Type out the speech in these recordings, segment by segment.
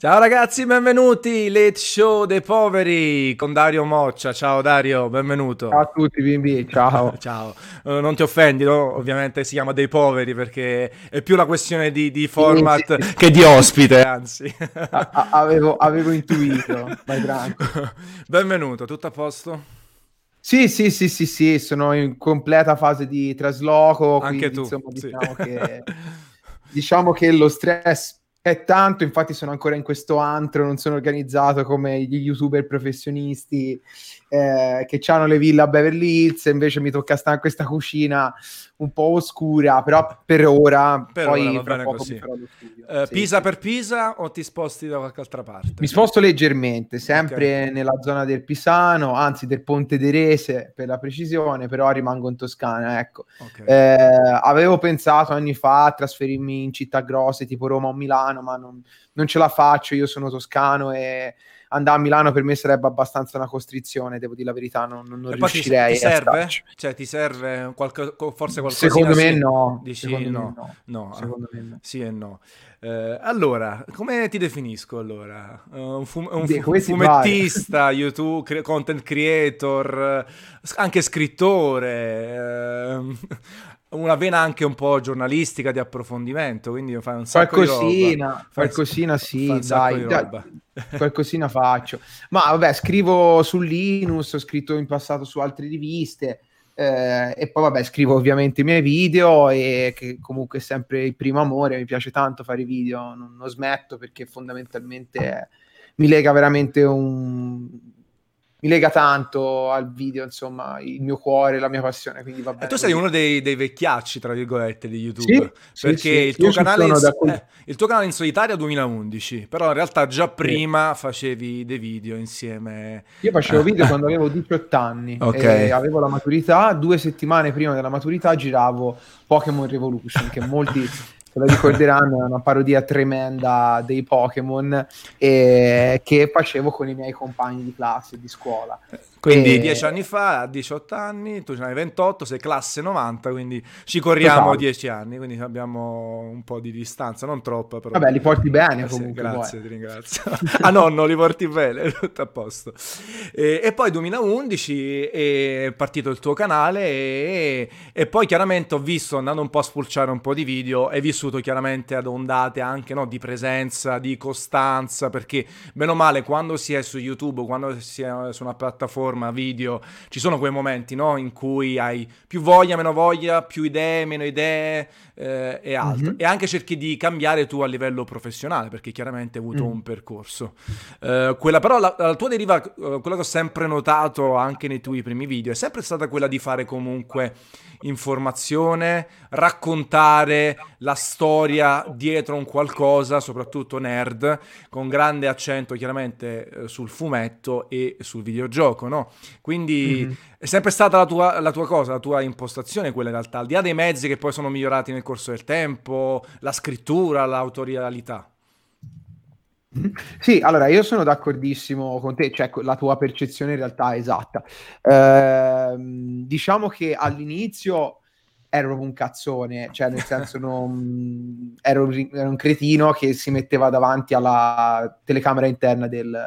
Ciao ragazzi, benvenuti, Late Show dei Poveri con Dario Moccia. Ciao Dario, benvenuto. Ciao a tutti bimbi, ciao. ciao. Uh, non ti offendi, no? Ovviamente si chiama dei poveri perché è più la questione di, di format sì, sì. che di ospite, anzi. A- avevo, avevo intuito, vai tranquillo. benvenuto, tutto a posto? Sì, sì, sì, sì, sì, sono in completa fase di trasloco. Anche quindi, tu. Insomma, sì. diciamo, che, diciamo che lo stress è tanto, infatti sono ancora in questo antro, non sono organizzato come gli youtuber professionisti eh, che hanno le ville a Beverly Hills, invece mi tocca stare in questa cucina un po' oscura, però per ora, per poi ora va bene così. studio. Uh, Sì, Pisa sì. per Pisa o ti sposti da qualche altra parte? Mi sposto leggermente, sempre Ok. nella zona del Pisano, anzi del Ponte d'Erese per la precisione, però rimango in Toscana, ecco. Ok. Eh, avevo pensato anni fa a trasferirmi in città grosse tipo Roma o Milano, ma non, non ce la faccio. Io sono toscano e andare a Milano per me sarebbe abbastanza una costrizione, devo dire la verità, non, non- non ti, riuscirei. ti a serve? starci. Cioè ti serve qualche, co- forse qualcosa? Secondo me no. Dici Secondo no. me no. No, Secondo me no. Sì e no. Eh, allora, come ti definisco allora? Eh, un, fum- un Beh, fu- come ti fumettista, YouTube, cre- content creator, eh, anche scrittore, ehm, una vena anche un po' giornalistica di approfondimento, quindi fai un sacco di roba. Qualcosina, qualcosina sì, dai, dai, qualcosina faccio. Ma vabbè, scrivo su Linux, ho scritto in passato su altre riviste eh, e poi vabbè, scrivo ovviamente i miei video e che comunque è sempre il primo amore, mi piace tanto fare i video, non, non smetto perché fondamentalmente mi lega veramente un... Mi lega tanto al video, insomma, il mio cuore, la mia passione, quindi va bene. E tu sei uno dei, dei vecchiacci, tra virgolette, di YouTube. Sì, sì, perché sì. il, tuo in, da eh, il tuo canale in solitaria è 2011, però in realtà già prima facevi dei video insieme. Io facevo Eh. video quando avevo 18 anni Ok. e avevo la maturità. Due settimane prima della maturità giravo Pokémon Revolution, che molti se la ricorderanno, è una parodia tremenda dei Pokémon e che facevo con i miei compagni di classe di scuola. Quindi E- dieci anni fa, a 18 anni, tu ce n'hai 28, sei classe 90, quindi ci corriamo Esatto. 10 anni, quindi abbiamo un po' di distanza, non troppa però. Vabbè, li porti bene Eh comunque. grazie, poi. ti ringrazio. ah no, non li porti bene, tutto a posto. E, e poi 2011 è partito il tuo canale e, e poi chiaramente ho visto, andando un po' a spulciare un po' di video, hai vissuto chiaramente ad ondate anche no, di presenza, di costanza, perché bene o male quando si è su YouTube, quando si è su una piattaforma video, ci sono quei momenti no, in cui hai più voglia, meno voglia, più idee, meno idee eh, e altro. Mhm. E anche cerchi di cambiare tu a livello professionale, perché chiaramente hai avuto Mm. un percorso. Eh, quella però, la, la tua deriva, eh, quella che ho sempre notato anche nei tuoi primi video, è sempre stata quella di fare comunque informazione, raccontare la storia dietro un qualcosa, soprattutto nerd, con grande accento chiaramente eh, sul fumetto e sul videogioco, no? Quindi Mhm. è sempre stata la tua, la tua cosa, la tua impostazione quella in realtà, al di là dei mezzi che poi sono migliorati nel corso del tempo, la scrittura, l'autorialità. Sì, allora io sono d'accordissimo con te, cioè la tua percezione in realtà è esatta. Ehm, diciamo che all'inizio ero proprio un cazzone, cioè nel senso non, ero, ero un cretino che si metteva davanti alla telecamera interna del,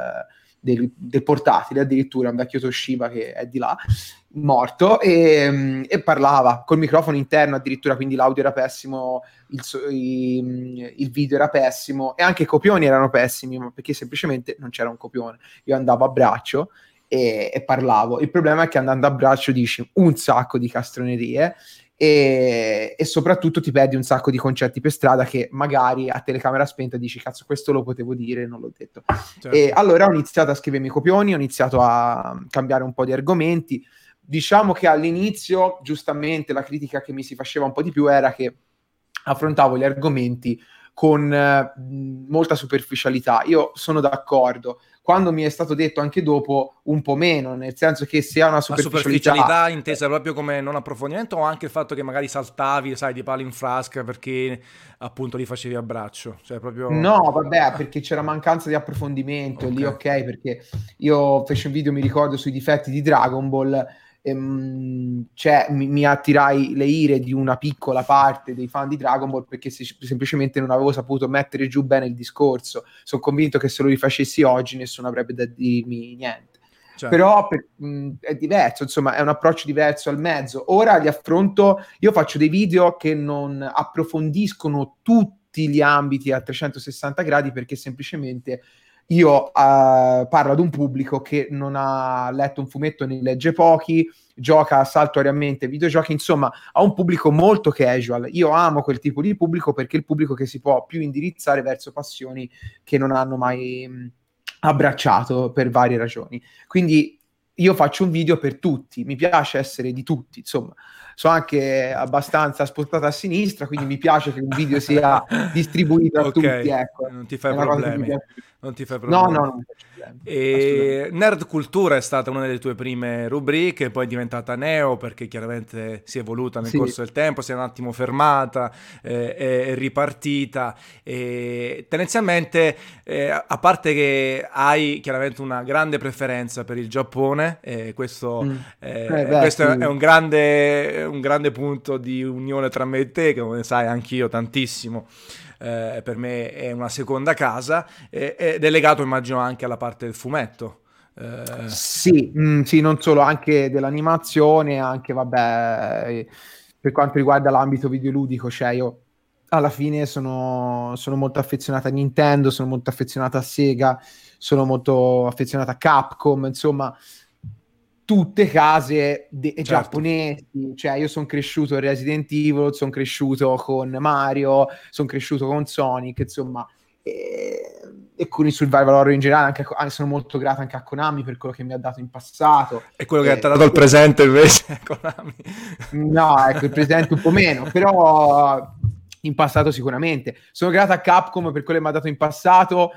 del- del portatile, addirittura un vecchio Toshiba che è di là, morto, e, e parlava col microfono interno addirittura, quindi l'audio era pessimo, il, il video era pessimo e anche i copioni erano pessimi, perché semplicemente non c'era un copione. Io andavo a braccio e, e parlavo. Il problema è che andando a braccio dici un sacco di castronerie e, e soprattutto ti perdi un sacco di concetti per strada che magari a telecamera spenta dici cazzo questo lo potevo dire non l'ho detto. Certo. E allora ho iniziato a scrivermi i copioni, ho iniziato a cambiare un po' di argomenti. Diciamo che all'inizio, giustamente, la critica che mi si faceva un po' di più era che affrontavo gli argomenti con eh, molta superficialità. Io sono d'accordo. Quando mi è stato detto anche dopo, un po' meno, nel senso che se ha una La superficialità... superficialità intesa proprio come non approfondimento o anche il fatto che magari saltavi, sai, di palo in frasca perché appunto li facevi a braccio, cioè proprio... No, vabbè, perché c'era mancanza di approfondimento, lì Ok. ok, perché io feci un video, mi ricordo, sui difetti di Dragon Ball ehm, cioè, mi, mi, attirai le ire di una piccola parte dei fan di Dragon Ball perché se, semplicemente non avevo saputo mettere giù bene il discorso. Sono convinto che se lo rifacessi oggi nessuno avrebbe da dirmi niente. Certo. Però per, mh, è diverso, insomma, è un approccio diverso al mezzo. Ora li affronto, io faccio dei video che non approfondiscono tutti gli ambiti a 360 gradi perché semplicemente io uh, parlo ad un pubblico che non ha letto un fumetto, ne legge pochi, gioca saltuariamente videogiochi, insomma, ha un pubblico molto casual. Io amo quel tipo di pubblico perché è il pubblico che si può più indirizzare verso passioni che non hanno mai mh, abbracciato per varie ragioni. Quindi io faccio un video per tutti, mi piace essere di tutti, insomma sono anche abbastanza spostato a sinistra, quindi mi piace che un video sia distribuito a okay. tutti. Ecco. Non ti fai problemi. Non ti fai problemi. No, no, no. E Nerd Cultura è stata una delle tue prime rubriche, poi è diventata Neo perché chiaramente si è evoluta nel sì. corso del tempo, si è un attimo fermata, eh, è ripartita. E tendenzialmente, eh, a parte che hai chiaramente una grande preferenza per il Giappone, eh, questo, mm. Eh, beh, questo sì. è un grande, un grande punto di unione tra me e te, che come sai anch'io tantissimo eh, per me è una seconda casa, eh, ed è legato immagino anche alla parte del fumetto. Eh... Sì, mh, mm, sì, non solo, anche dell'animazione, anche vabbè, per quanto riguarda l'ambito videoludico, cioè io alla fine sono, sono molto affezionato a Nintendo, sono molto affezionato a Sega, sono molto affezionato a Capcom, insomma tutte case de- certo. giapponesi, cioè io sono cresciuto in Resident Evil, sono cresciuto con Mario, sono cresciuto con Sonic, insomma, e, e con i survival horror in generale, anche, anche, sono molto grato anche a Konami per quello che mi ha dato in passato. E quello che ti ha dato il presente invece, Konami? No, ecco, il presente un po' meno, però in passato sicuramente. Sono grato a Capcom per quello che mi ha dato in passato,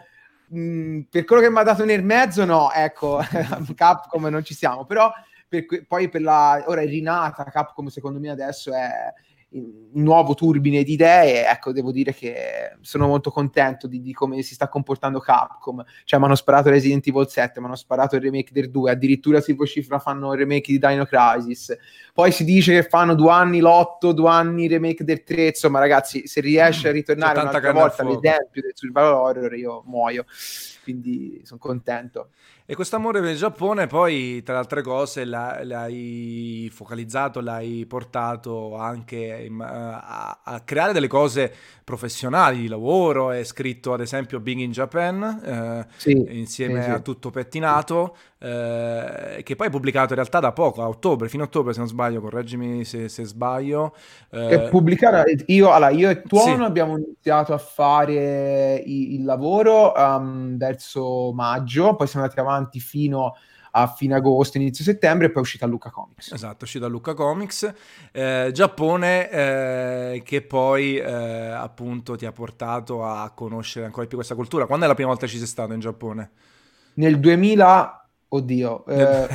Mm, per quello che mi ha dato nel mezzo, no, ecco, Capcom non ci siamo, però per, poi per la ora è rinata Capcom, secondo me adesso è nuovo turbine di idee, ecco, devo dire che sono molto contento di, di come si sta comportando Capcom. Cioè, mi hanno sparato Resident Evil 7, mi hanno sparato il remake del 2, addirittura si vocifera fanno il remake di Dino Crisis. Poi si dice che fanno due anni l'otto, due anni il remake del 3, insomma, ragazzi, se riesce a ritornare un'altra volta all'esempio del survival horror, io muoio. Quindi sono contento. E questo amore per il Giappone poi, tra le altre cose, l'hai focalizzato, l'hai portato anche a, creare delle cose professionali di lavoro. È scritto ad esempio Being in Japan, eh, sì, insieme sì, sì. a Tutto Pettinato, eh, che poi è pubblicato in realtà da poco, a ottobre, fino a ottobre se non sbaglio, correggimi se, se sbaglio. Eh, è pubblicata, io, allora, io e Tuono abbiamo iniziato a fare il, il lavoro um, verso maggio, poi siamo andati avanti avanti fino a fine agosto, inizio settembre, e poi è uscita a Lucca Comics. Esatto, è uscita a Lucca Comics. Eh, Giappone eh, che poi eh, appunto ti ha portato a conoscere ancora più questa cultura. Quando è la prima volta che ci sei stato in Giappone? Nel 2000 oddio, eh,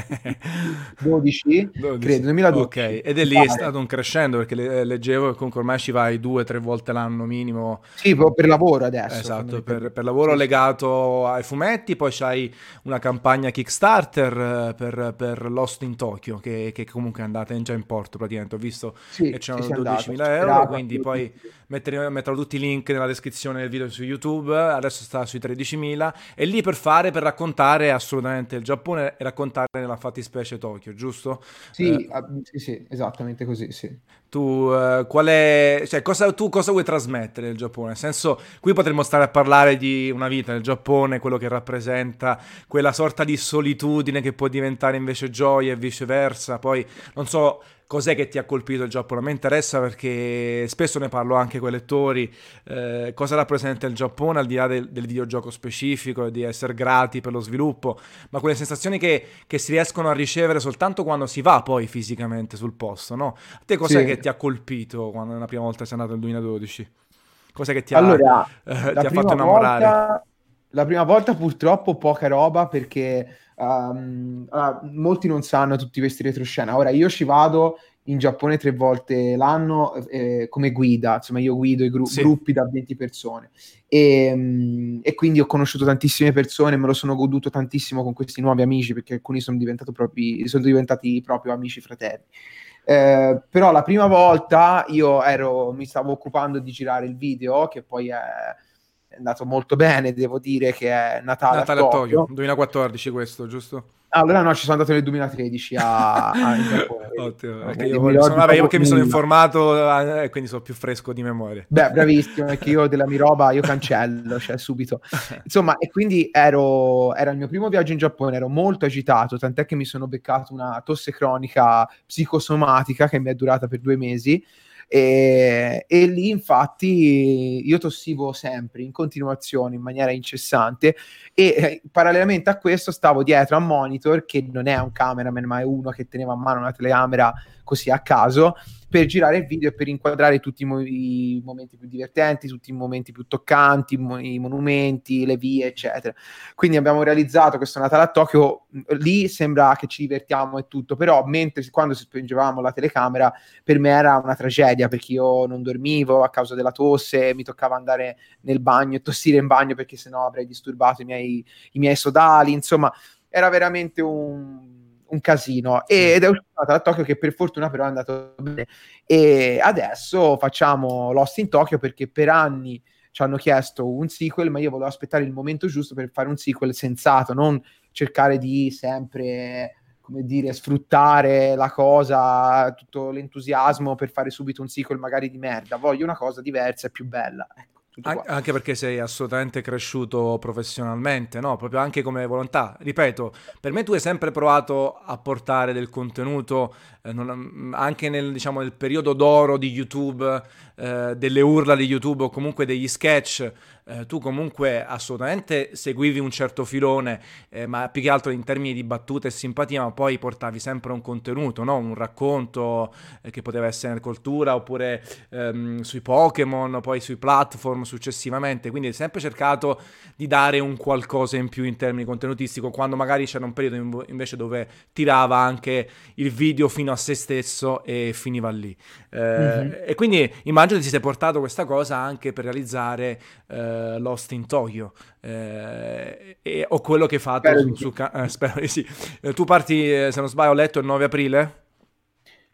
12, 12, credo, 2012. Ok, ed è lì è stato un crescendo perché le, leggevo che comunque ormai ci vai due o tre volte l'anno minimo. Sì, per lavoro adesso. Esatto, per, per, lavoro legato ai fumetti, poi c'hai una campagna Kickstarter eh, per, per Lost in Tokyo che, che, comunque è andata in già in porto praticamente, ho visto sì, che c'erano 12.000 euro, quindi poi metterò, metterò tutti i link nella descrizione del video su YouTube, adesso sta sui 13.000, e lì per fare, per raccontare assolutamente il Giappone e raccontare nella fattispecie Tokyo, giusto? Sì, eh, sì, sì, esattamente così, sì. Tu, eh, qual è, cioè, cosa, tu cosa vuoi trasmettere nel Giappone? Nel senso, qui potremmo stare a parlare di una vita nel Giappone, quello che rappresenta quella sorta di solitudine che può diventare invece gioia e viceversa. Poi, non so cos'è che ti ha colpito il Giappone? A me interessa perché spesso ne parlo anche con i lettori, eh, cosa rappresenta il Giappone al di là del, del, videogioco specifico, di essere grati per lo sviluppo, ma quelle sensazioni che, che, si riescono a ricevere soltanto quando si va poi fisicamente sul posto, no? A te cos'è sì. che ti ha colpito quando la prima volta sei andato nel 2012? Cos'è che ti ha, allora, eh, ti ha fatto innamorare? Volta, la prima volta purtroppo poca roba perché Um, uh, molti non sanno tutti questi retroscena. Ora io ci vado in Giappone tre volte l'anno eh, come guida, insomma io guido i gru- sì. gruppi da 20 persone e, mm, e, quindi ho conosciuto tantissime persone, me lo sono goduto tantissimo con questi nuovi amici perché alcuni sono, propri, sono diventati proprio amici fraterni. Eh, però la prima volta io ero, mi stavo occupando di girare il video che poi è è andato molto bene, devo dire che è Natale, Natale a Tokyo. Tokyo. 2014 questo, giusto? allora no, ci sono andato nel 2013 a, a Ottimo, perché io, mi sono, vabbè, io che mi sono informato e eh, quindi sono più fresco di memoria. Beh, bravissimo, perché io della mia roba io cancello, cioè subito. Insomma, e quindi ero, era il mio primo viaggio in Giappone, ero molto agitato, tant'è che mi sono beccato una tosse cronica psicosomatica che mi è durata per due mesi e, e, lì infatti io tossivo sempre in continuazione, in maniera incessante. E eh, parallelamente a questo stavo dietro a monitor che non è un cameraman ma è uno che teneva a mano una telecamera così a caso per girare il video e per inquadrare tutti i, mo- i momenti più divertenti, tutti i momenti più toccanti, mo- i monumenti, le vie, eccetera. Quindi abbiamo realizzato questo Natale a Tokyo, lì sembra che ci divertiamo e tutto, però mentre quando spengevamo la telecamera per me era una tragedia perché io non dormivo a causa della tosse, mi toccava andare nel bagno e tossire in bagno perché sennò avrei disturbato i miei, i miei sodali, insomma era veramente un un casino. Ed è uscita da Tokyo che per fortuna però è andato bene. E adesso facciamo Lost in Tokyo perché per anni ci hanno chiesto un sequel ma io volevo aspettare il momento giusto per fare un sequel sensato non cercare di sempre come dire sfruttare la cosa tutto l'entusiasmo per fare subito un sequel magari di merda. Voglio una cosa diversa e più bella ecco an- anche perché sei assolutamente cresciuto professionalmente, no? Proprio anche come volontà. Ripeto, per me tu hai sempre provato a portare del contenuto, non, anche nel, diciamo, nel periodo d'oro di YouTube, eh, delle urla di YouTube o comunque degli sketch eh, tu comunque assolutamente seguivi un certo filone, eh, ma più che altro in termini di battute e simpatia, ma poi portavi sempre un contenuto, no? un racconto eh, che poteva essere nel cultura oppure ehm, sui Pokémon, poi sui platform successivamente, quindi hai sempre cercato di dare un qualcosa in più in termini contenutistico, quando magari c'era un periodo invece dove tirava anche il video fino a se stesso e finiva lì. Mm-hmm. E quindi immagino ti sei portato questa cosa anche per realizzare eh, Lost in Tokyo eh, e, o quello che hai fatto spero su, su eh, spero sì. Eh, tu parti, se non sbaglio, ho letto il 9 aprile?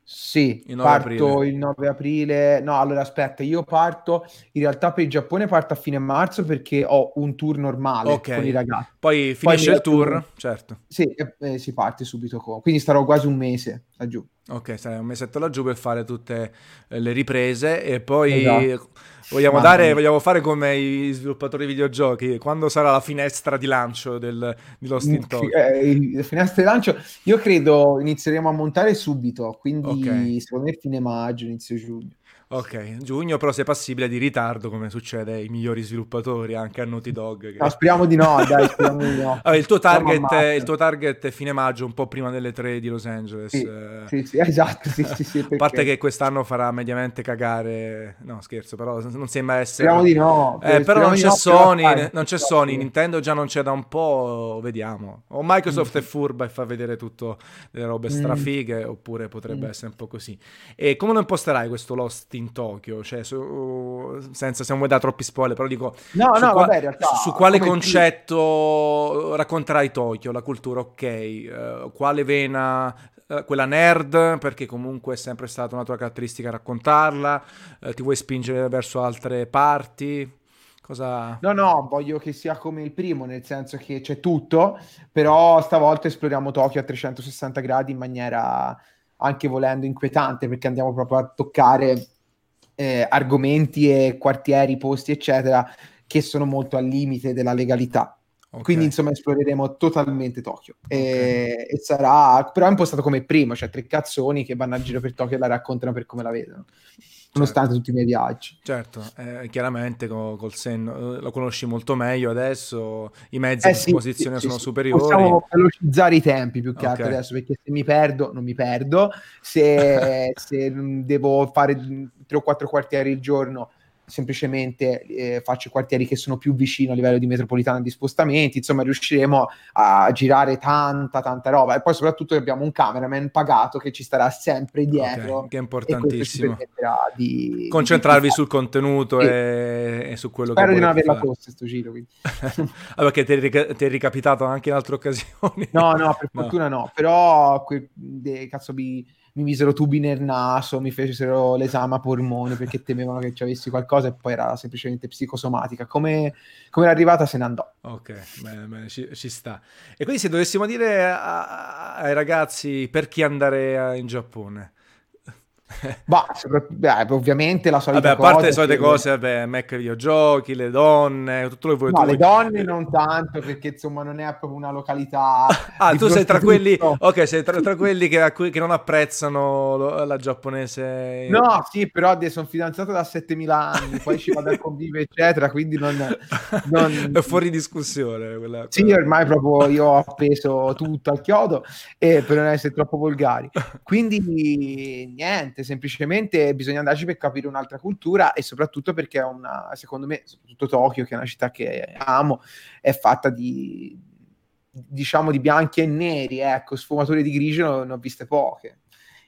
Sì, il 9 parto aprile. il 9 aprile. No, allora aspetta, io parto. In realtà per il Giappone parto a fine marzo perché ho un tour normale okay. con i ragazzi. Poi finisce Poi il tour, tour, certo. Sì, eh, si parte subito con. Quindi starò quasi un mese laggiù. Ok, sarai un mesetto laggiù per fare tutte eh, le riprese e poi esatto. vogliamo, dare, vogliamo, fare come i sviluppatori videogiochi, quando sarà la finestra di lancio del, di Lost in Talk? Eh, la finestra di lancio io credo inizieremo a montare subito, quindi okay. secondo me fine maggio, inizio giugno. Ok, giugno però sei passibile di ritardo come succede ai migliori sviluppatori, anche a Naughty Dog. Che... No, speriamo di no, dai, speriamo di no. Allora, il, tuo target, è, il tuo target è fine maggio, un po' prima delle tre di Los Angeles. Sì, eh... sì, sì, esatto, sì, sì, sì, perché... A parte che quest'anno farà mediamente cagare... No, scherzo, però non sembra essere... Speriamo di no. Eh, però non c'è no, Sony, fare, non c'è Sony, Nintendo già non c'è da un po', vediamo. O Microsoft mm. è furba e fa vedere tutto le robe mm. strafighe, mm. oppure potrebbe mm. essere un po' così. E come lo imposterai questo Lost in Tokyo? Cioè, su, senza se non vuoi dare troppi spoiler, però dico no, su, no, qua, vabbè, realtà, su, quale concetto ti... racconterai Tokyo, la cultura, ok, uh, quale vena uh, quella nerd, perché comunque è sempre stata una tua caratteristica raccontarla, uh, ti vuoi spingere verso altre parti? Cosa... No, no, voglio che sia come il primo, nel senso che c'è tutto, però stavolta esploriamo Tokyo a 360 gradi in maniera anche volendo inquietante, perché andiamo proprio a toccare eh, argomenti e quartieri, posti, eccetera, che sono molto al limite della legalità. Okay. Quindi insomma esploreremo totalmente Tokyo okay. e, e, sarà però è impostato come primo, cioè tre cazzoni che vanno a giro per Tokyo e la raccontano per come la vedono nonostante certo. tutti i miei viaggi. Certo, eh, chiaramente col, col senno eh, lo conosci molto meglio adesso, i mezzi eh, a disposizione sì, sono sì, superiori. Possiamo velocizzare i tempi più che okay. altro adesso, perché se mi perdo, non mi perdo, se, se devo fare tre o quattro quartieri al giorno semplicemente eh, faccio i quartieri che sono più vicino a livello di metropolitana di spostamenti, insomma riusciremo a girare tanta tanta roba e poi soprattutto abbiamo un cameraman pagato che ci starà sempre dietro. Okay, che è importantissimo. Di, Concentrarvi di sul contenuto sì. e, e, su quello Spero che Spero di non averla tosse sto giro. allora che ti è, ti è ricapitato anche in altre occasioni? No, no, per no. fortuna no, però que- de- cazzo mi mi misero tubi nel naso, mi fecero l'esame a polmoni perché temevano che ci avessi qualcosa e poi era semplicemente psicosomatica. Come, come era arrivata se ne andò. Ok, bene, bene ci, ci, sta. E quindi se dovessimo dire a, ai ragazzi perché andare in Giappone? Beh, ovviamente la solita vabbè, a parte le solite che... cose, vabbè, Mac videogiochi, le donne, tutto quello che no, le donne non tanto, perché insomma non è proprio una località. ah, tu sei tra quelli, ok, sei tra, tra quelli che, che, non apprezzano la giapponese. No, sì, però sono fidanzato da 7000 anni, poi ci vado a convivere, eccetera, quindi non, non... è fuori discussione. Quella, sì, quella... ormai proprio io ho appeso tutto al chiodo e per non essere troppo volgari. Quindi niente semplicemente bisogna andarci per capire un'altra cultura e soprattutto perché è una, secondo me, soprattutto Tokyo, che è una città che amo, è fatta di, diciamo, di bianchi e neri, ecco, sfumature di grigio ne ho viste poche.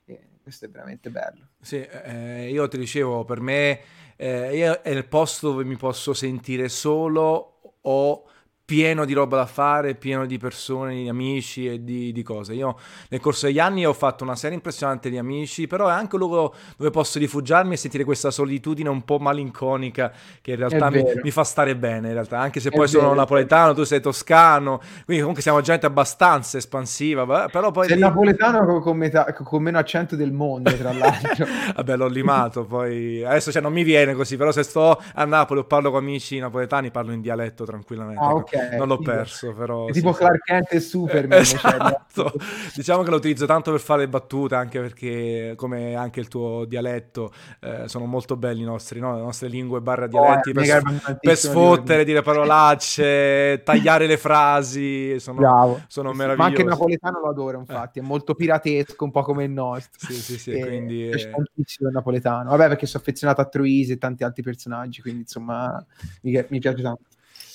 E questo è veramente bello. Sì, eh, io ti dicevo, per me eh, è il posto dove mi posso sentire solo o pieno di roba da fare, pieno di persone, di amici e di, di, cose. Io nel corso degli anni ho fatto una serie impressionante di amici, però è anche un luogo dove posso rifugiarmi e sentire questa solitudine un po' malinconica che in realtà mi, mi, fa stare bene, in realtà, anche se è poi vero, sono napoletano, tu sei toscano, quindi comunque siamo gente abbastanza espansiva, però poi... Sei lì... napoletano con, con, metà, con, meno accento del mondo, tra l'altro. Vabbè, l'ho limato, poi adesso cioè, non mi viene così, però se sto a Napoli o parlo con amici napoletani parlo in dialetto tranquillamente. Ah, ok non l'ho perso, però. È tipo sì, Clark Kent e Superman. Cioè, esatto. Cioè, diciamo che lo utilizzo tanto per fare battute, anche perché, come anche il tuo dialetto, eh, sono molto belli i nostri, no? le nostre lingue barra dialetti oh, per, per, sfottere, dire parolacce, tagliare le frasi. Sono, Bravo. sono meravigliosi. Ma anche il napoletano lo adoro, infatti, è molto piratesco, un po' come il nostro. Sì, sì, sì. E quindi... Mi piace tantissimo il napoletano. Vabbè, perché sono affezionato a Troisi e tanti altri personaggi, quindi insomma mi, mi piace tanto.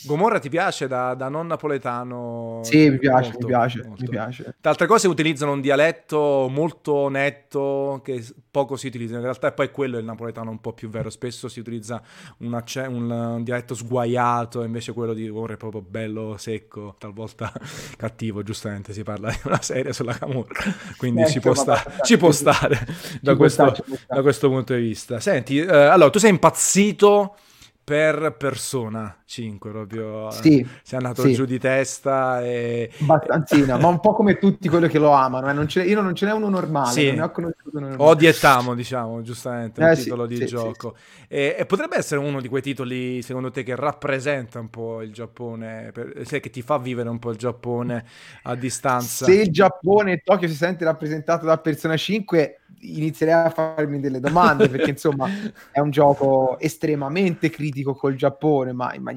Gomorra ti piace da, da non napoletano? Sì, mi piace, molto, mi piace, molto. mi piace. Tra altre cose utilizzano un dialetto molto netto che poco si utilizza, in realtà poi quello è il napoletano un po' più vero, spesso si utilizza un, acce- un, un dialetto sguaiato, invece quello di Gomorra è proprio bello, secco, talvolta cattivo, giustamente si parla di una serie sulla Camorra, quindi eh, ci, può sta- ci, può stare, ci da, può questo, stare da questo punto di vista. Senti, eh, allora tu sei impazzito per persona 5 proprio sì, sei andato sì. giù di testa e abbastanzina ma un po' come tutti quelli che lo amano eh? non io non ce n'è uno normale sì. non ne ho conosciuto uno normale. odietamo diciamo giustamente eh, un titolo sì, di gioco e, e, potrebbe essere uno di quei titoli secondo te che rappresenta un po' il Giappone per, se, che ti fa vivere un po' il Giappone a distanza se il Giappone e Tokyo si sente rappresentato da Persona 5 inizierei a farmi delle domande perché insomma è un gioco estremamente critico col Giappone ma in maniera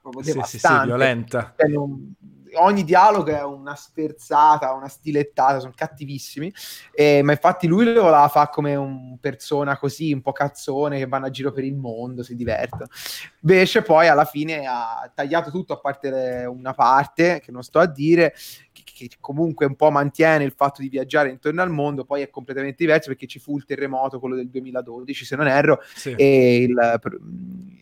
proprio devastante sì, sì, sì, violenta cioè, non, ogni dialogo è una sferzata, una stilettata, sono cattivissimi. Eh, ma infatti lui lo la fa come un persona così, un po' cazzone, che vanno a giro per il mondo, si diverte. Invece poi alla fine ha tagliato tutto, a parte una parte, che non sto a dire, che, che comunque un po' mantiene il fatto di viaggiare intorno al mondo, poi è completamente diverso perché ci fu il terremoto, quello del 2012, se non erro, sì. e il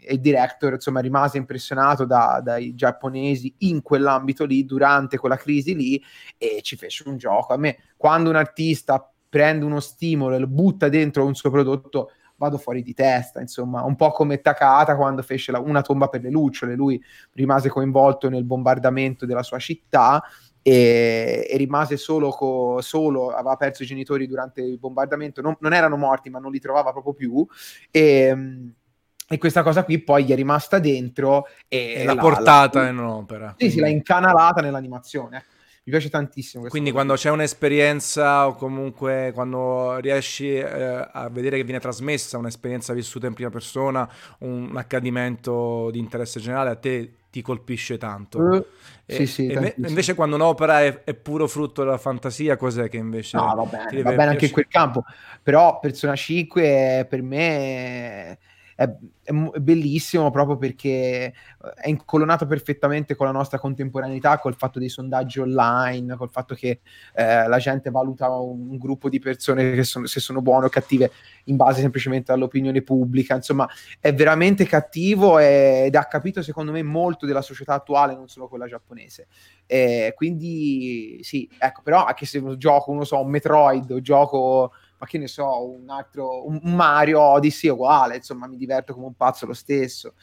il director insomma rimase impressionato da, dai giapponesi in quell'ambito lì durante quella crisi lì e ci fece un gioco. A me quando un artista prende uno stimolo e lo butta dentro un suo prodotto vado fuori di testa, insomma, un po' come Takata quando fece la, una tomba per le lucciole, lui rimase coinvolto nel bombardamento della sua città e, e rimase solo, co, solo, aveva perso i genitori durante il bombardamento, non, non, erano morti ma non li trovava proprio più e e questa cosa qui poi gli è rimasta dentro e, l'ha portata la, in un'opera. Sì, quindi. sì, l'ha incanalata nell'animazione. Mi piace tantissimo. Quindi quando c'è un'esperienza o comunque quando riesci eh, a vedere che viene trasmessa un'esperienza vissuta in prima persona, un accadimento di interesse generale, a te ti colpisce tanto. Uh, e, sì, sì, e invece quando un'opera è, è, puro frutto della fantasia, cos'è che invece... No, va bene, va bene anche in quel campo, però Persona 5 per me è, è, bellissimo proprio perché eh, è incolonato perfettamente con la nostra contemporaneità, col fatto dei sondaggi online, col fatto che eh, la gente valuta un, un, gruppo di persone che sono, se sono buone o cattive in base semplicemente all'opinione pubblica, insomma è veramente cattivo ed ha capito secondo me molto della società attuale, non solo quella giapponese. Eh, quindi sì, ecco, però anche se gioco, non so, un Metroid o gioco ma che ne so, un altro, un Mario Odyssey uguale, insomma mi diverto come un pazzo lo stesso.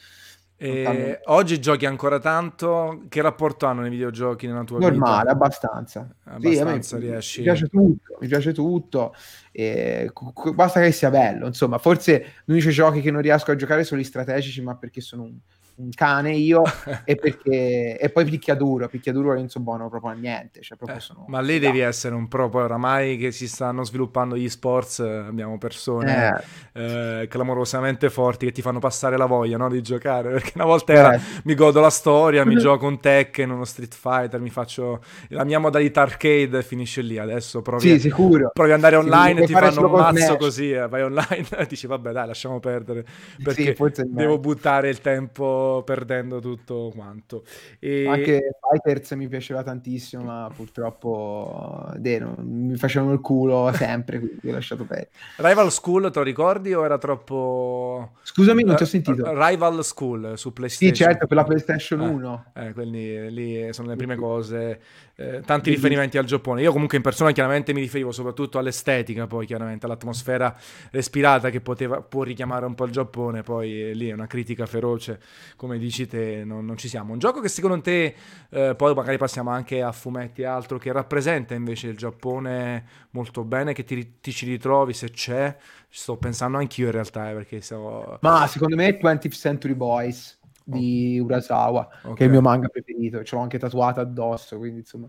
E oggi giochi ancora tanto? Che rapporto hanno i videogiochi nella tua Normale, vita? Normale, abbastanza. Abbastanza sì, riesci. Mi piace tutto, mi piace tutto. E basta che sia bello. Insomma, forse gli unici giochi che non riesco a giocare sono gli strategici, ma perché sono un, un cane io e, perché, e poi picchiaduro, picchiaduro non so buono proprio a niente. Cioè proprio eh, sono, ma lì devi essere un pro, poi oramai che si stanno sviluppando gli sports abbiamo persone eh. Eh, clamorosamente forti che ti fanno passare la voglia no, di giocare, perché una volta era eh. mi godo la storia, mi gioco un Tekken, uno Street Fighter, mi faccio la mia modalità arcade e finisce lì, adesso provi, sì, sicuro. provi ad andare online e ti fanno un mazzo così, eh, vai online e dici vabbè dai lasciamo perdere perché sì, devo buttare il tempo perdendo tutto quanto. E... Anche Fighters mi piaceva tantissimo, ma purtroppo deno, mi facevano il culo sempre, quindi ho lasciato perdere. Rival School, te lo ricordi o era troppo... Scusami, non ti ho sentito. Rival School su PlayStation. Sì, certo, per la PlayStation eh, 1. Eh, quindi lì sono le prime cose, eh, tanti riferimenti al Giappone. Io comunque in persona chiaramente mi riferivo soprattutto all'estetica, poi chiaramente all'atmosfera respirata che poteva, può richiamare un po' il Giappone, poi lì è una critica feroce come dici te, non, non, ci siamo. Un gioco che secondo te, eh, poi magari passiamo anche a fumetti e altro, che rappresenta invece il Giappone molto bene, che ti, ti ci ritrovi se c'è. Ci sto pensando anch'io in realtà, eh, perché siamo... Ma secondo me è 20th Century Boys di Urasawa, okay. che è il mio manga preferito, ce l'ho anche tatuato addosso, quindi insomma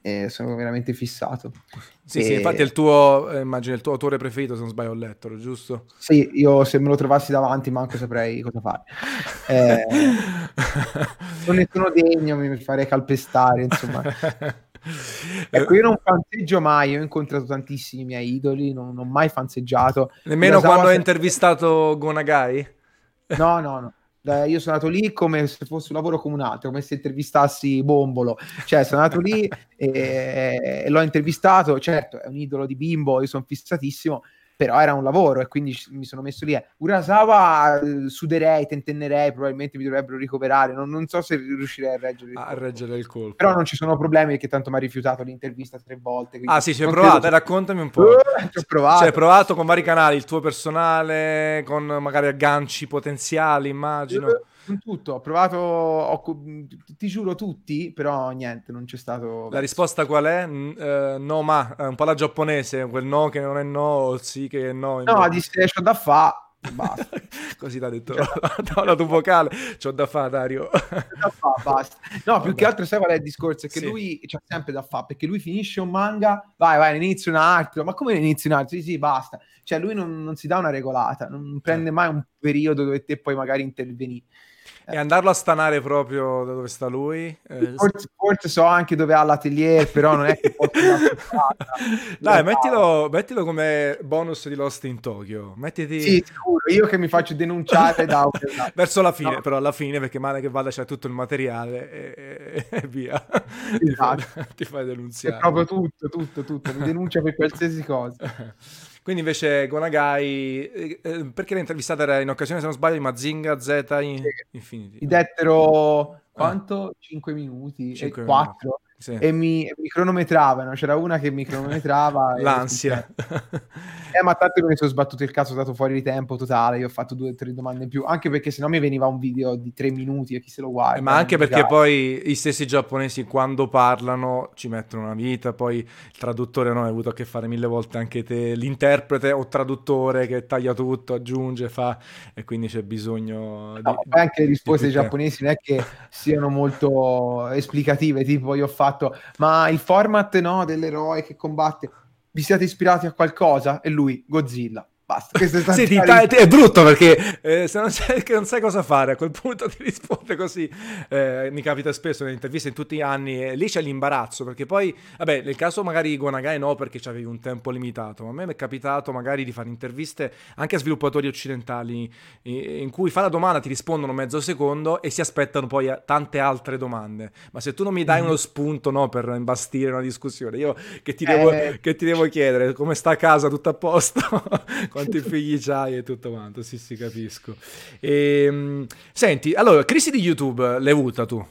eh, sono veramente fissato. Sì, e... sì, infatti è il tuo, eh, immagino, il tuo autore preferito, se non sbaglio, ho letto, giusto? Sì, io se me lo trovassi davanti manco saprei cosa fare. Eh, non ne sono degno, mi farei calpestare, insomma. ecco, io non fanseggio mai, ho incontrato tantissimi miei idoli, non, non ho mai fanzeggiato. Nemmeno Urasawa quando hai intervistato Gonagai? No, no, no io sono andato lì come se fosse un lavoro come un altro, come se intervistassi Bombolo. Cioè, sono andato lì e, e l'ho intervistato. Certo, è un idolo di bimbo, io sono fissatissimo, però era un lavoro e quindi mi sono messo lì. Eh. Urasawa eh, suderei, tentennerei, probabilmente mi dovrebbero ricoverare. Non, non so se riuscirei a reggere il, a reggere il colpo. Però non ci sono problemi perché tanto mi ha rifiutato l'intervista tre volte. Ah, sì, ci hai provato, credo... raccontami un po'. Uh, ci ho provato. Cioè, hai provato con vari canali, il tuo personale, con magari agganci potenziali, immagino. Uh con tutto, ho provato, ho, ti giuro tutti, però niente, non c'è stato... La risposta qual è? Uh, no, ma, è un po' la giapponese, quel no che non è no, o sì che è no. No, disse c'ho da fa, basta. Così ti ha detto no, la tua vocale, c'ho da fa Dario. da fa, basta. No, più che altro sai qual è il discorso? È che sì. lui c'ha sempre da fa, perché lui finisce un manga, vai, vai, ne inizia un altro, ma come ne inizia un altro? Sì, sì, basta. Cioè lui non, non si dà una regolata, non prende mai un periodo dove te puoi magari intervenire. E andarlo a stanare proprio da dove sta lui? Eh, forse, forse, so anche dove ha l'atelier, però non è che posso... Dai, mettilo, mettilo, come bonus di Lost in Tokyo. Mettiti... Sì, sicuro, io che mi faccio denunciare da... Verso la fine, no. però alla fine, perché male che vada c'è tutto il materiale e, e via. Esatto. Ti, fai, ti fai denunziare. È proprio tutto, tutto, tutto. Mi denuncia per qualsiasi cosa. Quindi invece Gonagai, eh, eh, perché l'ha intervistata era in occasione, se non sbaglio, di Mazinga Z in, Infinity. Gli dettero quanto? Ah. 5 minuti 5 e 4 sì. e mi, mi, cronometravano. C'era una che mi cronometrava. L'ansia. eh, ma tanto che mi sono sbattuto il cazzo, ho dato fuori di tempo totale. Io ho fatto due o tre domande in più, anche perché sennò mi veniva un video di tre minuti e chi se lo guarda. Eh, ma anche perché già. poi i stessi giapponesi quando parlano ci mettono una vita. Poi il traduttore no, hai avuto a che fare mille volte anche te, l'interprete o traduttore che taglia tutto, aggiunge, fa e quindi c'è bisogno. No, di, anche le risposte giapponesi non è che siano molto esplicative. Tipo, io ho fatto fatto, ma il format no, dell'eroe che combatte, vi siete ispirati a qualcosa? E lui, Godzilla. Basta, questo è, brutto perché eh, se non sai, non sai, cosa fare a quel punto ti risponde così. Eh, mi capita spesso nelle interviste in tutti gli anni, e lì c'è l'imbarazzo perché poi, vabbè, nel caso magari di Gonagai no perché avevi un tempo limitato, ma a me mi è capitato magari di fare interviste anche a sviluppatori occidentali in cui fa la domanda, ti rispondono mezzo secondo e si aspettano poi tante altre domande. Ma se tu non mi dai mm. uno spunto no, per imbastire una discussione, io che ti devo, eh... che ti devo chiedere come sta a casa, tutto a posto? quanti figli c'hai e tutto quanto, sì sì capisco. E, ehm, senti, allora, crisi di YouTube l'hai avuta tu?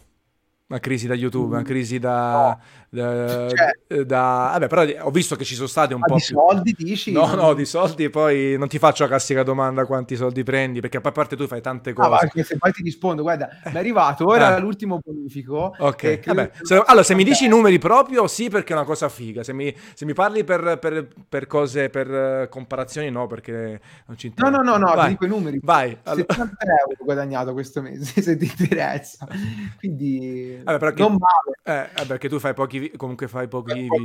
Una crisi da YouTube, una mm. crisi da... Da, cioè, da, vabbè, però ho visto che ci sono stati un po' di più... soldi dici? No, no, di soldi poi non ti faccio la classica domanda quanti soldi prendi, perché a parte tu fai tante ah, cose. Ah, perché se poi ti rispondo, guarda, mi è arrivato ora eh. l'ultimo bonifico. Ok, vabbè. Se, allora se mi dici i numeri proprio, sì, perché è una cosa figa. Se mi, se mi parli per, per, per, cose, per uh, comparazioni, no, perché non ci interessa. No, no, no, no, ti dico i numeri. Vai. Allora. 70 euro guadagnato questo mese, se ti interessa. Quindi vabbè, non male. Eh, perché tu fai pochi comunque fai pochi video.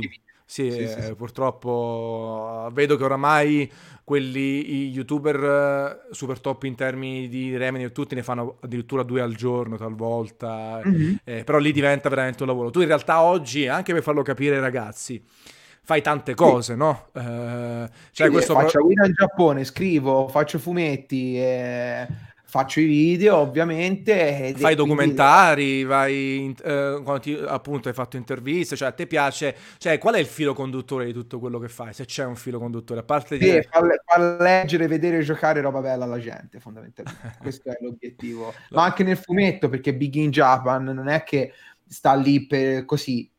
Sì, sì, sì, sì, purtroppo eh, vedo che oramai quelli youtuber eh, super top in termini di revenue tutti ne fanno addirittura due al giorno talvolta, mm-hmm. eh, però lì diventa veramente un lavoro. Tu in realtà oggi, anche per farlo capire ai ragazzi, fai tante cose, no? Eh, cioè questo faccio guida in Giappone, scrivo, faccio fumetti, eh, faccio i video ovviamente fai documentari vai eh, ti, appunto hai fatto interviste cioè a te piace cioè qual è il filo conduttore di tutto quello che fai se c'è un filo conduttore? A parte di sì, fa, fa leggere vedere giocare roba bella alla gente fondamentalmente. Questo è l'obiettivo. Ma anche nel fumetto perché Big in Japan non è che sta lì per così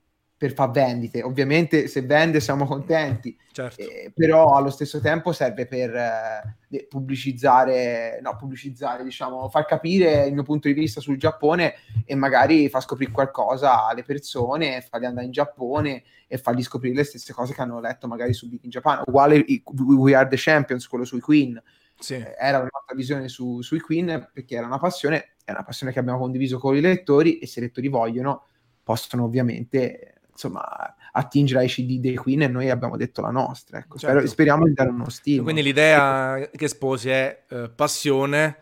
per far vendite. Ovviamente se vende siamo contenti, certo. eh, però allo stesso tempo serve per eh, pubblicizzare, no, pubblicizzare, diciamo, far capire il mio punto di vista sul Giappone e magari far scoprire qualcosa alle persone, farli andare in Giappone e fargli scoprire le stesse cose che hanno letto magari su Big in Japan. Uguale We Are the Champions, quello sui Queen. Sì. Eh, era una nostra visione su, sui Queen perché era una passione, è una passione che abbiamo condiviso con i lettori e se i lettori vogliono possono ovviamente insomma, attingere ai CD dei Queen e noi abbiamo detto la nostra. Ecco. Certo. Spero, speriamo di dare uno stile. Quindi l'idea che sposi è eh, passione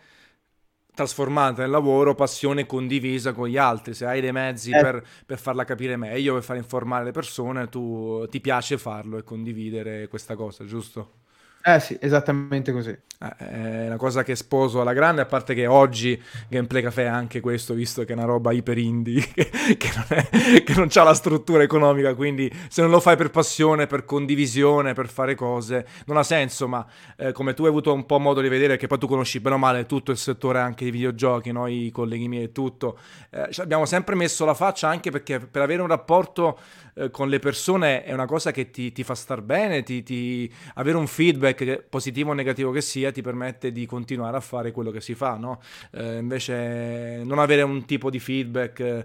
trasformata nel lavoro, passione condivisa con gli altri. Se hai dei mezzi eh. per, per, farla capire meglio, per far informare le persone, tu ti piace farlo e condividere questa cosa, giusto? Eh sì, esattamente così. Eh, è una cosa che sposo alla grande, a parte che oggi Gameplay Café è anche questo, visto che è una roba iper indie, che, che non, ha la struttura economica, quindi se non lo fai per passione, per condivisione, per fare cose, non ha senso, ma eh, come tu hai avuto un po' modo di vedere, che poi tu conosci bene o male tutto il settore anche dei videogiochi, noi colleghi miei e tutto, eh, abbiamo sempre messo la faccia anche perché per avere un rapporto eh, con le persone è una cosa che ti, ti fa star bene, ti, ti, avere un feedback positivo o negativo che sia ti permette di continuare a fare quello che si fa, no? eh, invece non avere un tipo di feedback eh,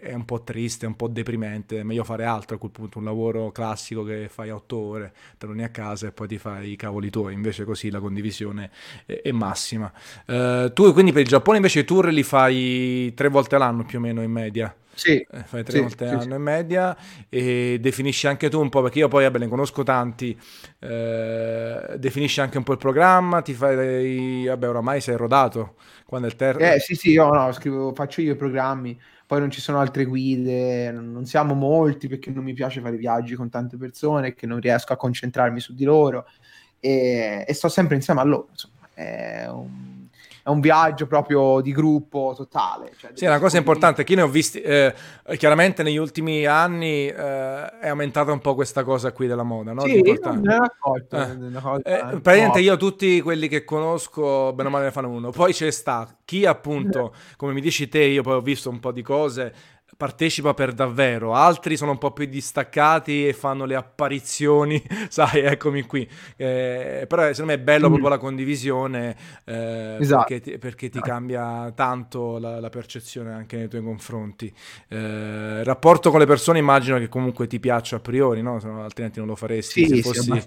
è un po' triste, è un po' deprimente, è meglio fare altro a quel punto, un lavoro classico che fai otto ore, lo a casa e poi ti fai i cavoli tuoi, invece così la condivisione è, è massima. Eh, tu quindi per il Giappone invece i tour li fai tre volte all'anno più o meno in media? Sì, eh, fai tre sì, volte sì, l'anno in media e definisci anche tu un po', perché io poi vabbè, ne conosco tanti, eh, definisci anche un po' il programma, ti fai, vabbè oramai sei rodato, quando è il terzo... Eh sì sì, io no, scrivo, faccio io i programmi, poi non ci sono altre guide, non siamo molti perché non mi piace fare viaggi con tante persone, che non riesco a concentrarmi su di loro e, e sto sempre insieme a loro, insomma, è un è un viaggio proprio di gruppo totale. Cioè sì, è una cosa importante. Chi ne ho visti, eh, chiaramente negli ultimi anni eh, è aumentata un po' questa cosa qui della moda, no? Sì, ne ho accolto. Eh. Eh, praticamente io tutti quelli che conosco, bene o male ne fanno uno. Poi c'è sta chi appunto, come mi dici te, io poi ho visto un po' di cose partecipa per davvero, altri sono un po' più distaccati e fanno le apparizioni, sai, eccomi qui. Eh, però secondo me è bello mm. proprio la condivisione eh, esatto. perché, ti, perché, ti, cambia tanto la, la, percezione anche nei tuoi confronti. Eh, il rapporto con le persone immagino che comunque ti piaccia a priori, no? no altrimenti non lo faresti sì, se fossi...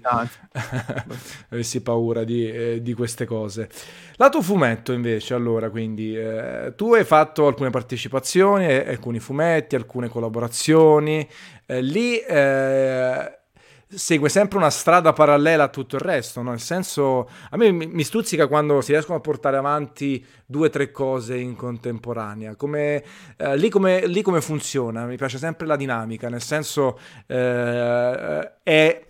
avessi paura di, eh, di, queste cose. Lato fumetto invece, allora, quindi eh, tu hai fatto alcune partecipazioni e alcuni fumetti fumetti, alcune collaborazioni. Eh, lì eh, segue sempre una strada parallela a tutto il resto, no? Nel senso, a me mi stuzzica quando si riescono a portare avanti due o tre cose in contemporanea. Come, eh, lì, come, lì, come, funziona? Mi piace sempre la dinamica, nel senso eh, è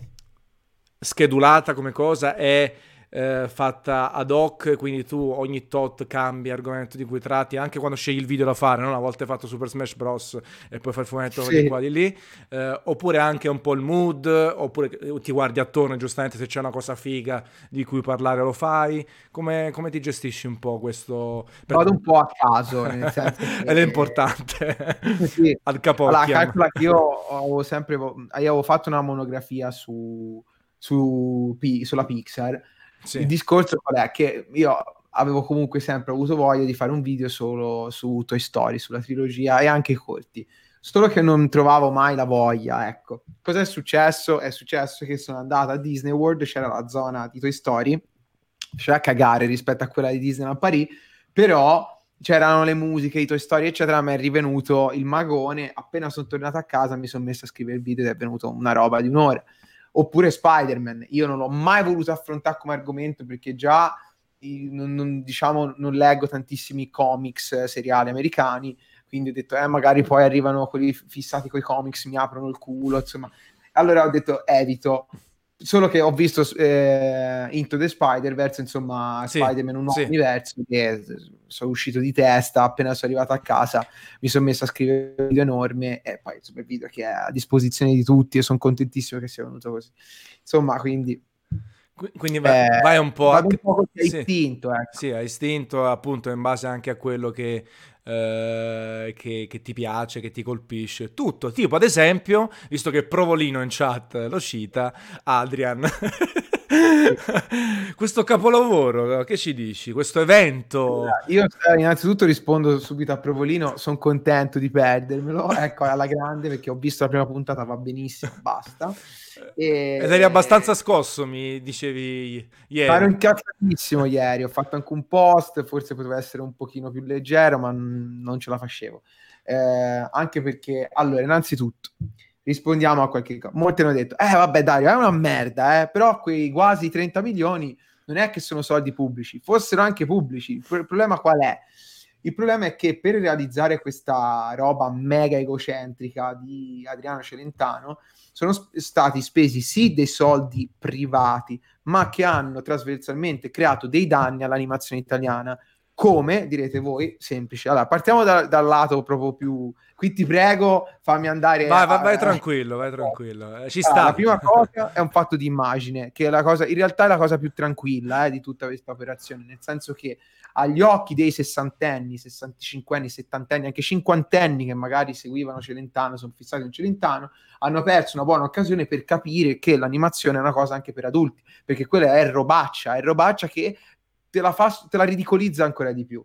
schedulata come cosa, è eh, fatta ad hoc, quindi tu ogni tot cambi argomento di cui tratti, anche quando scegli il video da fare, no? una volta hai fatto Super Smash Bros. e poi fai il fumetto sì. di qua di lì, eh, oppure anche un po' il mood, oppure ti guardi attorno giustamente se c'è una cosa figa di cui parlare lo fai, come, come ti gestisci un po' questo? Vado un po' a caso, nel senso che... Ed è importante, sì. al capocchio. Allora, calcola che io avevo sempre, io avevo fatto una monografia su, su, sulla Pixar, sì. Il discorso qual è? Che io avevo comunque sempre avuto voglia di fare un video solo su Toy Story, sulla trilogia e anche i corti. Solo che non trovavo mai la voglia, ecco. Cosa è successo? È successo che sono andato a Disney World, c'era la zona di Toy Story, c'era a cagare rispetto a quella di Disneyland Paris, però c'erano le musiche, i Toy Story, eccetera. Mi è rivenuto il magone. Appena sono tornato a casa, mi sono messo a scrivere il video ed è venuto una roba di un'ora oppure Spider-Man. Io non l'ho mai voluto affrontare come argomento perché già non, non, diciamo, non leggo tantissimi comics eh, seriali americani, quindi ho detto, eh, magari poi arrivano quelli fissati con i comics, mi aprono il culo, insomma. Allora ho detto, evito. Solo che ho visto eh, Into the Spider-Verse, insomma, sì, Spider-Man un nuovo sì. universo, che sono uscito di testa, appena sono arrivato a casa mi sono messo a scrivere un video enorme e poi insomma il video che è a disposizione di tutti e sono contentissimo che sia venuto così. Insomma, quindi... Quindi vai, eh, vai un po' a... un po' sì, istinto, ecco. Sì, a istinto appunto in base anche a quello che eh, che, che, ti piace, che ti colpisce, tutto. Tipo, ad esempio, visto che Provolino in chat lo cita, Adrian. Questo capolavoro, che ci dici? Questo evento? Io eh, innanzitutto rispondo subito a Provolino, sono contento di perdermelo, ecco, alla grande, perché ho visto la prima puntata, va benissimo, basta. E... Ed eri abbastanza scosso, mi dicevi ieri. Ero incazzatissimo ieri, ho fatto anche un post, forse poteva essere un pochino più leggero, ma non ce la facevo. Eh, anche perché, allora, innanzitutto, rispondiamo a qualche cosa. Molti hanno detto, eh vabbè Dario, è una merda, eh, però quei quasi 30 milioni non è che sono soldi pubblici, fossero anche pubblici. Il problema qual è? Il problema è che per realizzare questa roba mega egocentrica di Adriano Celentano sono sp- stati spesi sì dei soldi privati, ma che hanno trasversalmente creato dei danni all'animazione italiana. Come direte voi? Semplice. Allora, partiamo da- dal lato proprio più. Qui ti prego, fammi andare. Vai, a... vai, vai tranquillo, vai tranquillo. Eh, ci sta. la prima cosa è un fatto di immagine, che è la cosa, in realtà è la cosa più tranquilla eh, di tutta questa operazione, nel senso che agli occhi dei sessantenni, sessanticinquenni, settantenni, anche cinquantenni che magari seguivano Celentano, sono fissati con Celentano, hanno perso una buona occasione per capire che l'animazione è una cosa anche per adulti, perché quella è robaccia, è robaccia che te la, fa, te la ridicolizza ancora di più.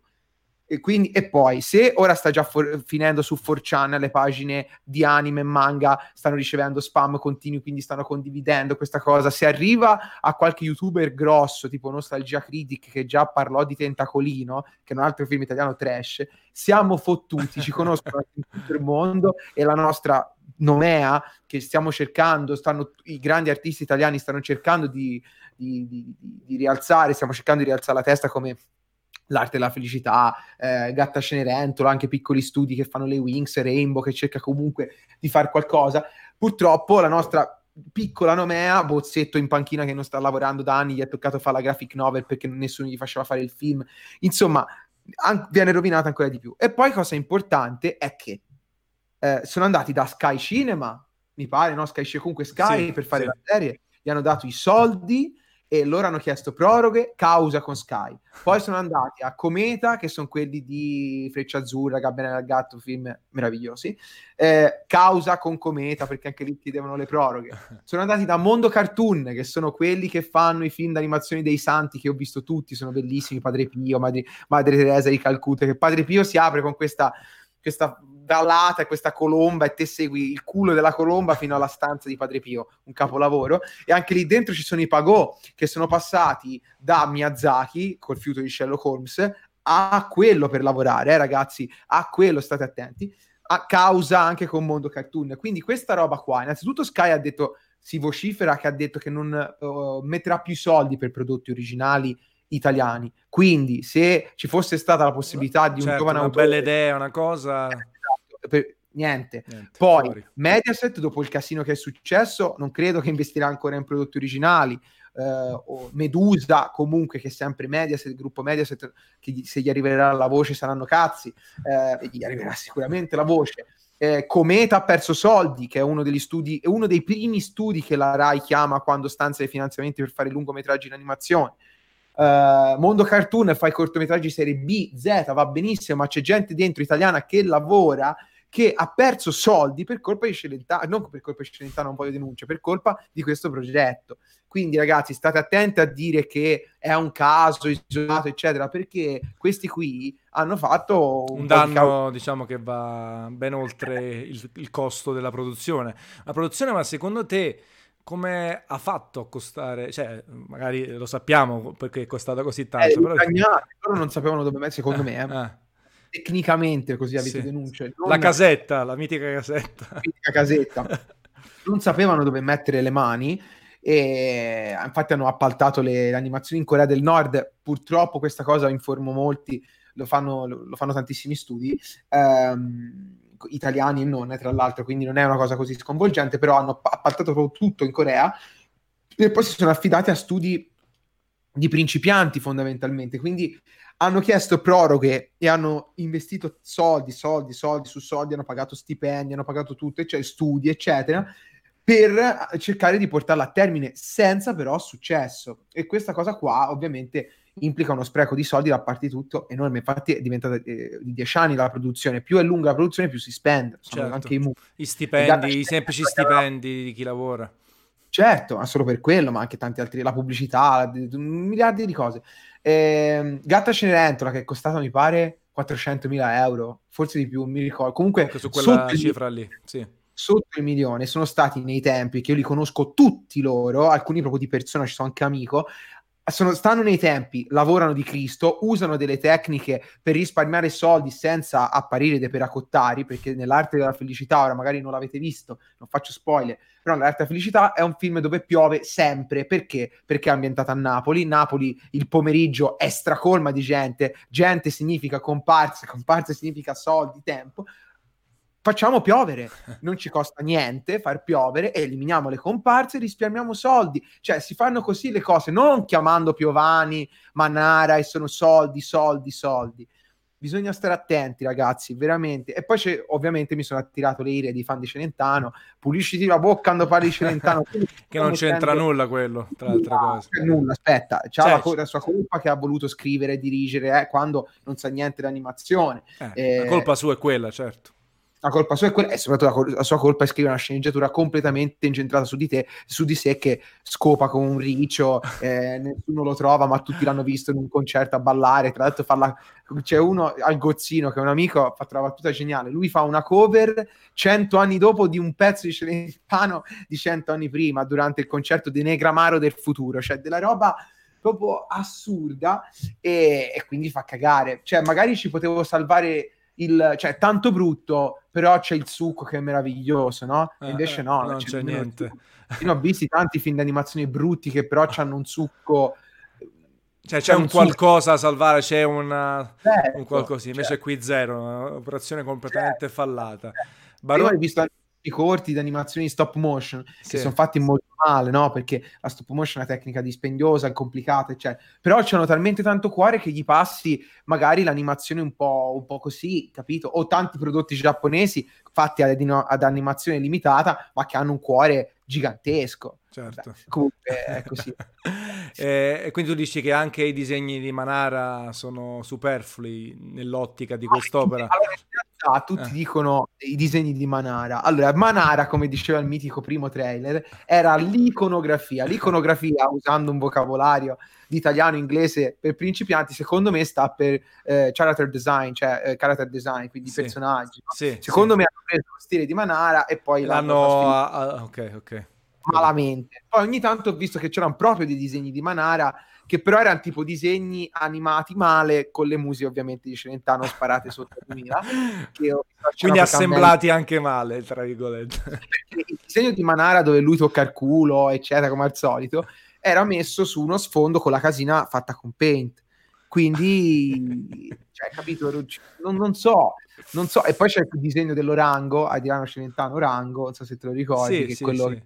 E, quindi, e poi, se ora sta già for- finendo su 4chan le pagine di anime e manga stanno ricevendo spam continui, quindi stanno condividendo questa cosa, se arriva a qualche youtuber grosso, tipo Nostalgia Critic, che già parlò di Tentacolino, che è un altro film italiano trash, siamo fottuti, ci conoscono tutto il mondo e la nostra nomea che stiamo cercando, stanno, i grandi artisti italiani stanno cercando di, di, di, di rialzare, stiamo cercando di rialzare la testa come l'arte della felicità, eh, Gatta Cenerentola, anche piccoli studi che fanno le Wings, Rainbow che cerca comunque di fare qualcosa. Purtroppo la nostra piccola nomea, Bozzetto in panchina che non sta lavorando da anni, gli è toccato fare la graphic novel perché nessuno gli faceva fare il film. Insomma, an- viene rovinata ancora di più. E poi cosa importante è che eh, sono andati da Sky Cinema, mi pare, no? Sky comunque Sky sì, per fare sì. la serie, gli hanno dato i soldi e loro hanno chiesto proroghe causa con Sky. Poi sono andati a Cometa, che sono quelli di Freccia Azzurra, Gabbana del Gatto, film meravigliosi, eh, causa con Cometa, perché anche lì chiedevano le proroghe. Sono andati da Mondo Cartoon, che sono quelli che fanno i film d'animazione dei santi, che ho visto tutti, sono bellissimi, Padre Pio, Madre, Madre Teresa di Calcutta, che Padre Pio si apre con questa questa ballata e questa colomba e te segui il culo della colomba fino alla stanza di Padre Pio, un capolavoro. E anche lì dentro ci sono i Pagò che sono passati da Miyazaki col fiuto di Sherlock Holmes a quello per lavorare, eh, ragazzi, a quello state attenti, a causa anche con Mondo Cartoon. Quindi questa roba qua, innanzitutto Sky ha detto si vocifera che ha detto che non uh, metterà più soldi per prodotti originali italiani. Quindi, se ci fosse stata la possibilità di certo, un giovane una autore, bella idea, una cosa. Esatto, per, niente. Niente, Poi fuori. Mediaset, dopo il casino che è successo, non credo che investirà ancora in prodotti originali. Eh, o Medusa, comunque, che è sempre Mediaset, il gruppo Mediaset, che gli- se gli arriverà la voce saranno cazzi, eh, gli arriverà sicuramente la voce. Eh, Cometa ha perso soldi, che è uno degli studi, è uno dei primi studi che la Rai chiama quando stanzia i finanziamenti per fare lungometraggi in animazione. Eh, Mondo Cartoon fa i cortometraggi serie B, Z, va benissimo, ma c'è gente dentro italiana che lavora che ha perso soldi per colpa di Celentano, non per colpa di Celentano, non voglio denuncia, per colpa di questo progetto. Quindi ragazzi, state attenti a dire che è un caso isolato, eccetera, perché questi qui hanno fatto Un po' di cavolo- danno, diciamo, che va ben oltre il, il costo della produzione. La produzione, ma secondo te, come ha fatto a costare? Cioè, magari lo sappiamo perché è costata così Eh, tanto, però... Cagnati, loro non sapevano dove mettere, secondo me, eh. Tecnicamente così avete Sì. denunce. non- la casetta, la mitica casetta. mitica casetta. non sapevano dove mettere le mani e infatti hanno appaltato le, le animazioni in Corea del Nord. Purtroppo questa cosa informo molti, lo fanno, lo, fanno tantissimi studi. ehm, italiani e non, tra l'altro, quindi non è una cosa così sconvolgente, però hanno pa- appaltato proprio tutto in Corea e poi si sono affidati a studi di principianti fondamentalmente, quindi hanno chiesto proroghe e hanno investito soldi, soldi, soldi su soldi, hanno pagato stipendi, hanno pagato tutto, cioè studi, eccetera, per cercare di portarla a termine senza però successo. E questa cosa qua ovviamente implica uno spreco di soldi da parte di tutto enorme. Infatti è diventata eh, di 10 anni la produzione, più è lunga la produzione più si spende, Certo. anche i mu- I stipendi, i semplici stipendi di chi lavora. Certo, ma solo per quello, ma anche tanti altri, la pubblicità, di- di- miliardi di cose. Ehm, Gatta Cenerentola che è costata, mi pare, 400.000 euro, forse di più, mi ricordo. Comunque, Comunque su quella sotto il, cifra lì, sì. sotto il milione sono stati nei tempi, che io li conosco tutti loro, alcuni proprio di persona, ci sono anche amico, sono- stanno nei tempi, lavorano di Cristo, usano delle tecniche per risparmiare soldi senza apparire dei peracottari, perché nell'arte della felicità, ora magari non l'avete visto, non faccio spoiler, però l'arte della felicità è un film dove piove sempre, perché? Perché è ambientata a Napoli, Napoli il pomeriggio è stracolma di gente, gente significa comparse, comparse significa soldi, tempo, facciamo piovere, non ci costa niente far piovere, eliminiamo le comparse, risparmiamo soldi, cioè si fanno così le cose, non chiamando Piovani, Manara e sono soldi, soldi, soldi. Bisogna stare attenti, ragazzi, veramente. E poi c'è, ovviamente mi sono attirato le ire di fan di Celentano. Pulisciti la bocca quando parli di Celentano. Che non c'entra mettendo- nulla quello, tra altre No, cose. nulla, aspetta, c'ha Cioè, la, co- la sua colpa che ha voluto scrivere e dirigere eh, quando non sa niente di animazione. Eh, Eh, la colpa sua è quella, certo. La colpa sua è quella, e soprattutto la, la sua colpa è scrivere una sceneggiatura completamente incentrata su di te, su di sé, che scopa con un riccio, eh, nessuno lo trova, ma tutti l'hanno visto in un concerto a ballare. Tra l'altro, farla... c'è uno al Gozzino che è un amico, ha fatto una battuta geniale. Lui fa una cover cento anni dopo di un pezzo di Celentano di cento anni prima, durante il concerto di Negramaro del futuro, cioè della roba proprio assurda e, e quindi fa cagare. Cioè, magari ci potevo salvare il, cioè, tanto brutto, però c'è il succo che è meraviglioso, no? Eh, invece eh, no, non c'è il niente. Io ho visti tanti film d'animazione brutti che però hanno un succo. Cioè c'è un un qualcosa da salvare, c'è una, Certo, un qualcosa, invece cioè, qui zero, un'operazione completamente fallata. Prima Baro- hai visto anche i corti di animazioni stop motion che Sì. sono fatti molto male, no? Perché la stop motion è una tecnica dispendiosa, complicata, eccetera. Però c'hanno talmente tanto cuore che gli passi magari l'animazione un po', un po' così, capito? O tanti prodotti giapponesi fatti ad, ad animazione limitata, ma che hanno un cuore gigantesco. Certo. Vabbè, comunque è così. e, e quindi tu dici che anche i disegni di Manara sono superflui nell'ottica di quest'opera. Allora, realtà tutti Eh. dicono i disegni di Manara. Allora, Manara, come diceva il mitico primo trailer, era l'iconografia. L'iconografia, usando un vocabolario di italiano inglese per principianti, secondo me sta per eh, character design, cioè eh, character design, quindi Sì. personaggi. no? Sì, Secondo sì. me hanno preso lo stile di Manara e poi l'hanno... ah, ah, ok, ok. Malamente. Poi ogni tanto ho visto che c'erano proprio dei disegni di Manara che però erano tipo disegni animati male con le musiche ovviamente di Celentano sparate sotto 2000 quindi assemblati anche male tra virgolette il disegno di Manara dove lui tocca il culo eccetera come al solito era messo su uno sfondo con la casina fatta con paint quindi cioè capito non, non so non so, e poi c'è il disegno dell'Orango, Adriano Celentano Orango, non so se te lo ricordi, sì, che sì, quello sì.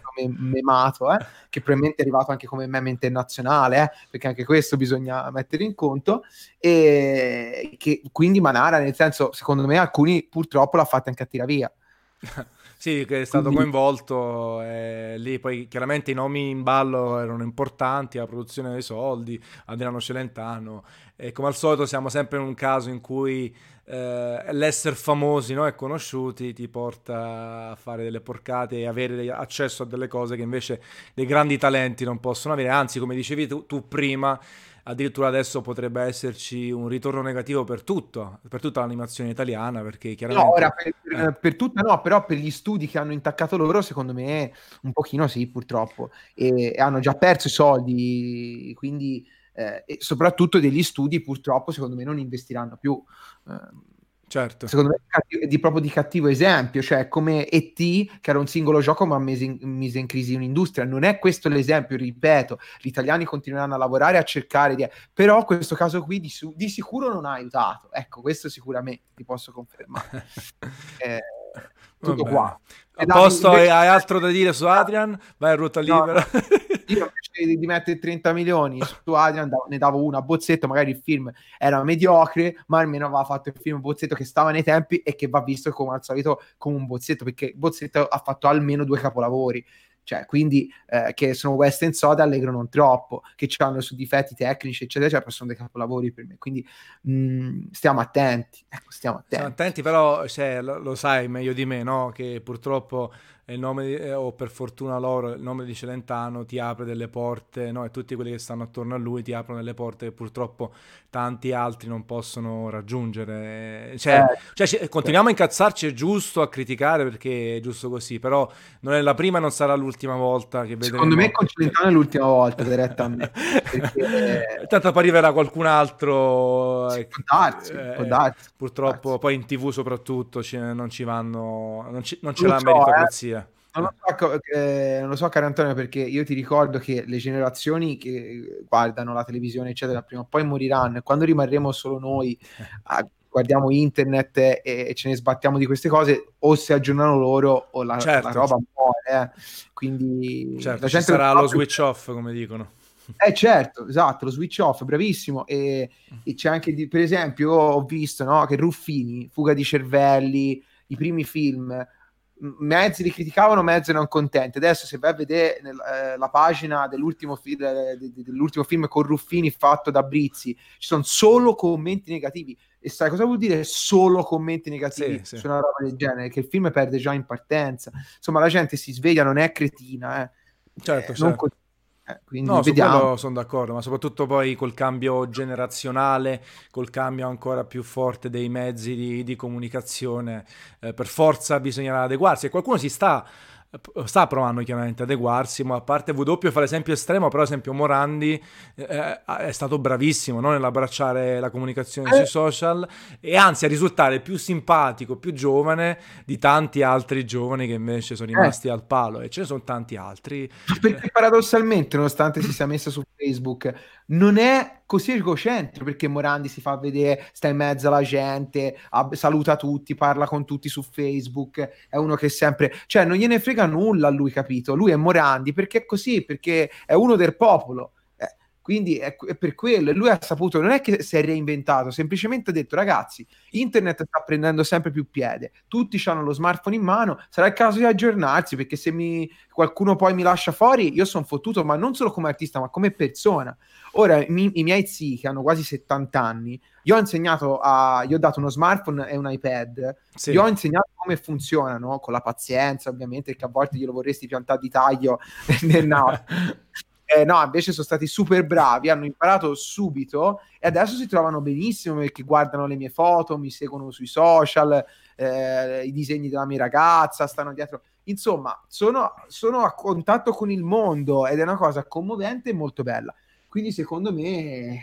Che memato, eh? che probabilmente è arrivato anche come meme internazionale, eh? perché anche questo bisogna mettere in conto, e che quindi Manara, nel senso, secondo me alcuni purtroppo l'ha fatta anche a tira via. Sì, che è stato Quindi... coinvolto, eh, lì poi chiaramente i nomi in ballo erano importanti, la produzione dei soldi, Adriano Celentano, e come al solito siamo sempre in un caso in cui eh, l'essere famosi no, e conosciuti ti porta a fare delle porcate e avere accesso a delle cose che invece dei grandi talenti non possono avere, anzi come dicevi tu, tu prima, addirittura adesso potrebbe esserci un ritorno negativo per tutto, per tutta l'animazione italiana, perché chiaramente... No, ora per, eh. per tutta no, però per gli studi che hanno intaccato loro, secondo me un pochino sì, purtroppo, e, e hanno già perso i soldi, quindi... Eh, e soprattutto degli studi purtroppo secondo me non investiranno più. Eh, Certo. Secondo me è di, proprio di cattivo esempio, cioè come ET, che era un singolo gioco ma mise in, mise in crisi un'industria. Non è questo l'esempio, ripeto, gli italiani continueranno a lavorare a cercare di... Però questo caso qui di, su, di sicuro non ha aiutato. Ecco, questo sicuramente ti posso confermare. eh, tutto Vabbè. qua. A posto, invece... hai altro da dire su Adrian? Vai a ruota libera. No, io invece di mettere 30 milioni su Adrian ne davo una a bozzetto, magari il film era mediocre, ma almeno aveva fatto il film bozzetto che stava nei tempi e che va visto come al solito come un bozzetto, perché bozzetto ha fatto almeno due capolavori cioè, quindi eh, che sono West and Soda allegro non troppo, che hanno su difetti tecnici, eccetera, eccetera, sono dei capolavori per me. Quindi mh, mm, stiamo attenti. Ecco, stiamo attenti. Stiamo attenti, però cioè, lo, lo, sai meglio di me, no? Che purtroppo il nome di, eh, o per fortuna loro il nome di Celentano ti apre delle porte no? e tutti quelli che stanno attorno a lui ti aprono delle porte che purtroppo tanti altri non possono raggiungere cioè, eh, cioè continuiamo a incazzarci è giusto a criticare perché è giusto così però non è la prima e non sarà l'ultima volta che vedremo secondo me con Celentano è l'ultima volta direttamente perché... tanto poi arriverà qualcun altro sì, può darsi, eh, può darsi, purtroppo può darsi. poi in tv soprattutto ci, non ci vanno non, ci, non ce l'ha so, meritocrazia eh non lo, so, eh, non lo so, caro Antonio, perché io ti ricordo che le generazioni che guardano la televisione, eccetera, prima o poi moriranno e quando rimarremo solo noi a, guardiamo internet e, e, ce ne sbattiamo di queste cose, o si aggiornano loro o la, certo. la roba muore. Eh. Quindi certo, ci sarà lo switch off, come dicono. Eh certo, esatto, lo switch off, bravissimo. E, e c'è anche, di, per esempio, ho visto no, che Ruffini, Fuga di cervelli, i primi film mezzi li criticavano, mezzi non contenti. Adesso, se vai a vedere nel, eh, la pagina dell'ultimo, fi- de- de- dell'ultimo, film con Ruffini fatto da Brizzi, ci sono solo commenti negativi. E sai cosa vuol dire solo commenti negativi sì, su una roba del genere? Che il film perde già in partenza. Insomma, la gente si sveglia, non è cretina. Eh. Certo, eh, certo. Co- eh, quindi no, vediamo. sono d'accordo, ma soprattutto poi col cambio generazionale, col cambio ancora più forte dei mezzi di, di comunicazione, eh, per forza bisognerà adeguarsi e qualcuno si sta sta provando chiaramente ad adeguarsi, ma a parte W fa l'esempio estremo, però esempio Morandi eh, è stato bravissimo no? nell'abbracciare la comunicazione eh. sui social e anzi a risultare più simpatico, più giovane di tanti altri giovani che invece sono rimasti eh. al palo e ce ne sono tanti altri. Perché paradossalmente, nonostante si sia messa su Facebook, non è così egocentrico perché Morandi si fa vedere, sta in mezzo alla gente, ab- saluta tutti, parla con tutti su Facebook, è uno che sempre, cioè non gliene frega nulla a lui, capito? Lui è Morandi perché è così, perché è uno del popolo. Quindi è, è, per quello, e lui ha saputo, non è che si è reinventato, semplicemente ha detto ragazzi, internet sta prendendo sempre più piede, tutti hanno lo smartphone in mano, sarà il caso di aggiornarsi perché se mi, qualcuno poi mi lascia fuori, io sono fottuto, ma non solo come artista, ma come persona. Ora, mi, i miei zii che hanno quasi 70 anni, io ho insegnato a, gli ho dato uno smartphone e un iPad, sì. gli ho insegnato come funzionano, con la pazienza ovviamente, che a volte glielo vorresti piantare di taglio nel naso. Eh, no, invece sono stati super bravi, hanno imparato subito e adesso si trovano benissimo perché guardano le mie foto, mi seguono sui social, eh, i disegni della mia ragazza, stanno dietro. Insomma, sono, sono a contatto con il mondo ed è una cosa commovente e molto bella. Quindi secondo me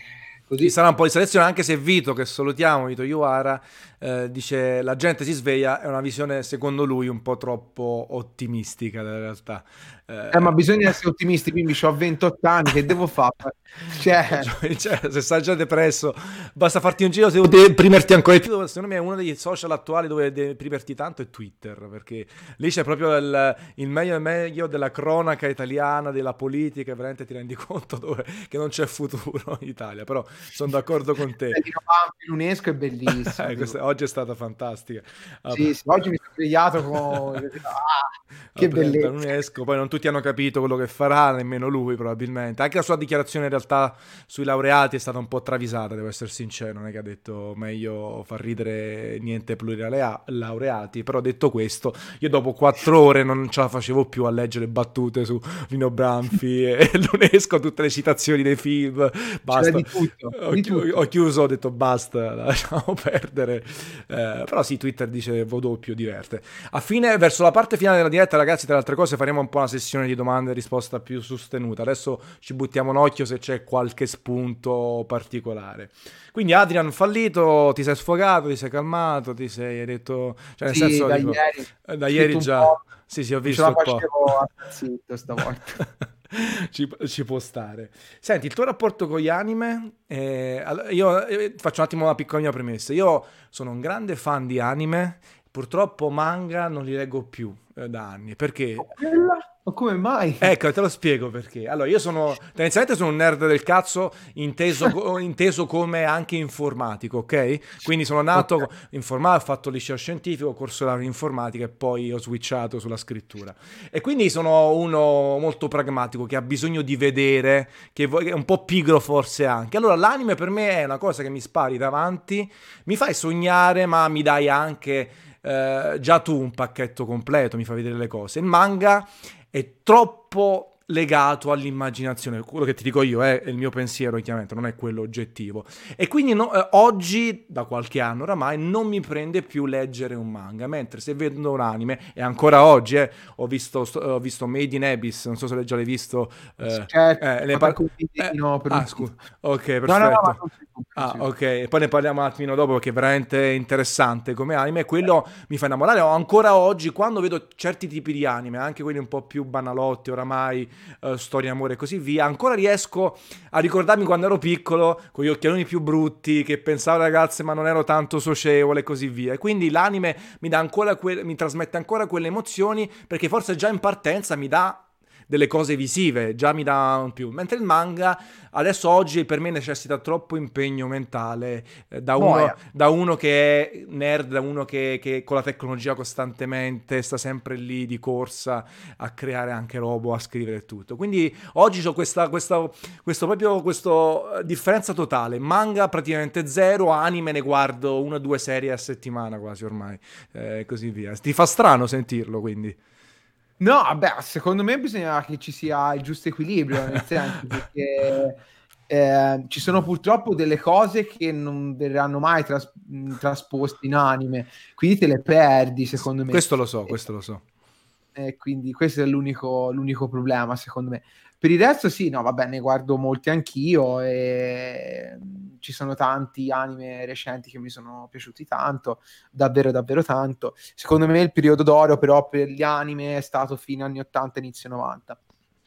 Così. Ci sarà un po' di selezione, anche se Vito, che salutiamo, Vito Iuara, eh, dice la gente si sveglia, è una visione secondo lui un po' troppo ottimistica della realtà. Eh, eh ma bisogna essere ottimisti, quindi ho 28 anni, che devo fare? Cioè... cioè, se stai già depresso, basta farti un giro, se devi deprimerti ancora di più. Secondo me è uno degli social attuali dove deprimerti tanto è Twitter, perché lì c'è proprio il, il meglio e meglio della cronaca italiana, della politica, veramente ti rendi conto dove, che non c'è futuro in Italia, però sono d'accordo con te. L'UNESCO è bellissimo. eh, questa, oggi è stata fantastica. Sì, sì, oggi mi sono svegliato con... ah, che bellezza. L'UNESCO, poi non tutti hanno capito quello che farà, nemmeno lui probabilmente. Anche la sua dichiarazione in realtà sui laureati è stata un po' travisata, devo essere sincero, non è che ha detto meglio far ridere niente plurilaureati, però detto questo, io dopo quattro ore non ce la facevo più a leggere battute su Lino Branfi e l'UNESCO, tutte le citazioni dei film, basta. Di tutto, ho, di ho, chiuso, ho detto basta, lasciamo perdere. Eh, però sì, Twitter dice doppio, diverte. A fine, verso la parte finale della diretta, ragazzi, tra le altre cose faremo un po' una sessione di domande e risposta più sostenuta. Adesso ci buttiamo un occhio se c'è qualche spunto particolare. Quindi Adrian fallito, ti sei sfogato, ti sei calmato, ti sei hai detto... Cioè nel sì, senso, da dico, ieri, eh, da ieri già... Sì, sì, ho visto un po'. zitto stavolta. ci, ci, può stare. Senti, il tuo rapporto con gli anime, eh, io eh, faccio un attimo una piccola mia premessa. Io sono un grande fan di anime, purtroppo manga non li leggo più eh, da anni, perché... Ma come mai? Ecco, te lo spiego perché. Allora, io sono, tendenzialmente sono un nerd del cazzo, inteso, inteso come anche informatico, ok? Quindi sono nato okay. informatico, ho fatto liceo scientifico, corso laurea in informatica e poi ho switchato sulla scrittura. E quindi sono uno molto pragmatico che ha bisogno di vedere, che è un po' pigro forse anche. Allora, l'anime per me è una cosa che mi spari davanti, mi fai sognare, ma mi dai anche... Eh, già tu un pacchetto completo, mi fai vedere le cose. Il manga è troppo legato all'immaginazione. Quello che ti dico io è il mio pensiero, chiaramente, non è quello oggettivo. E quindi no, eh, oggi, da qualche anno oramai, non mi prende più leggere un manga, mentre se vedo un anime, e ancora oggi eh, ho, visto, ho, visto, Made in Abyss, non so se l'hai già visto. Eh, certo, eh, ne par- eh, no, ah, scusa. Ok, perfetto. No, no, Ah, ok, e poi ne parliamo un attimo dopo perché è veramente interessante come anime. Quello mi fa innamorare. Ancora oggi, quando vedo certi tipi di anime, anche quelli un po' più banalotti, oramai, uh, storia, amore e così via, ancora riesco a ricordarmi quando ero piccolo, con gli occhialoni più brutti, che pensavo ragazze ma non ero tanto socievole e così via. E quindi l'anime mi, que- mi trasmette ancora quelle emozioni perché forse già in partenza mi dà delle cose visive, già mi dà un più. Mentre il manga adesso oggi per me necessita troppo impegno mentale eh, da, uno, da, uno, che è nerd, da uno che, che, con la tecnologia costantemente sta sempre lì di corsa a creare anche robot, a scrivere tutto. Quindi oggi ho questa, questa questo proprio questa eh, differenza totale. Manga praticamente zero, anime ne guardo una o due serie a settimana quasi ormai, eh, così via. Ti fa strano sentirlo quindi. No, vabbè, secondo me bisogna che ci sia il giusto equilibrio, nel senso perché eh, ci sono purtroppo delle cose che non verranno mai tras- trasposte in anime, quindi te le perdi, secondo me. Questo lo so, questo lo so. E quindi questo è l'unico, l'unico problema, secondo me. Per il resto sì, no, vabbè, ne guardo molti anch'io e ci sono tanti anime recenti che mi sono piaciuti tanto, davvero davvero tanto. Secondo me il periodo d'oro però per gli anime è stato fine anni 80, inizio 90.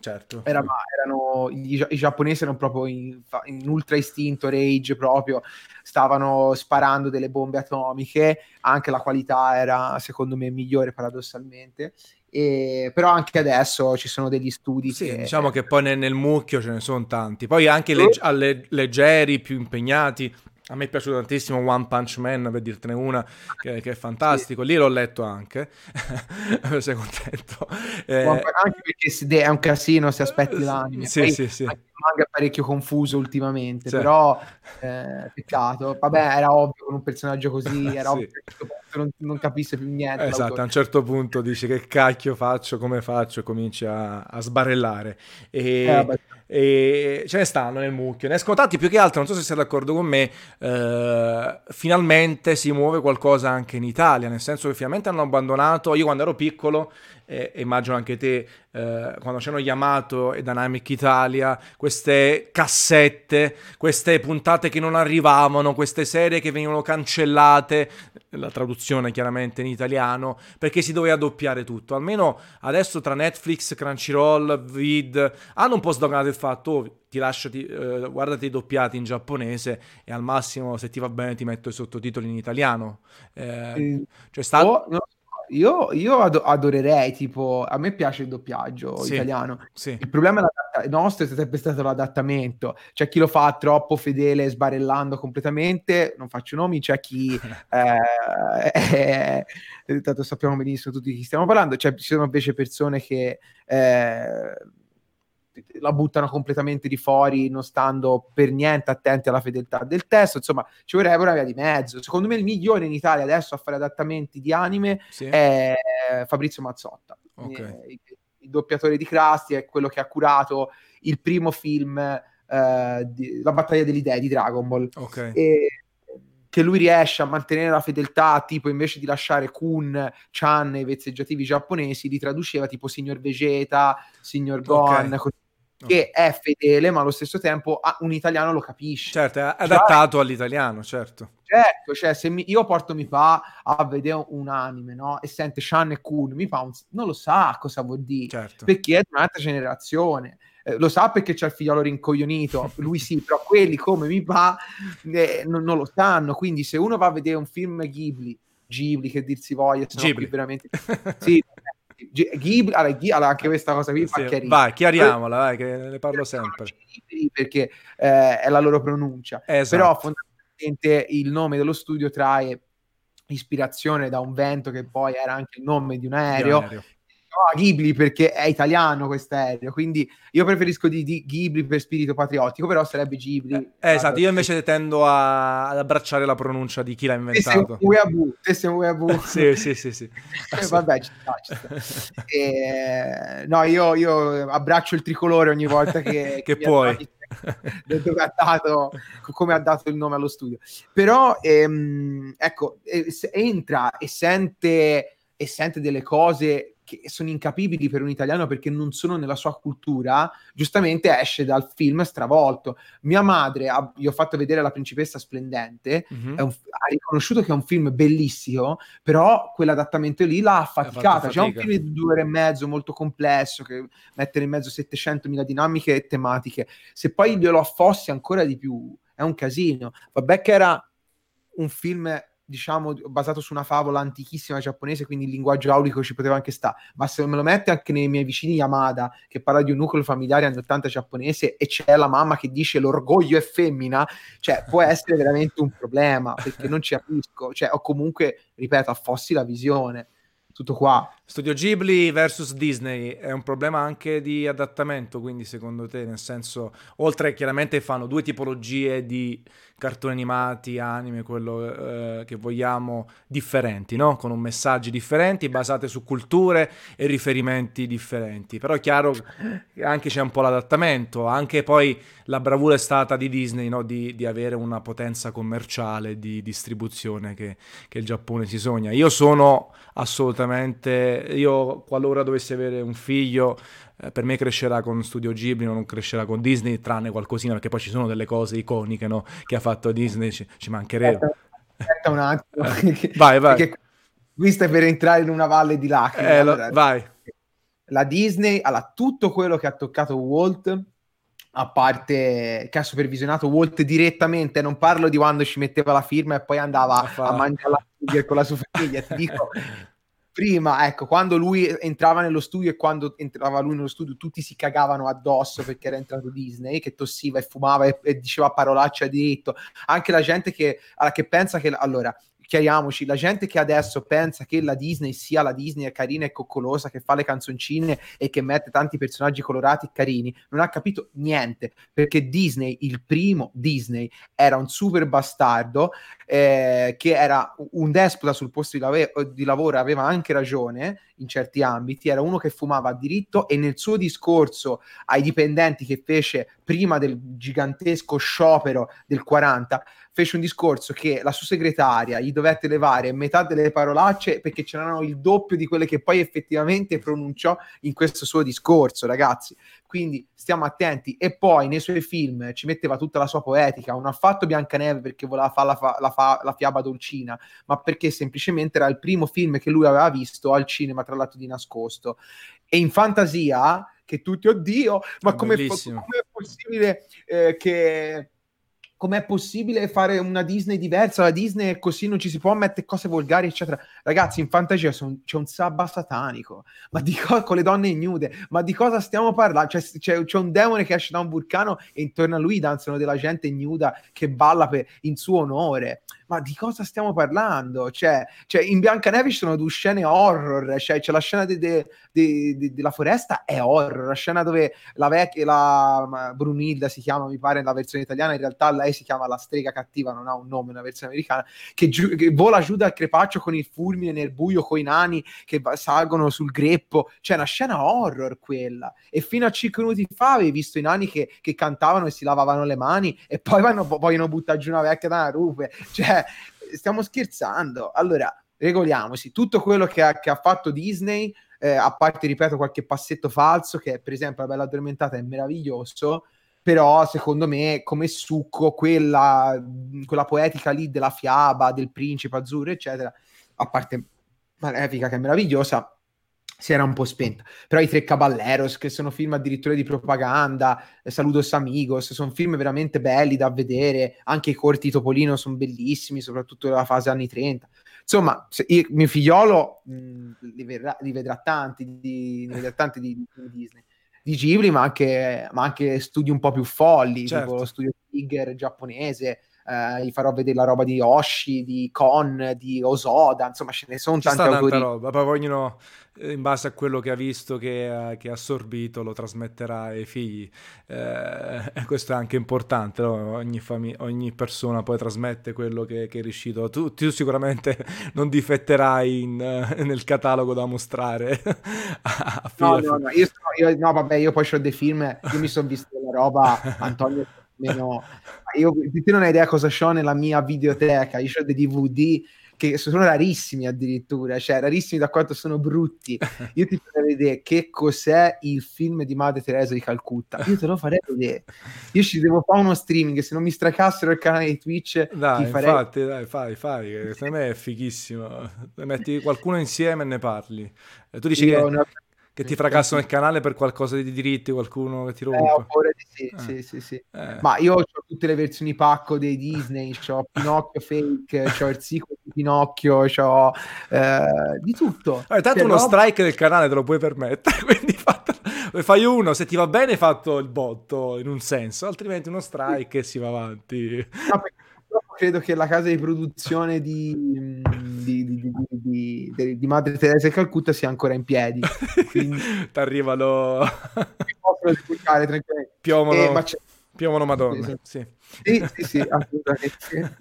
Certo. Era, erano, i, i, giapponesi erano proprio in, in, ultra istinto, rage proprio, stavano sparando delle bombe atomiche, anche la qualità era secondo me migliore paradossalmente e, però anche adesso ci sono degli studi. Sì, che... diciamo che poi nel, nel, mucchio ce ne sono tanti. Poi anche legge, alle, leggeri, più impegnati. A me è piaciuto tantissimo One Punch Man, per dirtene una, che, che è fantastico. Sì. Lì l'ho letto anche. Sei contento? Eh... Anche perché è un casino se aspetti l'anime. Sì, Poi, sì, sì. Anche manga parecchio confuso ultimamente, sì. però eh, peccato. Vabbè, era ovvio con un personaggio così, era sì. ovvio che non, non capisse più niente. Esatto, l'autore. a un certo punto dici che cacchio faccio, come faccio, e cominci a, a sbarellare. E, eh, E ce ne stanno nel mucchio. Ne escono tanti più che altro, non so se sei d'accordo con me, eh, finalmente si muove qualcosa anche in Italia, nel senso che finalmente hanno abbandonato, io quando ero piccolo e immagino anche te, eh, quando c'erano Yamato e Dynamic Italia, queste cassette, queste puntate che non arrivavano, queste serie che venivano cancellate, la traduzione chiaramente in italiano, perché si doveva doppiare tutto. Almeno adesso tra Netflix, Crunchyroll, Vid, hanno un po' sdoganato il fatto, oh, ti lascio, ti, eh, guardati i doppiati in giapponese e al massimo, se ti va bene, ti metto i sottotitoli in italiano. Eh, cioè sta... Oh, no io, io ado- adorerei, tipo, a me piace il doppiaggio sì, italiano. Sì. Il problema è nostro è sempre stato l'adattamento. C'è chi lo fa troppo fedele, sbarellando completamente, non faccio nomi, c'è chi... eh, eh, tanto sappiamo benissimo tutti di chi stiamo parlando, c'è, ci sono invece persone che... Eh, la buttano completamente di fuori, non stando per niente attenti alla fedeltà del testo. Insomma, ci vorrebbe una via di mezzo. Secondo me il migliore in Italia adesso a fare adattamenti di anime sì. è Fabrizio Mazzotta, okay. il, il, doppiatore di Krusty, è quello che ha curato il primo film, eh, di, La battaglia delle idee di Dragon Ball. Okay. E, che lui riesce a mantenere la fedeltà, tipo invece di lasciare Kun, Chan e i vezzeggiativi giapponesi, li traduceva tipo Signor Vegeta, Signor Gon, okay che è fedele, ma allo stesso tempo un italiano lo capisce. Certo, è adattato cioè, all'italiano, certo. Certo, cioè se mi, io porto mi pa a vedere un anime, no? E sente Shan e Kun, mi fa un, non lo sa cosa vuol dire, certo. perché è di un'altra generazione. Eh, lo sa perché c'è il figliolo rincoglionito, lui sì, però quelli come mi pa eh, non, non, lo sanno, quindi se uno va a vedere un film Ghibli, Ghibli che dir si voglia, Ghibli. veramente... sì, Ghibli, allora, Ghibli, allora, anche questa cosa qui sì, vai, chiariamola, vai, che ne parlo sempre. Perché eh, è la loro pronuncia. Esatto. Però fondamentalmente il nome dello studio trae ispirazione da un vento che poi era anche il nome di un aereo, di un aereo no, Ghibli perché è italiano quest'aereo, quindi io preferisco di, di Ghibli per spirito patriottico, però sarebbe Ghibli. Eh, eh, esatto, io invece tendo a, ad abbracciare la pronuncia di chi l'ha inventato. Te sei un sì, sì, sì, sì. eh, vabbè, ci sta, ci sta. E, no, io, io, abbraccio il tricolore ogni volta che, che, che puoi. dove ha dato, come ha dato il nome allo studio. Però, ehm, ecco, entra e sente, e sente delle cose che sono incapibili per un italiano perché non sono nella sua cultura, giustamente esce dal film stravolto. Mia madre, ha, gli ho fatto vedere La principessa splendente, mm-hmm. un, ha riconosciuto che è un film bellissimo, però quell'adattamento lì l'ha affaticata. C'è un film di due ore e mezzo molto complesso che mette in mezzo 700.000 dinamiche e tematiche. Se poi glielo affossi ancora di più, è un casino. Vabbè che era un film diciamo, basato su una favola antichissima giapponese, quindi il linguaggio aulico ci poteva anche stare, ma se me lo mette anche nei miei vicini Yamada, che parla di un nucleo familiare anni 80 giapponese, e c'è la mamma che dice l'orgoglio è femmina, cioè può essere veramente un problema, perché non ci capisco, cioè, o comunque, ripeto, affossi la visione. Tutto qua. Studio Ghibli versus Disney è un problema anche di adattamento, quindi secondo te, nel senso, oltre chiaramente fanno due tipologie di cartoni animati, anime, quello eh, che vogliamo, differenti, no? Con messaggi differenti, basate su culture e riferimenti differenti. Però è chiaro che anche c'è un po' l'adattamento, anche poi la bravura è stata di Disney, no? di, di, avere una potenza commerciale di distribuzione che, che il Giappone si sogna. Io sono assolutamente, io qualora dovessi avere un figlio eh, per me crescerà con Studio Ghibli, non crescerà con Disney, tranne qualcosina, perché poi ci sono delle cose iconiche no? che ha fatto Disney, ci, ci mancherebbe. Aspetta un attimo. Eh, vai, vai. Perché qui stai per entrare in una valle di lacrime. Eh, allora, vai. La Disney, allora, tutto quello che ha toccato Walt, a parte che ha supervisionato Walt direttamente, non parlo di quando ci metteva la firma e poi andava a, a mangiare la con la sua famiglia, ti dico prima, ecco, quando lui entrava nello studio e quando entrava lui nello studio tutti si cagavano addosso perché era entrato Disney, che tossiva e fumava e, e diceva parolacce a diritto. Anche la gente che, che pensa che... Allora, chiariamoci, la gente che adesso pensa che la Disney sia la Disney carina e coccolosa, che fa le canzoncine e che mette tanti personaggi colorati e carini, non ha capito niente, perché Disney, il primo Disney, era un super bastardo eh, che era un despota sul posto di, lave- di lavoro, aveva anche ragione in certi ambiti, era uno che fumava a diritto e nel suo discorso ai dipendenti che fece prima del gigantesco sciopero del 40 fece un discorso che la sua segretaria gli dovette levare metà delle parolacce perché c'erano il doppio di quelle che poi effettivamente pronunciò in questo suo discorso, ragazzi. Quindi stiamo attenti. E poi nei suoi film ci metteva tutta la sua poetica. Non ha fatto Biancaneve perché voleva fare la, fa- la, fa- la fiaba dolcina, ma perché semplicemente era il primo film che lui aveva visto al cinema, tra l'altro di nascosto. E in fantasia, che tutti, oddio, ma come è possibile eh, che com'è possibile fare una Disney diversa? La Disney è così, non ci si può mettere cose volgari, eccetera. Ragazzi, in fantasia son, c'è un sabba satanico, ma di co- con le donne nude, ma di cosa stiamo parlando? C'è, c'è, c'è, un demone che esce da un vulcano e intorno a lui danzano della gente nuda che balla per, in suo onore ma di cosa stiamo parlando? Cioè, cioè in Biancaneve ci sono due scene horror, cioè c'è la scena de, de, de, della foresta è horror, la scena dove la vecchia, la Brunilda si chiama, mi pare, nella versione italiana, in realtà lei si chiama la strega cattiva, non ha un nome nella versione americana, che, giu- che vola giù dal crepaccio con il fulmine nel buio, con i nani che salgono sul greppo, cioè una scena horror quella. E fino a 5 minuti fa avevi visto i nani che, che cantavano e si lavavano le mani e poi vanno, vogliono buttare giù una vecchia da una rupe, cioè stiamo scherzando. Allora, regoliamoci. Tutto quello che ha, che ha fatto Disney, eh, a parte, ripeto, qualche passetto falso, che per esempio la Bella Addormentata è meraviglioso, però secondo me come succo quella, quella poetica lì della fiaba, del principe azzurro, eccetera, a parte Malefica che è meravigliosa, si era un po' spenta. Però i Tre Caballeros, che sono film addirittura di propaganda, eh, Saludos Amigos, sono film veramente belli da vedere, anche i corti Topolino sono bellissimi, soprattutto nella fase anni 30. Insomma, io, mio figliolo mh, li, vedrà, li, vedrà, tanti di, li vedrà tanti di, di Disney di Ghibli, ma anche, ma anche, studi un po' più folli, certo. tipo lo studio Tiger giapponese, eh, gli farò vedere la roba di Oshi, di Kon, di Osoda, insomma ce ne sono Ci tanti autori. Tanta roba, poi ognuno eh, in base a quello che ha visto, che ha, che ha assorbito, lo trasmetterà ai figli. Eh, questo è anche importante, no? ogni, fami- ogni, persona poi trasmette quello che, che è riuscito. Tu, tu, sicuramente non difetterai in, nel catalogo da mostrare. no, no, no, io, io, no, vabbè, io poi ho dei film, io mi sono visto la roba, Antonio meno... Io, te non hai idea cosa ho nella mia videoteca, io ho dei DVD che sono rarissimi addirittura, cioè rarissimi da quanto sono brutti. Io ti farei vedere che cos'è il film di Madre Teresa di Calcutta. Io te lo farei vedere. Io ci devo fare uno streaming, se non mi stracassero il canale di Twitch, dai, farei... infatti, dai, fai, fai, secondo me è fighissimo. Metti qualcuno insieme e ne parli. E tu dici Io che... Che ti fracassano il canale per qualcosa di diritti, qualcuno che ti rompe. Eh, ho paura di sì, eh. sì, sì, sì. Eh. Ma io ho tutte le versioni pacco dei Disney, ho Pinocchio fake, ho il sequel di Pinocchio, ho eh, di tutto. Allora, tanto Però... uno strike del canale te lo puoi permettere, quindi fatto... fai uno, se ti va bene hai fatto il botto in un senso, altrimenti uno strike e si va avanti. No, credo che la casa di produzione di, di, di, di Madre Teresa e Calcutta sia ancora in piedi. Quindi... Ti arrivano... Piovono, eh, piovono Madonna. Sì, sì, sì, sì assolutamente.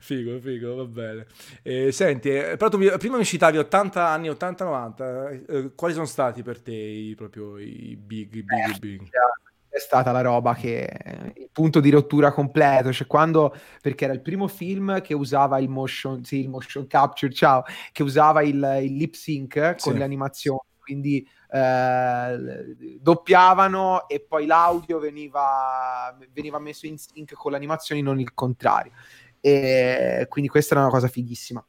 figo, figo, va bene. Eh, senti, eh, però tu prima mi citavi 80 anni, 80-90, eh, quali sono stati per te i, proprio i big, i big, eh, big? È stata la roba che il punto di rottura completo, cioè quando perché era il primo film che usava il motion, sì, il motion capture, ciao, che usava il, il lip sync con sì. le animazioni, quindi eh, doppiavano e poi l'audio veniva, veniva messo in sync con le animazioni, non il contrario. E quindi questa era una cosa fighissima.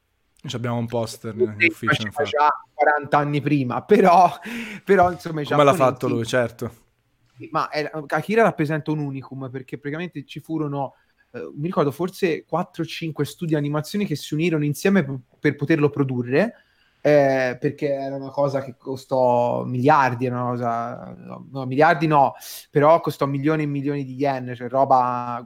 Ci abbiamo un poster nell'ufficio. già 40 anni prima, però, però insomma... Come l'ha fatto lui, certo ma è, Akira rappresenta un unicum perché praticamente ci furono, eh, mi ricordo, forse 4-5 studi di animazione che si unirono insieme per, per poterlo produrre. Eh, perché era una cosa che costò miliardi, una cosa, no, no, miliardi no, però costò milioni e milioni di yen, cioè roba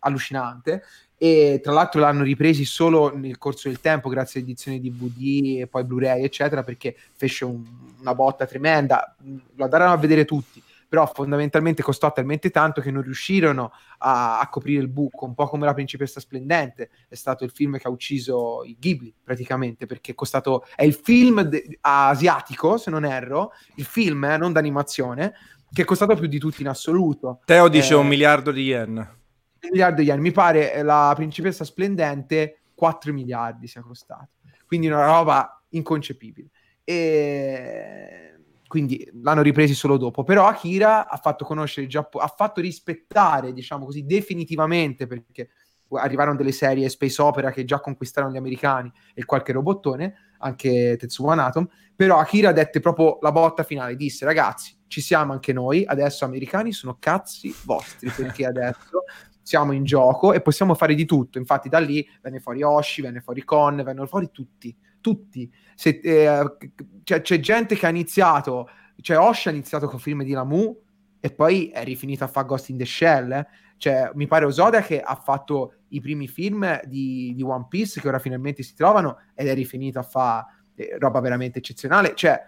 allucinante e tra l'altro l'hanno ripresi solo nel corso del tempo grazie a edizioni DVD e poi Blu-ray eccetera perché fece un, una botta tremenda lo andarono a vedere tutti però fondamentalmente costò talmente tanto che non riuscirono a, a, coprire il buco, un po' come La Principessa Splendente, è stato il film che ha ucciso i Ghibli praticamente, perché è costato, è il film de- asiatico, se non erro, il film, eh, non d'animazione, che è costato più di tutti in assoluto. Teo dice eh, un miliardo di yen. Un miliardo di yen, mi pare La Principessa Splendente 4 miliardi sia costato, quindi una roba inconcepibile. E quindi l'hanno ripresi solo dopo. Però Akira ha fatto conoscere il Giappone, ha fatto rispettare, diciamo così, definitivamente, perché arrivarono delle serie space opera che già conquistarono gli americani e qualche robottone, anche Tetsuo Atom, però Akira dette proprio la botta finale, disse ragazzi, ci siamo anche noi, adesso americani sono cazzi vostri, perché adesso siamo in gioco e possiamo fare di tutto. Infatti da lì venne fuori Oshi, venne fuori Con, vennero fuori tutti tutti. Se, eh, cioè, c'è gente che ha iniziato, cioè Osh ha iniziato con film di Lamu e poi è rifinito a fare Ghost in the Shell. Eh. Cioè, mi pare Osoda che ha fatto i primi film di, di, One Piece che ora finalmente si trovano ed è rifinito a fare eh, roba veramente eccezionale. Cioè,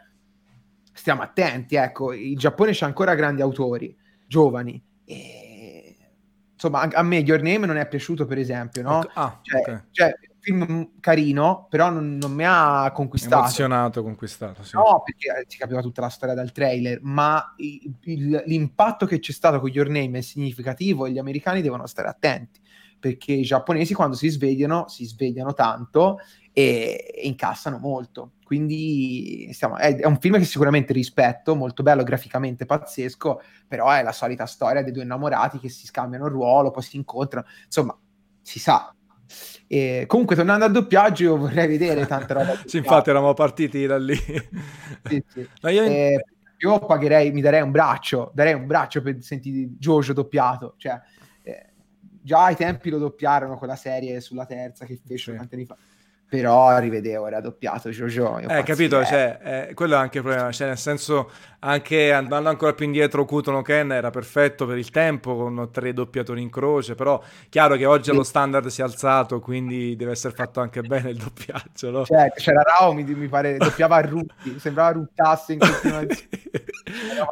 stiamo attenti, ecco, il Giappone c'ha ancora grandi autori, giovani. E... Insomma, a, a me Your Name non è piaciuto, per esempio, no? Ah, cioè, okay. cioè, film carino, però non, non mi ha conquistato. Emozionato, conquistato. Sì. No, perché si capiva tutta la storia dal trailer, ma il, il, l'impatto che c'è stato con Your Name è significativo e gli americani devono stare attenti, perché i giapponesi quando si svegliano, si svegliano tanto e, e incassano molto. Quindi stiamo, è, è, un film che sicuramente rispetto, molto bello, graficamente pazzesco, però è la solita storia dei due innamorati che si scambiano il ruolo, poi si incontrano, insomma, si sa, e comunque, tornando al doppiaggio, io vorrei vedere tante robe. sì, infatti, eravamo partiti da lì. sì, sì. io... Eh, io... pagherei, mi darei un braccio, darei un braccio per sentire Jojo doppiato. Cioè, eh, già ai tempi lo doppiarono quella serie sulla terza che fece sì. tanti anni fa però rivedevo, era doppiato Jojo. Eh, capito, cioè, eh, quello è anche il problema, cioè, nel senso, anche andando ancora più indietro, Kutono Ken era perfetto per il tempo, con tre doppiatori in croce, però chiaro che oggi sì. lo standard si è alzato, quindi deve essere fatto anche bene il doppiaggio, no? Cioè, c'era Rao, mi, mi pare, doppiava a Rutti, sembrava ruttasse in continuazione.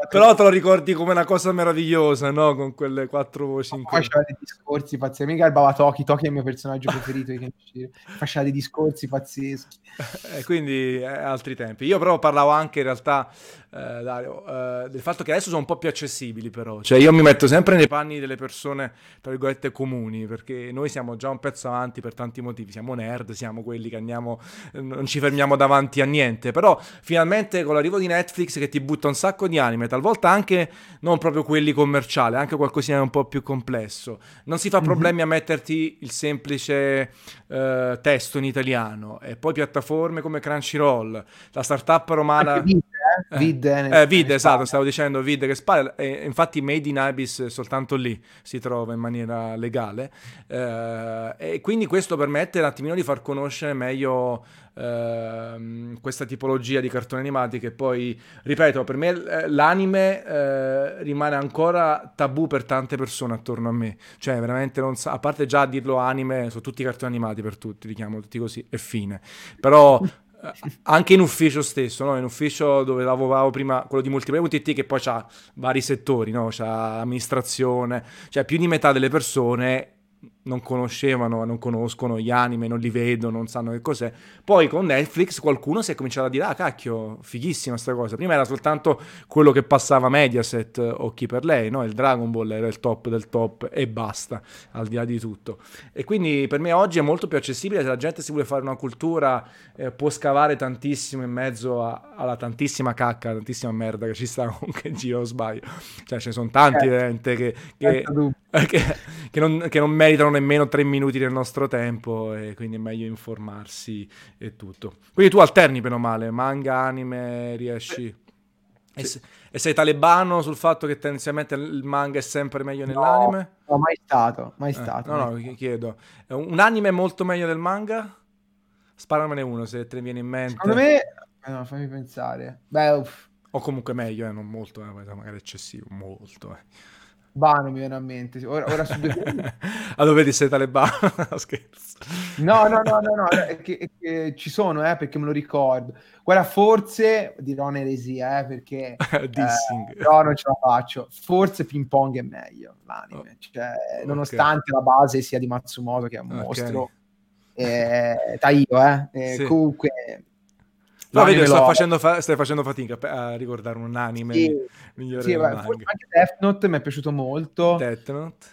però te lo ricordi come una cosa meravigliosa, no? Con quelle quattro voci in croce. Faceva dei discorsi pazzeschi, mica garbava Toki, Toki è il mio personaggio preferito, faceva dei discorsi discorsi pazzeschi. e quindi eh, altri tempi. Io però parlavo anche in realtà, eh, Dario, eh, del fatto che adesso sono un po' più accessibili però. Cioè io mi metto sempre nei panni delle persone, tra virgolette, comuni, perché noi siamo già un pezzo avanti per tanti motivi. Siamo nerd, siamo quelli che andiamo, non ci fermiamo davanti a niente. Però finalmente con l'arrivo di Netflix che ti butta un sacco di anime, talvolta anche non proprio quelli commerciali, anche qualcosina un po' più complesso. Non si fa mhm. problemi mm-hmm. a metterti il semplice eh, testo in italiano italiano e poi piattaforme come Crunchyroll, la startup romana... Vid, eh? Vid, eh, eh, Vid esatto, stavo dicendo Vid che spara, e infatti Made in Abyss soltanto lì si trova in maniera legale eh, e quindi questo permette un attimino di far conoscere meglio Uh, questa tipologia di cartoni animati che poi, ripeto, per me eh, l'anime rimane ancora tabù per tante persone attorno a me. Cioè, veramente non sa, a parte già dirlo anime, sono tutti cartoni animati per tutti, li chiamo tutti così, e fine. Però anche in ufficio stesso, no? in ufficio dove lavoravo prima, quello di multiplayer.it che poi ha vari settori, no? c'ha amministrazione, cioè più di metà delle persone non conoscevano, non conoscono gli anime, non li vedono, non sanno che cos'è. Poi con Netflix qualcuno si è cominciato a dire, ah cacchio, fighissima sta cosa. Prima era soltanto quello che passava Mediaset o chi per lei, no? Il Dragon Ball era il top del top e basta, al di là di tutto. E quindi per me oggi è molto più accessibile, se la gente si vuole fare una cultura eh, può scavare tantissimo in mezzo a, alla tantissima cacca, tantissima merda che ci sta comunque in giro, sbaglio. Cioè ce ne sono tanti eh, gente che, che, che, che, non, che non meritano nemmeno tre minuti del nostro tempo e quindi è meglio informarsi e tutto. Quindi tu alterni bene o male, manga, anime, riesci... E, sì. e, sei talebano sul fatto che tendenzialmente il manga è sempre meglio nell'anime? No, no mai stato, mai eh, stato. No, no, chiedo. Un anime è molto meglio del manga? Sparamene uno se te ne viene in mente. Secondo me... Eh, no, fammi pensare. Beh, uff. O comunque meglio, eh, non molto, eh, magari eccessivo, molto. Eh. Talebano mi viene a mente. Ora, ora su due... allora vedi sei talebano? Scherzo. No, no, no, no, no è che, è che ci sono, eh, perché me lo ricordo. Guarda, forse dirò un'eresia, eh, perché eh, però non ce la faccio. Forse ping pong è meglio l'anime, oh, cioè, nonostante okay. la base sia di Matsumoto, che è un okay. mostro. Eh, Taio, eh. eh sì. Comunque No, vedi, sto facendo fa- stai facendo fatica a ricordare un anime sì, migliore sì, beh, anche Death Note mi è piaciuto molto. Death Note.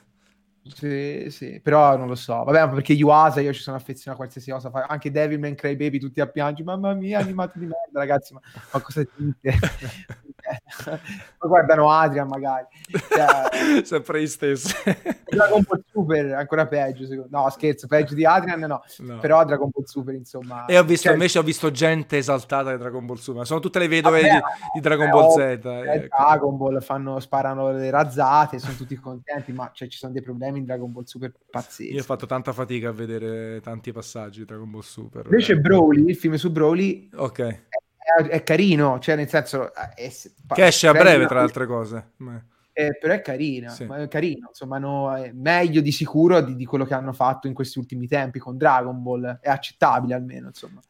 Sì, sì, però non lo so. Vabbè, perché Yuasa io ci sono affezionato a qualsiasi cosa. Anche Devilman Crybaby tutti a piangere. Mamma mia, animato di merda, ragazzi. Ma, ma cosa dite? Poi guardano Adrian magari. Cioè, Sempre gli stessi. Dragon Ball Super, ancora peggio. Secondo... No, scherzo, peggio di Adrian no. no. Però Dragon Ball Super, insomma... E ho visto, cioè... invece ho visto gente esaltata di Dragon Ball Super. Sono tutte le vedove Vabbè, di, di, Dragon Ball Z. Ecco. Dragon Ball fanno, sparano le razzate, sono tutti contenti, ma cioè, ci sono dei problemi in Dragon Ball Super pazzeschi. Io ho fatto tanta fatica a vedere tanti passaggi di Dragon Ball Super. Invece Broly, il film su Broly... Ok. È carino, cioè nel senso... È, che esce a breve, tra le altre cose. Eh, però è carina, sì. è carino, insomma, no, è meglio di sicuro di, di, quello che hanno fatto in questi ultimi tempi con Dragon Ball, è accettabile almeno, insomma.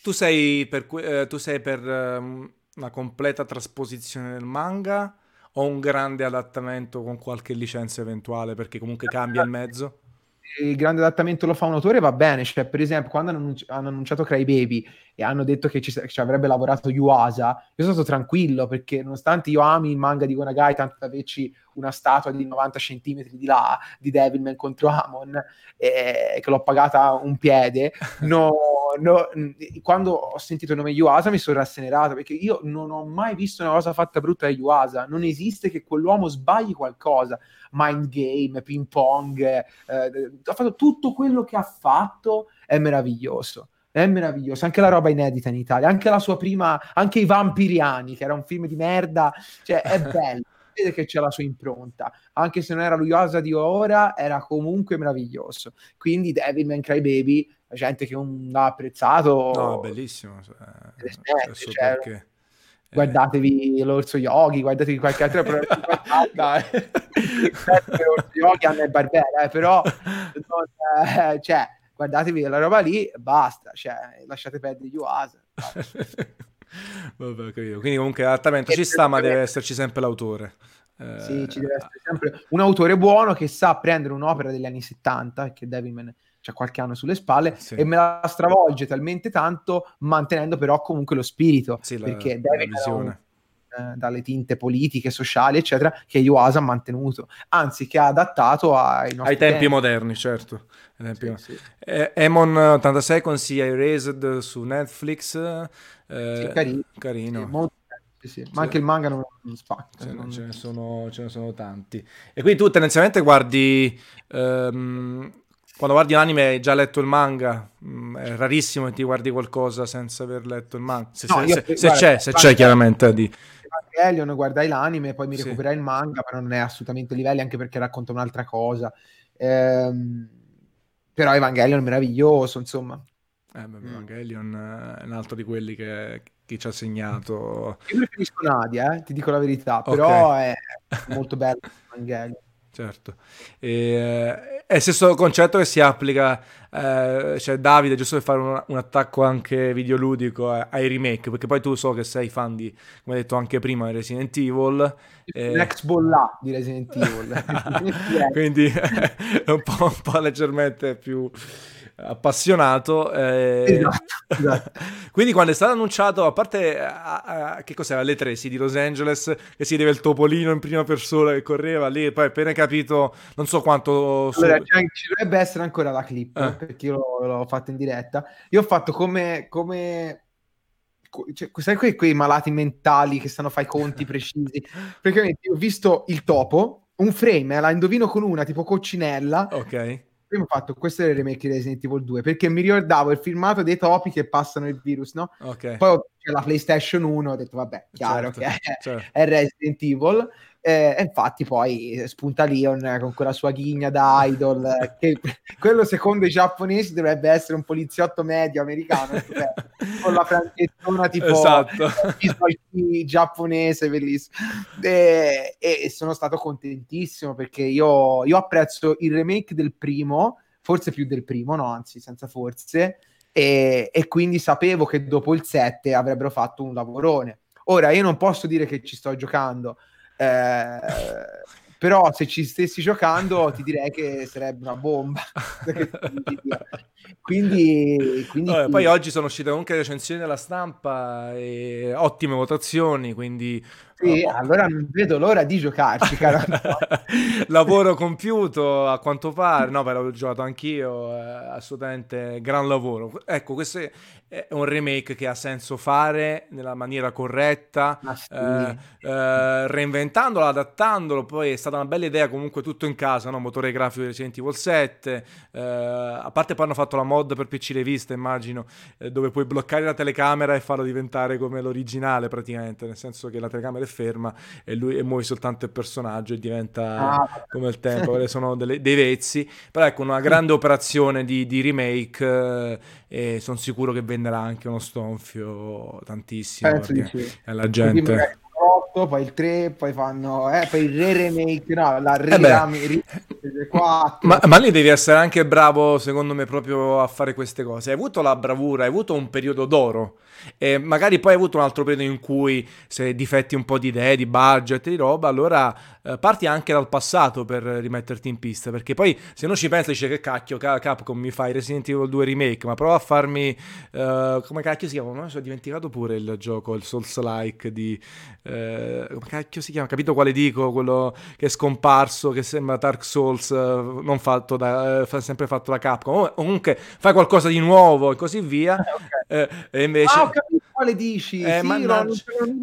Tu sei per, eh, tu sei per um, una completa trasposizione del manga o un grande adattamento con qualche licenza eventuale, perché comunque cambia il mezzo? Il grande adattamento lo fa un autore va bene, cioè per esempio quando hanno, annunci- hanno annunciato Cry Baby e hanno detto che ci, ci, avrebbe lavorato Yuasa, io sono stato tranquillo perché nonostante io ami il manga di Gonagai tanto da averci una statua di 90 cm di là di Devilman contro Amon eh, che l'ho pagata un piede, no, no, quando ho sentito il nome Yuasa mi sono rassenerato perché io non ho mai visto una cosa fatta brutta da Yuasa, non esiste che quell'uomo sbagli qualcosa mind game, ping pong, eh, ha fatto tutto quello che ha fatto, è meraviglioso. È meraviglioso, anche la roba inedita in Italia, anche la sua prima, anche i Vampiriani, che era un film di merda, cioè è bello, vede che c'è la sua impronta, anche se non era lui Osa di ora, era comunque meraviglioso. Quindi Devilman Crybaby, la gente che non l'ha apprezzato... No, bellissimo. Cioè, cioè, perché guardatevi l'orso yogi, guardatevi qualche altro Dai. l'orso yogi Anna e Barbera, eh, però non, eh, cioè, guardatevi la roba lì, basta, cioè, lasciate perdere gli Yuasa. Vabbè, capito. Quindi comunque l'adattamento ci sta, ma deve esserci sempre l'autore. Eh... Sì, ci deve essere sempre un autore buono che sa prendere un'opera degli anni 70, che Devilman c'ha qualche anno sulle spalle sì. e me la stravolge talmente tanto mantenendo però comunque lo spirito sì, la, perché deve visione eh, dalle tinte politiche, sociali, eccetera, che Yuasa ha mantenuto, anzi che ha adattato ai, ai tempi, tempi, moderni, certo. Tempi sì, sì. Eh, Emon 86 consiglia Erased su Netflix. Eh, sì, carino. carino. Molto sì, ma anche il manga non, non spacca. Ce, non... Ce, ne sono, ce, ne sono, tanti. E quindi tu tendenzialmente guardi um, quando guardi un anime hai già letto il manga, mm, è rarissimo che ti guardi qualcosa senza aver letto il manga. Se, no, se, se, se guarda, c'è, se c'è chiaramente di... Evangelion guardai l'anime, poi mi sì. recuperai il manga, però non è assolutamente livelli, anche perché racconta un'altra cosa. Ehm, però Evangelion è meraviglioso, insomma. Eh, beh, mm. Evangelion è un altro di quelli che, che ci ha segnato. Io preferisco Nadia, eh, ti dico la verità, però okay. è molto bello Evangelion certo. E, è il stesso concetto che si applica, eh, cioè Davide, giusto per fare un, un attacco anche videoludico ai remake, perché poi tu so che sei fan di, come hai detto anche prima, Resident Evil. L'ex bolla di Resident Evil. Quindi è un po', un po' leggermente più appassionato. Eh... Esatto, esatto. Quindi quando è stato annunciato, a parte a, a, che cos'era le tre, sì, di Los Angeles, che si deve il topolino in prima persona che correva lì, poi appena capito, non so quanto... Allora, su... ci dovrebbe essere ancora la clip, eh. perché io l'ho, l'ho fatta in diretta. Io ho fatto come... come... Cioè, sai quei, quei malati mentali che stanno a fare i conti precisi? Praticamente ho visto il topo, un frame, eh, la indovino con una tipo coccinella. Ok prima ho fatto questo è il remake di Resident Evil 2 perché mi ricordavo il filmato dei topi che passano il virus, no? Okay. Poi c'è la PlayStation 1, ho detto vabbè, chiaro Certo, che è, certo. è Resident Evil. Eh, e infatti poi spunta Leon con quella sua ghigna da idol, eh, che quello secondo i giapponesi dovrebbe essere un poliziotto medio americano, cioè, con la franchettona tipo Esatto. giapponese, bellissimo. E, e sono stato contentissimo perché io, io apprezzo il remake del primo, forse più del primo, no, anzi, senza forse, e, e quindi sapevo che dopo il 7 avrebbero fatto un lavorone. Ora, io non posso dire che ci sto giocando, eh, però se ci stessi giocando ti direi che sarebbe una bomba. quindi, quindi Vabbè, sì. poi oggi sono uscite comunque recensioni della stampa e ottime votazioni, quindi Sì, allora non vedo l'ora di giocarci, caro. lavoro compiuto a quanto pare, no, però l'ho giocato anch'io, eh, assolutamente gran lavoro. Ecco, questo è un remake che ha senso fare nella maniera corretta, sì. eh, eh, reinventandolo, adattandolo, poi è stata una bella idea comunque tutto in casa, no? motore grafico di Resident Evil 7, eh, a parte poi hanno fatto la mod per PC rivista, immagino, eh, dove puoi bloccare la telecamera e farlo diventare come l'originale praticamente, nel senso che la telecamera è ferma e lui e muovi soltanto il personaggio e diventa Ah, come il tempo, quelle sono delle- dei vezzi, però ecco una grande operazione di, di remake eh, e sono sicuro che venderà anche uno stonfio tantissimo la gente... magari il 8, poi il 3, poi fanno eh, poi il re-remake, no, la Eh re-remake 4. Ma, ma lì devi essere anche bravo, secondo me, proprio a fare queste cose. Hai avuto la bravura, hai avuto un periodo d'oro. E magari poi hai avuto un altro periodo in cui se difetti un po' di idee, di budget, di roba, allora eh, parti anche dal passato per rimetterti in pista. Perché poi se non ci pensi, dice che cacchio, Ca- Capcom mi fai Resident Evil 2 Remake, ma prova a farmi. eh, come cacchio si chiama? Non mi sono dimenticato pure il gioco, il Souls-like di. eh, come cacchio si chiama? Capito quale dico? Quello che è scomparso, che sembra Dark Souls, eh, non fatto da. eh, sempre fatto da Capcom. O- Comunque fai qualcosa di nuovo e così via. Eh, e invece. Ah, ho capito quale dici. Eh, sì, mannaggia,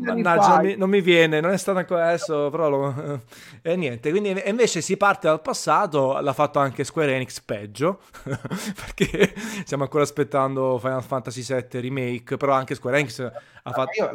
mannaggia, non, mi, non mi viene, non è stato ancora adesso, però lo- e niente, quindi invece si parte dal passato, l'ha fatto anche Square Enix peggio, perché stiamo ancora aspettando Final Fantasy VII Remake, però anche Square Enix ha fatto...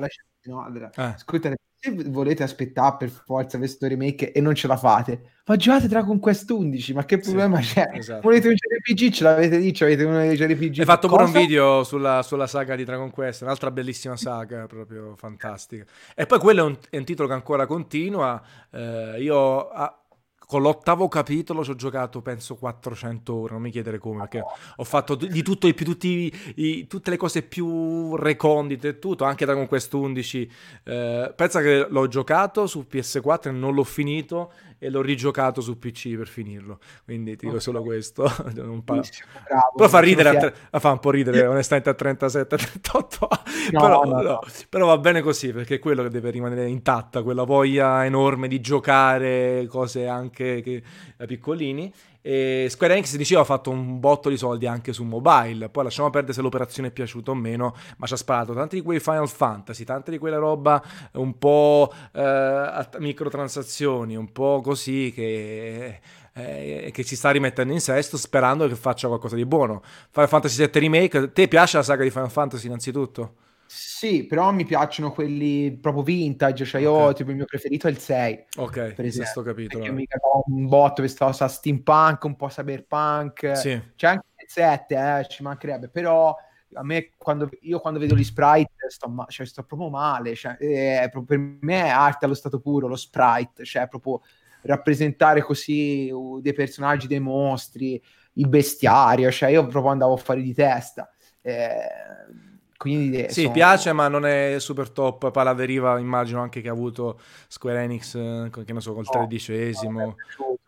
No, allora, Eh. Scusate, se volete aspettare per forza questo remake e non ce la fate, ma giocate Dragon Quest 11, ma che Sì, problema c'è? esatto. Volete un JRPG? Ce l'avete detto, avete uno dei JRPG. Hai fatto pure un video sulla, sulla saga di Dragon Quest, un'altra bellissima saga, proprio fantastica. E poi quello è un, è un titolo che ancora continua. eh, io ah, con l'ottavo capitolo ci ho giocato penso 400 ore, non mi chiedere come, perché ho fatto di tutto e più, tutti i- tutte le cose più recondite e tutto, anche Dragon Quest 11. eh, pensa che l'ho giocato su PS4 e non l'ho finito e l'ho rigiocato su PC per finirlo. Quindi ti dico solo questo. non pa- Benissimo, bravo, però fa ridere, a tre- fa un po' ridere onestamente a 37, 38 No, però, no, no. no, però va bene così perché è quello che deve rimanere intatta, quella voglia enorme di giocare cose anche che, da piccolini. E Square Enix diceva ha fatto un botto di soldi anche su mobile, poi lasciamo perdere se l'operazione è piaciuta o meno, ma ci ha sparato tanti di quei Final Fantasy, tante di quella roba un po' eh, microtransazioni, un po' così che eh, che si sta rimettendo in sesto sperando che faccia qualcosa di buono. Final Fantasy VII Remake, te piace la saga di Final Fantasy innanzitutto? Sì, però mi piacciono quelli proprio vintage, cioè io Ok. tipo il mio preferito è il 6, Ok, per esempio, capitolo. perché mi cagò un botto questa cosa steampunk, un po' cyberpunk, Sì. c'è anche il 7, eh, ci mancherebbe, però a me quando, io quando vedo gli sprite sto, ma- cioè, sto proprio male, cioè, è proprio- per me è arte allo stato puro, lo sprite, cioè proprio rappresentare così uh, dei personaggi, dei mostri, il bestiario, cioè io proprio andavo a fare di testa. Eh, quindi eh, Sì, sono- piace, ma non è super top. Poi la deriva, immagino anche che ha avuto Square Enix, eh, che ne so, col No, non tredicesimo.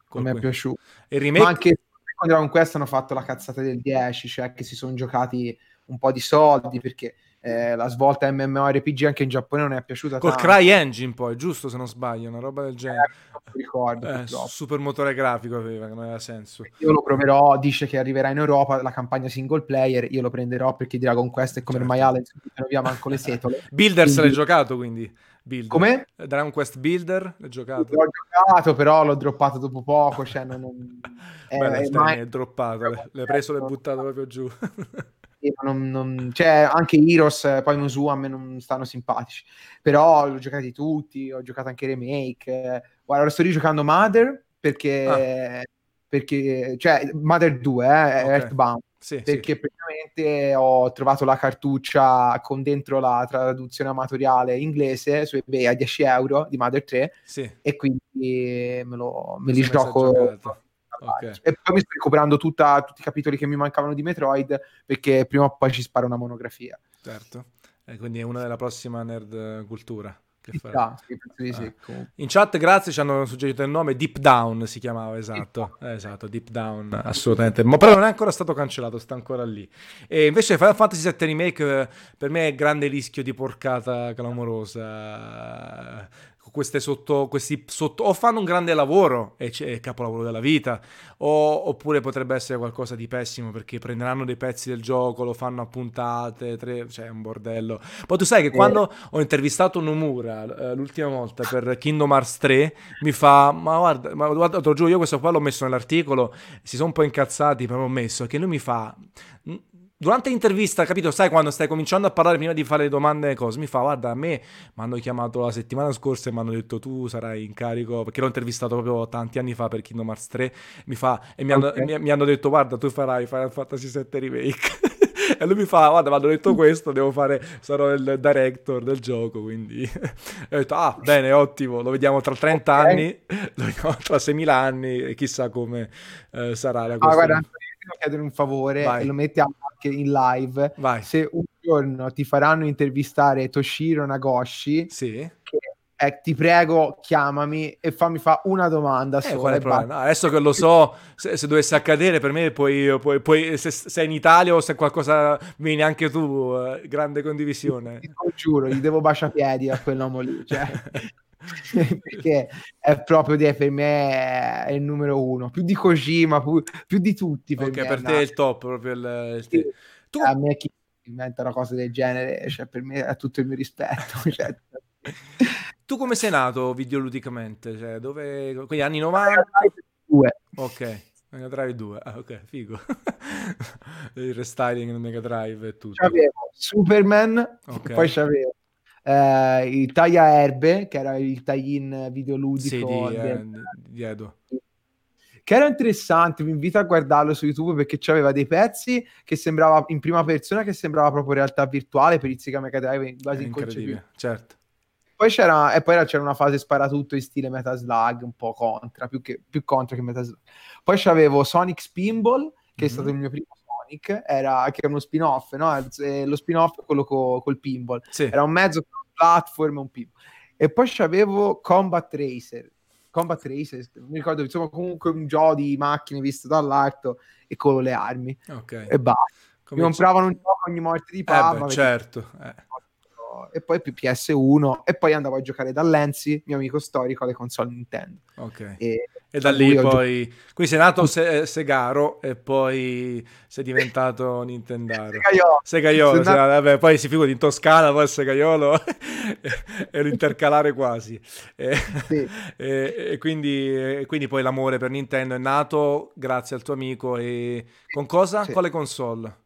col non mi è piaciuto. Il Ma remake, anche con Dragon Quest hanno fatto la cazzata del 10, cioè che si sono giocati un po' di soldi perché eh, la svolta MMORPG anche in Giappone non è piaciuta col tanto. Cry Engine, poi, giusto se non sbaglio, una roba del Eh, genere. non mi ricordo, Eh, super motore grafico aveva, non aveva senso. Io lo proverò, dice che arriverà in Europa la campagna single player, io lo prenderò perché Dragon Quest è come Certo. il maiale, non via manco le setole. Builders Quindi- l'hai giocato, quindi? Builder. Come? Eh, Dragon Quest Builder l'hai giocato? L'ho giocato, però l'ho droppato dopo poco, cioè non... non- eh, Beh, eh, stai, ma- è droppato, l'hai preso e l'hai buttato proprio giù. non, non, cioè, anche Heroes, poi Nosu a me non stanno simpatici, però li ho giocati tutti, ho giocato anche Remake. Guarda, ora sto rigiocando Mother perché, ah. perché cioè Mother 2, eh, okay. Earthbound. Sì, perché sì. praticamente ho trovato la cartuccia con dentro la traduzione amatoriale inglese su eBay a 10 euro di Mother 3 sì. e quindi me, lo, me li gioco Okay. E poi mi sto recuperando tutta, tutti i capitoli che mi mancavano di Metroid perché prima o poi ci spara una monografia. Certo, e quindi è una della prossima nerd cultura. Che farà. Sì, sì, ah. In chat, grazie, ci hanno suggerito il nome Deep Down si chiamava, esatto. Eh, esatto, Deep Down, assolutamente. Ma però non è ancora stato cancellato, sta ancora lì. E invece Final Fantasy VII Remake eh, per me è grande rischio di porcata clamorosa queste sotto, questi sotto, o fanno un grande lavoro e c'è il capolavoro della vita, o, oppure potrebbe essere qualcosa di pessimo perché prenderanno dei pezzi del gioco, lo fanno a puntate, tre, cioè è un bordello. Poi tu sai che quando ho intervistato Nomura eh, l'ultima volta per Kingdom Hearts 3, mi fa, ma guarda, ma guarda, te lo giuro, io questo qua l'ho messo nell'articolo, si sono un po' incazzati, però ho messo, che lui mi fa durante l'intervista, capito, sai, quando stai cominciando a parlare prima di fare le domande e cose, mi fa, guarda, a me mi hanno chiamato la settimana scorsa e mi hanno detto tu sarai in carico, perché l'ho intervistato proprio tanti anni fa per Kingdom Hearts 3, mi fa, e mi, okay. hanno, mi, mi hanno, detto, guarda, tu farai Final Fantasy 7 Remake. e lui mi fa, guarda, mi hanno detto questo, devo fare, sarò il director del gioco, quindi... e ho detto, ah, bene, ottimo, lo vediamo tra 30 okay. anni, lo vediamo tra 6.000 anni, e chissà come eh, sarà la cosa. Ah, guarda, chiedere un favore Vai. e lo mettiamo anche in live. Vai. Se un giorno ti faranno intervistare Toshiro Nagoshi, sì. che eh, ti prego, chiamami e fammi fa una domanda. Eh, no, adesso che lo so, se, se, dovesse accadere per me, poi, poi, poi se sei in Italia o se qualcosa vieni anche tu, eh, grande condivisione. Ti, ti giuro, gli devo baciapiedi a quell'uomo lì. Cioè. perché è proprio di, per me è il numero uno più di Kojima più, più di tutti per ok per te è il top proprio il, il sì. tu... a me chi inventa una cosa del genere cioè per me ha tutto il mio rispetto cioè... tu come sei nato videoludicamente cioè dove quegli anni 90 ok Mega Drive 2, ah, ok, figo. il restyling del Mega Drive e tutto. C'avevo Superman, okay. poi c'avevo eh, il Taglia Erbe, che era il tie-in videoludico sì, di, eh, di Edo che era interessante, vi invito a guardarlo su YouTube perché c'aveva dei pezzi che sembrava in prima persona che sembrava proprio realtà virtuale per il Sega Mega Drive quasi inconcepibile. Certo. Poi c'era, e poi c'era una fase sparatutto in stile Metaslug, un po' contra, più, che, più contra che Metaslug. Poi c'avevo Sonic Spinball, che mm-hmm. è stato il mio primo Sonic, era, che è uno spin-off, no? Lo spin-off è quello co, col pinball. Sì. Era un mezzo platform, un pinball. E poi c'avevo Combat Racer. Combat Racer, mi ricordo, insomma, comunque un gioco di macchine visto dall'alto e con le armi. Ok. E basta. Mi compravano un gioco ogni morte di papa. Eh certo. Eh e poi più PS1 e poi andavo a giocare da Lenzi, mio amico storico, alle console Nintendo. Ok. E, e da lì poi... Giocato... Qui sei nato se- Segaro e poi sei diventato Nintendaro. Segaiolo. Segaiolo, nato... vabbè, poi si figura in Toscana, poi Segaiolo e l'intercalare quasi. E, sì. e, e, quindi, e, quindi, poi l'amore per Nintendo è nato grazie al tuo amico e con cosa? Sì. Quale console?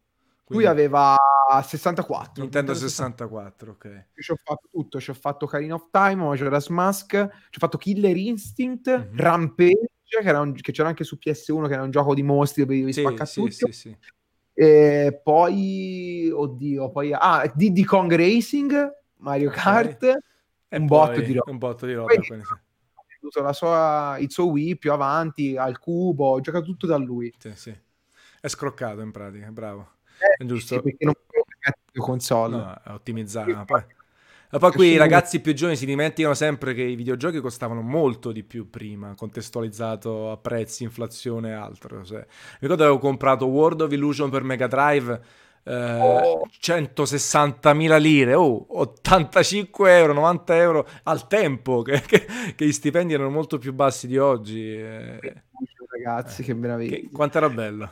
Lui aveva 64. Nintendo 64, ok. Ci ho fatto tutto, ci ho fatto Karina of Time, Majora's Mask, ci ho fatto Killer Instinct, mm-hmm. Rampage, che, un, che, c'era anche su PS1, che era un gioco di mostri dove sì, spaccare sì, tutto. Sì, sì. E poi, oddio, poi... Ah, Diddy Kong Racing, Mario okay. Kart, e un botto di roba. Un botto di roba, poi, la sua, il suo Wii più avanti al cubo, ho giocato tutto da lui. Sì, sì. È scroccato in pratica, bravo. Eh, giusto? Sì, perché non puoi console. No, è ottimizzare. Ma poi, ma poi qui i ragazzi più giovani si dimenticano sempre che i videogiochi costavano molto di più prima, contestualizzato a prezzi, inflazione e altro. Cioè, ricordo avevo comprato World of Illusion per Mega Drive. Eh, oh. 160.000 lire, oh, 85 euro, 90 euro al tempo, che, che, che, gli stipendi erano molto più bassi di oggi. Eh, ragazzi, eh, che meraviglia! Che, quanto era bello!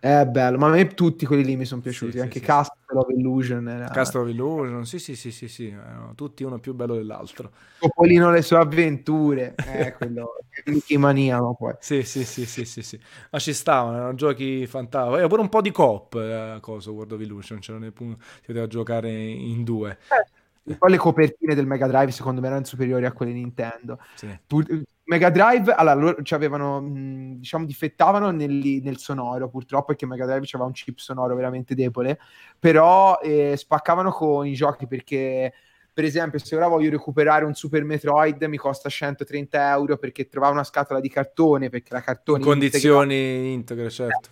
È bello, ma a me tutti quelli lì mi sono piaciuti, sì, anche sì, Castle sì. of Illusion. Era... Castle of Illusion, sì, sì, sì, sì, sì, erano tutti uno più bello dell'altro. Topolino le sue avventure, eh, quello, Mickey maniaco poi. Sì, sì, sì, sì, sì, sì. Ma ci stavano, erano giochi fantastici. E pure un po' di coop, eh, cosa, World of Illusion, c'erano dei punti, si poteva giocare in due. Eh, poi le copertine del Mega Drive secondo me erano superiori a quelle Nintendo. Sì. Pur- Mega Drive, allora, loro avevano, diciamo, difettavano nel, nel, sonoro, purtroppo, perché Mega Drive aveva un chip sonoro veramente debole, però eh, spaccavano con i giochi perché per esempio, se ora voglio recuperare un Super Metroid mi costa 130 euro perché trovavo una scatola di cartone, perché la cartone... In condizioni integre, certo.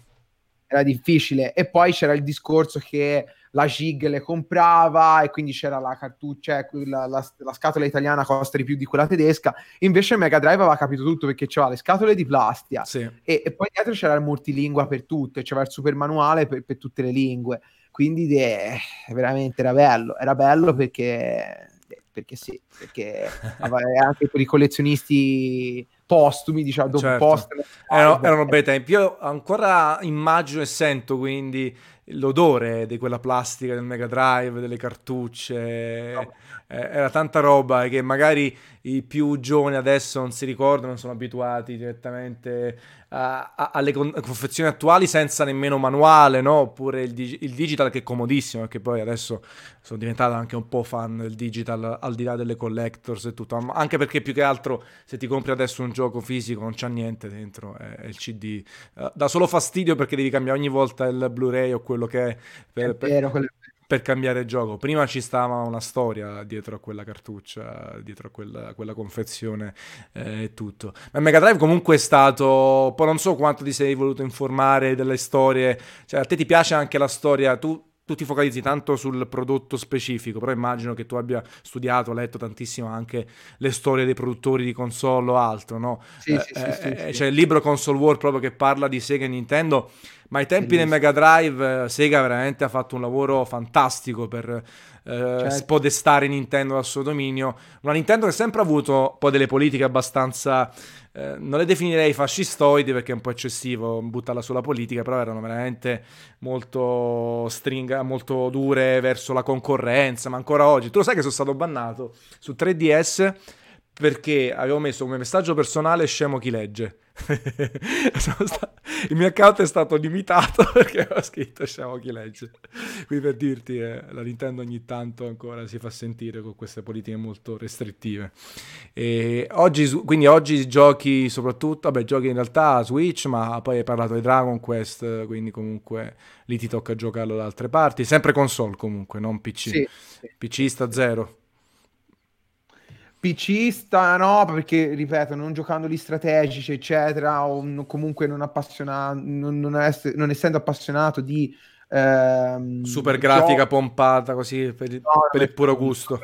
Era difficile. E poi c'era il discorso che la Gig le comprava e quindi c'era la cartuccia, ecco, la, la, la, scatola italiana costa di più di quella tedesca. Invece Mega Drive aveva capito tutto perché c'era le scatole di plastica sì. e, e, poi dietro c'era il multilingua per tutte, c'era il super manuale per, per tutte le lingue. Quindi eh, veramente era bello, era bello perché, perché sì, perché anche per i collezionisti postumi, diciamo, certo. post erano, erano bei tempi. Io ancora immagino e sento quindi l'odore di quella plastica del Mega Drive, delle cartucce. No. Eh, era tanta roba che magari i più giovani adesso non si ricordano, non sono abituati direttamente a, a, alle con- confezioni attuali senza nemmeno manuale, no? Oppure il, dig- il, digital che è comodissimo, perché poi adesso sono diventato anche un po' fan del digital al di là delle collectors e tutto, anche perché più che altro se ti compri adesso un gioco fisico non c'ha niente dentro, è, è il CD. Uh, dà solo fastidio perché devi cambiare ogni volta il Blu-ray o quello che è. Per, è vero, per per cambiare gioco. Prima ci stava una storia dietro a quella cartuccia, dietro a quella, quella confezione eh, e tutto. Ma Mega Drive comunque è stato, poi non so quanto ti sei voluto informare delle storie, cioè a te ti piace anche la storia, tu tu ti focalizzi tanto sul prodotto specifico, però immagino che tu abbia studiato, letto tantissimo anche le storie dei produttori di console o altro, no? Sì, eh, sì, sì, eh, sì, C'è cioè il libro Console War proprio che parla di Sega e Nintendo, ma ai tempi del Mega Drive eh, Sega veramente ha fatto un lavoro fantastico per eh, certo. spodestare Nintendo dal suo dominio. Una Nintendo che ha sempre avuto poi delle politiche abbastanza eh, non le definirei fascistoidi perché è un po' eccessivo buttarla sulla politica, però erano veramente molto stringa, molto dure verso la concorrenza, ma ancora oggi. Tu lo sai che sono stato bannato su 3DS perché avevo messo come messaggio personale scemo chi legge. il mio account è stato limitato perché ho scritto scemo chi legge. Qui per dirti, eh, la Nintendo ogni tanto ancora si fa sentire con queste politiche molto restrittive. E oggi, quindi oggi giochi soprattutto, vabbè giochi in realtà Switch, ma poi hai parlato di Dragon Quest, quindi comunque lì ti tocca giocarlo da altre parti. Sempre console comunque, non PC. Sì, sì. PC sta zero. PCista no, perché ripeto, non giocando gli strategici, eccetera, o no, comunque non, appassionato, non, non, ess- non essendo appassionato di ehm, super grafica gioco, pompata così per, no, per il puro gusto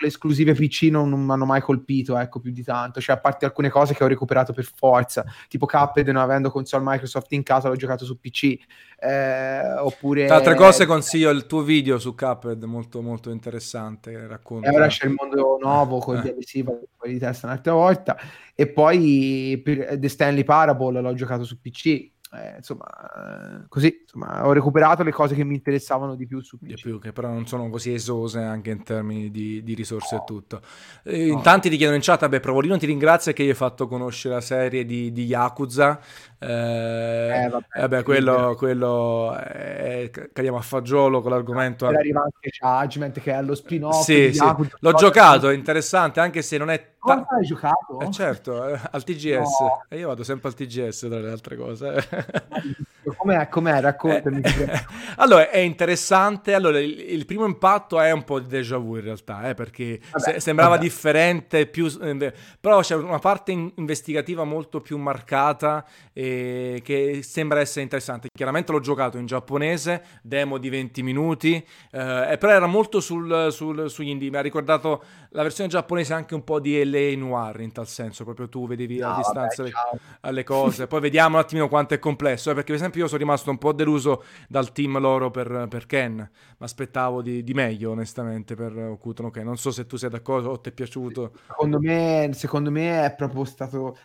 le esclusive PC non, non mi hanno mai colpito, ecco, più di tanto. Cioè, a parte alcune cose che ho recuperato per forza, tipo Cuphead, non avendo console Microsoft in casa, l'ho giocato su PC. Eh, oppure... Tra altre cose consiglio il tuo video su Cuphead, molto molto interessante, racconta. E ora c'è il mondo nuovo con eh. DLC, poi di testa un'altra volta. E poi The Stanley Parable l'ho giocato su PC eh, insomma, così insomma, ho recuperato le cose che mi interessavano di più su PC. Di più, che però non sono così esose anche in termini di, di risorse no. e tutto. Eh, no. In tanti ti chiedono in chat, vabbè, Provolino ti ringrazia che gli hai fatto conoscere la serie di, di Yakuza. Eh, eh, vabbè, vabbè quello, quello è, cadiamo a fagiolo con l'argomento. Poi arriva anche Judgment che è lo spin-off. Sì, sì. l'ho giocato, è interessante, anche se non è Ta- hai giocato? Eh certo, eh, al TGS. No. E io vado sempre al TGS tra le altre cose. com'è, com'è? Raccontami. Eh, allora, è interessante. Allora, il, il, primo impatto è un po' di déjà vu in realtà, eh, perché vabbè, se, sembrava vabbè. differente, più, eh, però c'è una parte in, investigativa molto più marcata e che sembra essere interessante. Chiaramente l'ho giocato in giapponese, demo di 20 minuti, eh, però era molto sul, sul, sugli indie. Mi ha ricordato la versione giapponese anche un po' di LA Noir in tal senso, proprio tu vedevi no, a distanza vabbè, le, alle cose. Poi vediamo un attimino quanto è complesso, eh, perché per esempio io sono rimasto un po' deluso dal team loro per, per Ken, mi aspettavo di, di, meglio onestamente per Okuton ok, non so se tu sei d'accordo o ti è piaciuto. Secondo me, secondo me è proprio stato...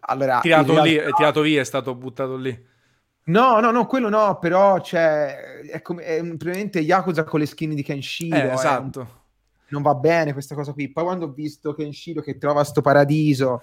Allora, tirato, realtà... lì, è tirato via, è stato buttato lì. No, no, no, quello no, però cioè, è come è praticamente Yakuza con le skin di Kenshiro. Eh, esatto non va bene questa cosa qui. Poi quando ho visto Kenshiro che trova sto paradiso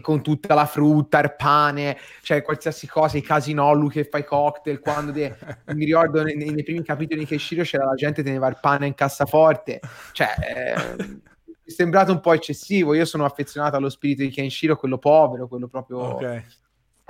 con tutta la frutta, il pane, cioè qualsiasi cosa, i casinollu che fai cocktail, quando de... mi ricordo nei, nei, primi capitoli di Kenshiro c'era la gente che teneva il pane in cassaforte, cioè eh, mi è sembrato un po' eccessivo, io sono affezionato allo spirito di Kenshiro, quello povero, quello proprio... Ok.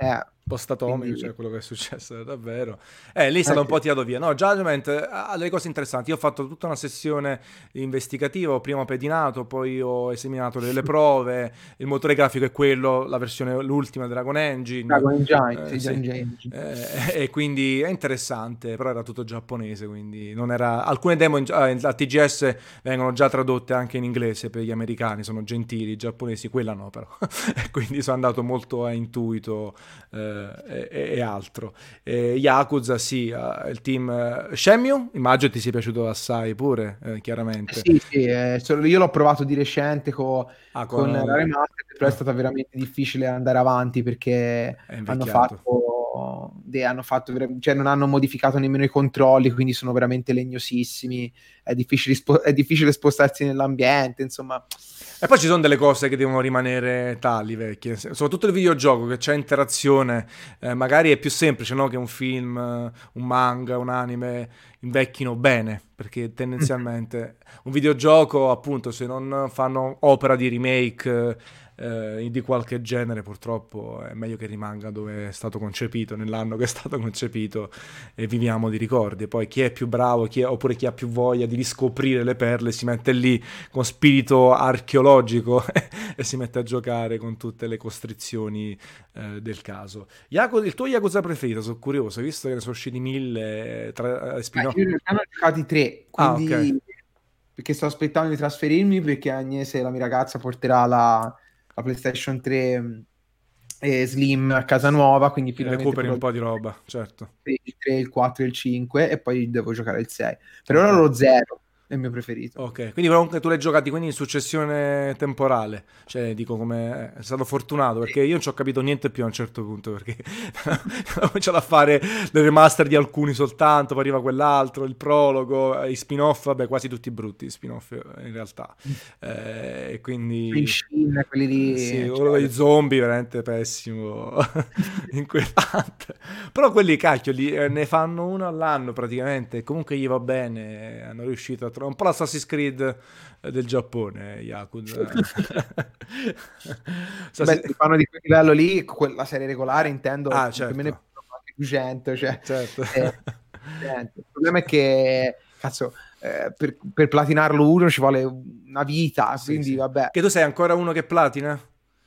Eh, post-atomico, Quindi... cioè quello che è successo davvero. Eh, lì è stato eh, un po' tirato via. No, Judgment ha delle cose interessanti. Io ho fatto tutta una sessione investigativa, ho prima pedinato, poi ho esaminato delle prove, il motore grafico è quello, la versione, l'ultima Dragon Engine. Dragon Engine, eh, sì, Engine. Eh, e quindi è interessante, però era tutto giapponese, quindi non era... Alcune demo in, ah, a TGS vengono già tradotte anche in inglese per gli americani, sono gentili, i giapponesi, quella no però. quindi sono andato molto a intuito eh, e, e, altro. E Yakuza, sì, il team uh, Shenmue, immagino ti sia piaciuto assai pure, eh, chiaramente. Sì, sì, eh, io l'ho provato di recente co, ah, con, con la remaster, però è stato veramente difficile andare avanti perché hanno fatto, de, hanno fatto cioè non hanno modificato nemmeno i controlli, quindi sono veramente legnosissimi, è difficile, è difficile spostarsi nell'ambiente, insomma e poi ci sono delle cose che devono rimanere tali, vecchie. Soprattutto il videogioco che c'è interazione, eh, magari è più semplice no? che un film, un manga, un anime invecchino bene, perché tendenzialmente un videogioco, appunto, se non fanno opera di remake eh, di qualche genere purtroppo è meglio che rimanga dove è stato concepito, nell'anno che è stato concepito e viviamo di ricordi. poi chi è più bravo, chi è, oppure chi ha più voglia di riscoprire le perle si mette lì con spirito archeologico e si mette a giocare con tutte le costrizioni eh, del caso. Yaku, il tuo Yakuza preferito, sono curioso, visto che ne sono usciti mille tra eh, spin-off. io ne ho giocati tre, quindi... Ah, okay perché sto aspettando di trasferirmi perché Agnese, la mia ragazza, porterà la, la PlayStation 3 mm, e Slim a casa nuova, quindi recuperi un po' di roba, certo. Il 3, il 4 e il 5 e poi devo giocare il 6. Per ora lo 0 è il mio preferito. Ok, quindi comunque tu l'hai giocati quindi in successione temporale, cioè dico come è stato fortunato perché io non ci ho capito niente più a un certo punto perché ho cominciato a fare le remaster di alcuni soltanto, poi arriva quell'altro, il prologo, i spin-off, vabbè quasi tutti brutti i spin-off in realtà. Eh, e quindi... Shin, quelli di... Sì, quello dei zombie veramente pessimo, inquietante. Però quelli cacchio, li, eh, ne fanno uno all'anno praticamente, comunque gli va bene, hanno riuscito a un po' l'Assassin's Creed eh, del Giappone, Yakuza. Beh, se fanno di quel livello lì, quella serie regolare intendo, ah, certo. più o meno 200, cioè, certo. eh, il problema è che, cazzo, eh, per, per, platinarlo uno ci vuole una vita, sì, quindi sì. vabbè. Che tu sei ancora uno che platina?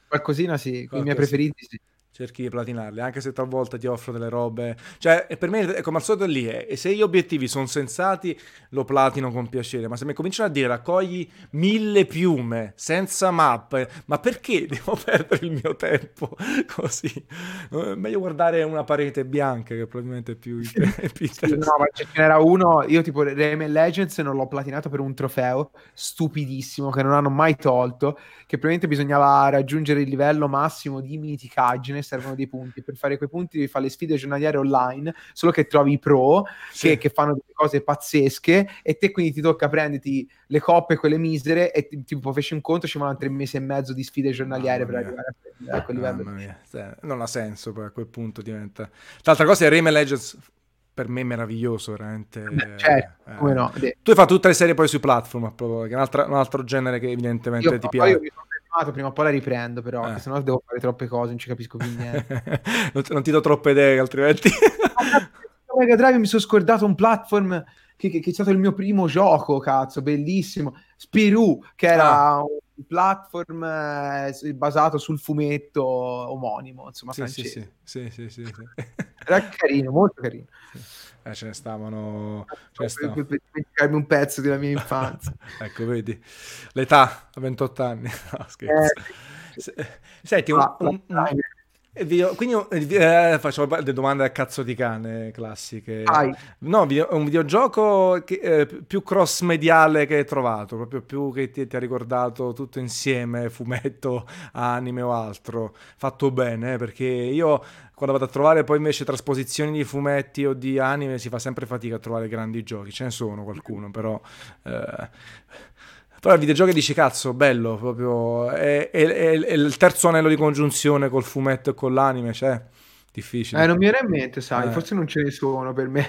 Qualcosina sì, i miei preferiti sì cerchi di platinarli, anche se talvolta ti offro delle robe. Cioè, per me, come al solito, lì è, e se gli obiettivi sono sensati, lo platino con piacere. Ma se mi cominciano a dire raccogli mille piume senza mappe, ma perché devo perdere il mio tempo così? È meglio guardare una parete bianca, che probabilmente è più, è più interessante. no, ma ce n'era uno, io tipo Rayman Legends non l'ho platinato per un trofeo stupidissimo che non hanno mai tolto, che probabilmente bisognava raggiungere il livello massimo di miticaggine servono dei punti. Per fare quei punti devi fare le sfide giornaliere online, solo che trovi i pro sì. che, che, fanno delle cose pazzesche e te quindi ti tocca prenderti le coppe, quelle misere e ti, tipo feci un conto, ci vogliono tre mesi e mezzo di sfide giornaliere per arrivare a, quel livello. Non ha senso poi a quel punto diventa... L'altra cosa è Rayman Legends per me meraviglioso, veramente. certo, eh, come no. Tu hai fatto tutte le serie poi sui platform, proprio, che è un, un altro genere che evidentemente io, ti piace. Io mi sono fermato, prima o poi la riprendo, però, eh. se no devo fare troppe cose, non ci capisco più niente. non, non, ti do troppe idee, altrimenti... Mega Drive mi sono scordato un platform che, che, che, è stato il mio primo gioco, cazzo, bellissimo. Spirou, che era ah. un platform eh, basato sul fumetto omonimo, insomma, sì, sì, sì, sì, sì, sì, sì. Era carino, molto carino. Eh, ce ne stavano... Ce ne stavano. Per, dimenticarmi un pezzo della mia infanzia. ecco, vedi. L'età, a 28 anni. No, scherzo. Eh, Senti, un, un, Video, quindi eh, faccio delle domande a cazzo di cane classiche. Ai. No, video, un videogioco che, eh, più cross mediale che hai trovato, proprio più che ti, ti, ha ricordato tutto insieme, fumetto, anime o altro, fatto bene, eh, perché io quando vado a trovare poi invece trasposizioni di fumetti o di anime si fa sempre fatica a trovare grandi giochi, ce ne sono qualcuno, però... Eh, Però il videogioco dici cazzo, bello, proprio è, è, è, è, il terzo anello di congiunzione col fumetto e con l'anime, cioè difficile. Eh, non mi viene in mente, sai, eh. forse non ce ne sono per me.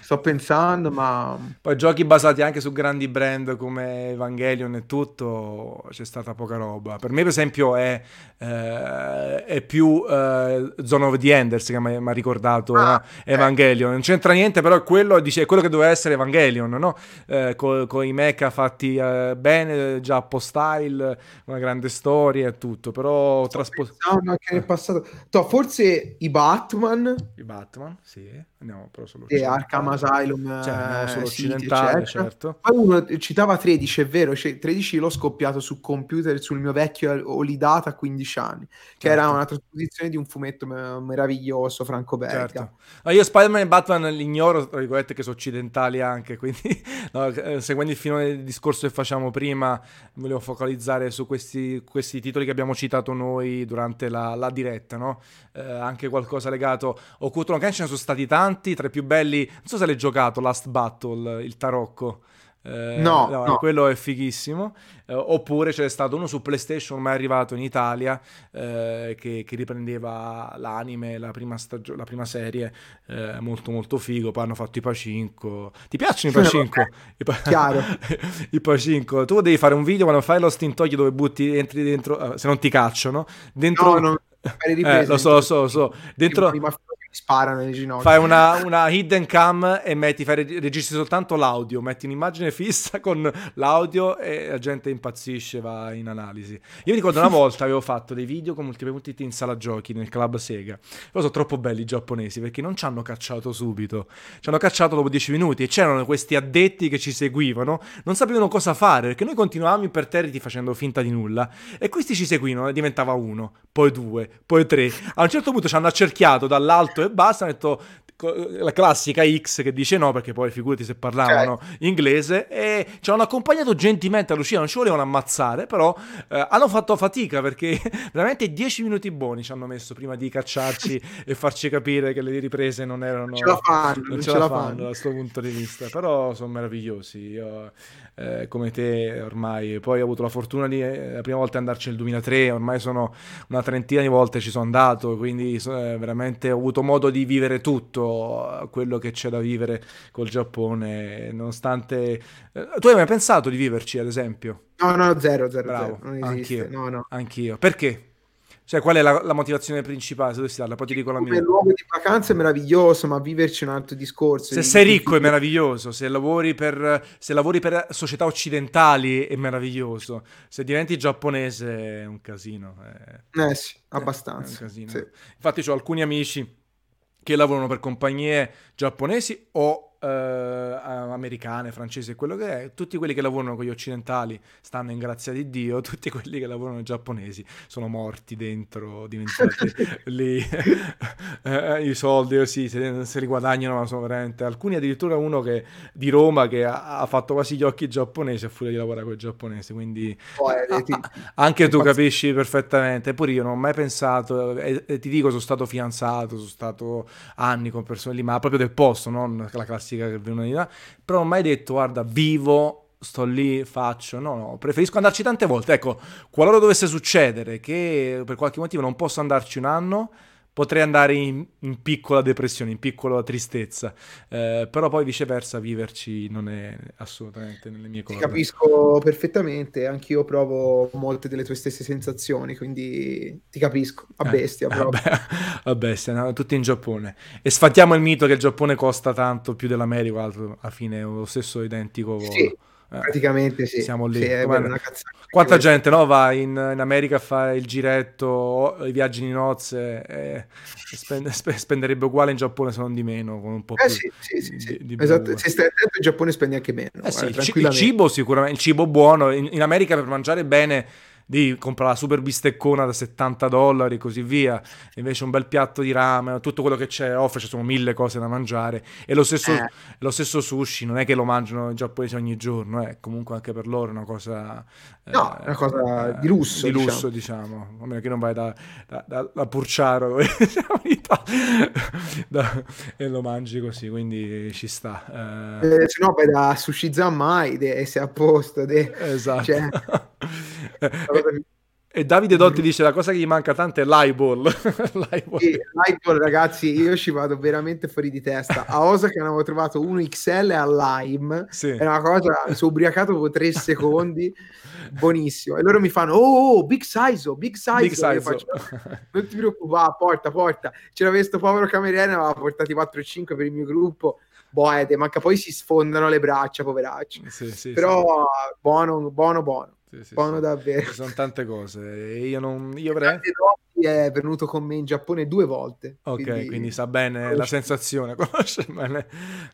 Sto pensando, ma... Poi giochi basati anche su grandi brand come Evangelion e tutto, c'è stata poca roba. Per me, per esempio, è, eh, è più eh, Zone of the Enders che mi ha ricordato ah, eh, Evangelion. Non c'entra niente, però è quello, dice, è quello che doveva essere Evangelion, no? Eh, con, i mecha fatti eh, bene, già style, una grande storia e tutto, però... Trasposto... anche nel passato. No, forse i Batman. I Batman, sì. Andiamo però solo... E Arkham Asylum cioè, solo occidentale, City, certo. Poi uno citava 13, è vero, cioè, 13 l'ho scoppiato su computer sul mio vecchio Olidata a 15 anni, che certo. era una trasposizione di un fumetto meraviglioso Franco Belga. Certo. No, io Spider-Man e Batman l'ignoro, tra virgolette, che sono occidentali anche, quindi no, eh, seguendo il filone del discorso che facciamo prima, volevo focalizzare su questi, questi titoli che abbiamo citato noi durante la, la diretta, no? eh, anche qualcosa legato a ce ne sono stati tanti, tra i più belli, non so se l'hai giocato, Last Battle, il tarocco. Eh, no, no, no, quello è fighissimo. Eh, oppure c'è stato uno su PlayStation, ormai arrivato in Italia, eh, che, che, riprendeva l'anime, la prima, stagio- la prima serie, eh, molto molto figo. Poi hanno fatto i Pacinco. Ti piacciono i Pacinco? I, pa- Chiaro. I Pacinco. Tu devi fare un video quando fai lo stintogli dove butti, entri dentro, eh, se non ti cacciano, dentro... No, no. Eh, lo so, lo so, lo so. Dentro, sparano nei ginocchi. Fai una, una, hidden cam e metti, fai, registri soltanto l'audio, metti un'immagine fissa con l'audio e la gente impazzisce, va in analisi. Io mi ricordo una volta avevo fatto dei video con multipli punti in sala giochi nel club Sega. Però sono troppo belli i giapponesi perché non ci hanno cacciato subito, ci hanno cacciato dopo dieci minuti e c'erano questi addetti che ci seguivano, non sapevano cosa fare perché noi continuavamo imperterriti facendo finta di nulla e questi ci seguivano e diventava uno, poi due, poi tre. A un certo punto ci hanno accerchiato dall'alto e basta. Hanno detto la classica X che dice no perché poi figurati se parlavano cioè. inglese e ci hanno accompagnato gentilmente all'uscita non ci volevano ammazzare però eh, hanno fatto fatica perché veramente 10 minuti buoni ci hanno messo prima di cacciarci e farci capire che le riprese non erano ce la fanno, non ce, ce la, fanno, fanno da questo punto di vista però sono meravigliosi io eh, come te ormai poi ho avuto la fortuna di eh, la prima volta andarci nel 2003 ormai sono una trentina di volte ci sono andato quindi eh, veramente ho avuto modo di vivere tutto quello che c'è da vivere col Giappone, nonostante... Eh, tu hai mai pensato di viverci, ad esempio? No, no, zero, zero, Bravo. zero. non esiste. Anch'io. No, no. Anch'io. Perché? Cioè, qual è la, la motivazione principale? Se dovessi darla, poi ti dico la mia. Il luogo di vacanza è meraviglioso, ma viverci è un altro discorso. Se sei ricco è meraviglioso, se lavori, per, se lavori per società occidentali è meraviglioso, se diventi giapponese è un casino. È... Eh sì, abbastanza. È un casino. Sì. Infatti ho alcuni amici che lavorano per compagnie giapponesi o eh, americane, francesi, quello che è, tutti quelli che lavorano con gli occidentali stanno in grazia di Dio, tutti quelli che lavorano giapponesi sono morti dentro, diventati lì. Eh, i soldi, sì, se, se li guadagnano, ma sono veramente alcuni addirittura uno che, di Roma che ha, ha, fatto quasi gli occhi giapponesi a furia di lavorare con i giapponesi, quindi oh, eh, ti, anche tu capisci perfettamente, pure io non ho mai pensato, e, e ti dico sono stato fidanzato, sono stato anni con persone lì, ma proprio del posto, non la classica classica che vengono di là, però non ho mai detto guarda vivo, sto lì, faccio, no no, preferisco andarci tante volte, ecco, qualora dovesse succedere che per qualche motivo non posso andarci un anno, potrei andare in, in, piccola depressione, in piccola tristezza, eh, però poi viceversa viverci non è assolutamente nelle mie cose. Ti capisco perfettamente, anch'io provo molte delle tue stesse sensazioni, quindi ti capisco, a eh, bestia eh, proprio. a bestia, no? tutti in Giappone. E sfattiamo il mito che il Giappone costa tanto più dell'America, alla fine è lo stesso identico volo. Sì. Eh, praticamente sì. Siamo lì. Sì, Quanta gente no, va in, in, America a fare il giretto, i viaggi di nozze, e spende, spenderebbe uguale in Giappone se non di meno, con un po' eh, più sì, sì, sì, sì. Di, di esatto. Se stai attento in Giappone spendi anche meno. Eh sì, il cibo sicuramente, il cibo buono. In, in America per mangiare bene di comprare la super bisteccona da 70 dollari e così via, invece un bel piatto di ramen, tutto quello che c'è offre, ci sono mille cose da mangiare e lo stesso, eh. lo stesso sushi, non è che lo mangiano i giapponesi ogni giorno, eh, comunque anche per loro è una cosa... No, eh, una cosa di lusso. Di lusso, diciamo, diciamo. a meno che non vai da, da, da, da Purciaro diciamo, da, e lo mangi così, quindi ci sta. Eh. Eh, se no vai da Sushi Zammai e sei a posto. De... Esatto. Cioè... E Davide Dotti dice la cosa che gli manca tanto è l'eyeball. l'eyeball. Sì, l'eyeball, ragazzi, io ci vado veramente fuori di testa. A Osaka ne avevo trovato uno XL a lime. Sì. È una cosa, mi sono ubriacato dopo tre secondi. Buonissimo. E loro mi fanno, oh, oh big size, oh, big size. Big size. Faccio, non ti preoccupare, porta, porta. C'era questo povero cameriere, ne aveva portati 4-5 per il mio gruppo. Boh, eh, manca poi si sfondano le braccia, poveracci. Sì, sì, Però buono, buono, buono. Sì, sì, Buono sì. davvero. Ci sono tante cose. Io, non, io avrei è venuto con me in Giappone due volte. Ok, quindi, quindi sa bene la sensazione, conosce bene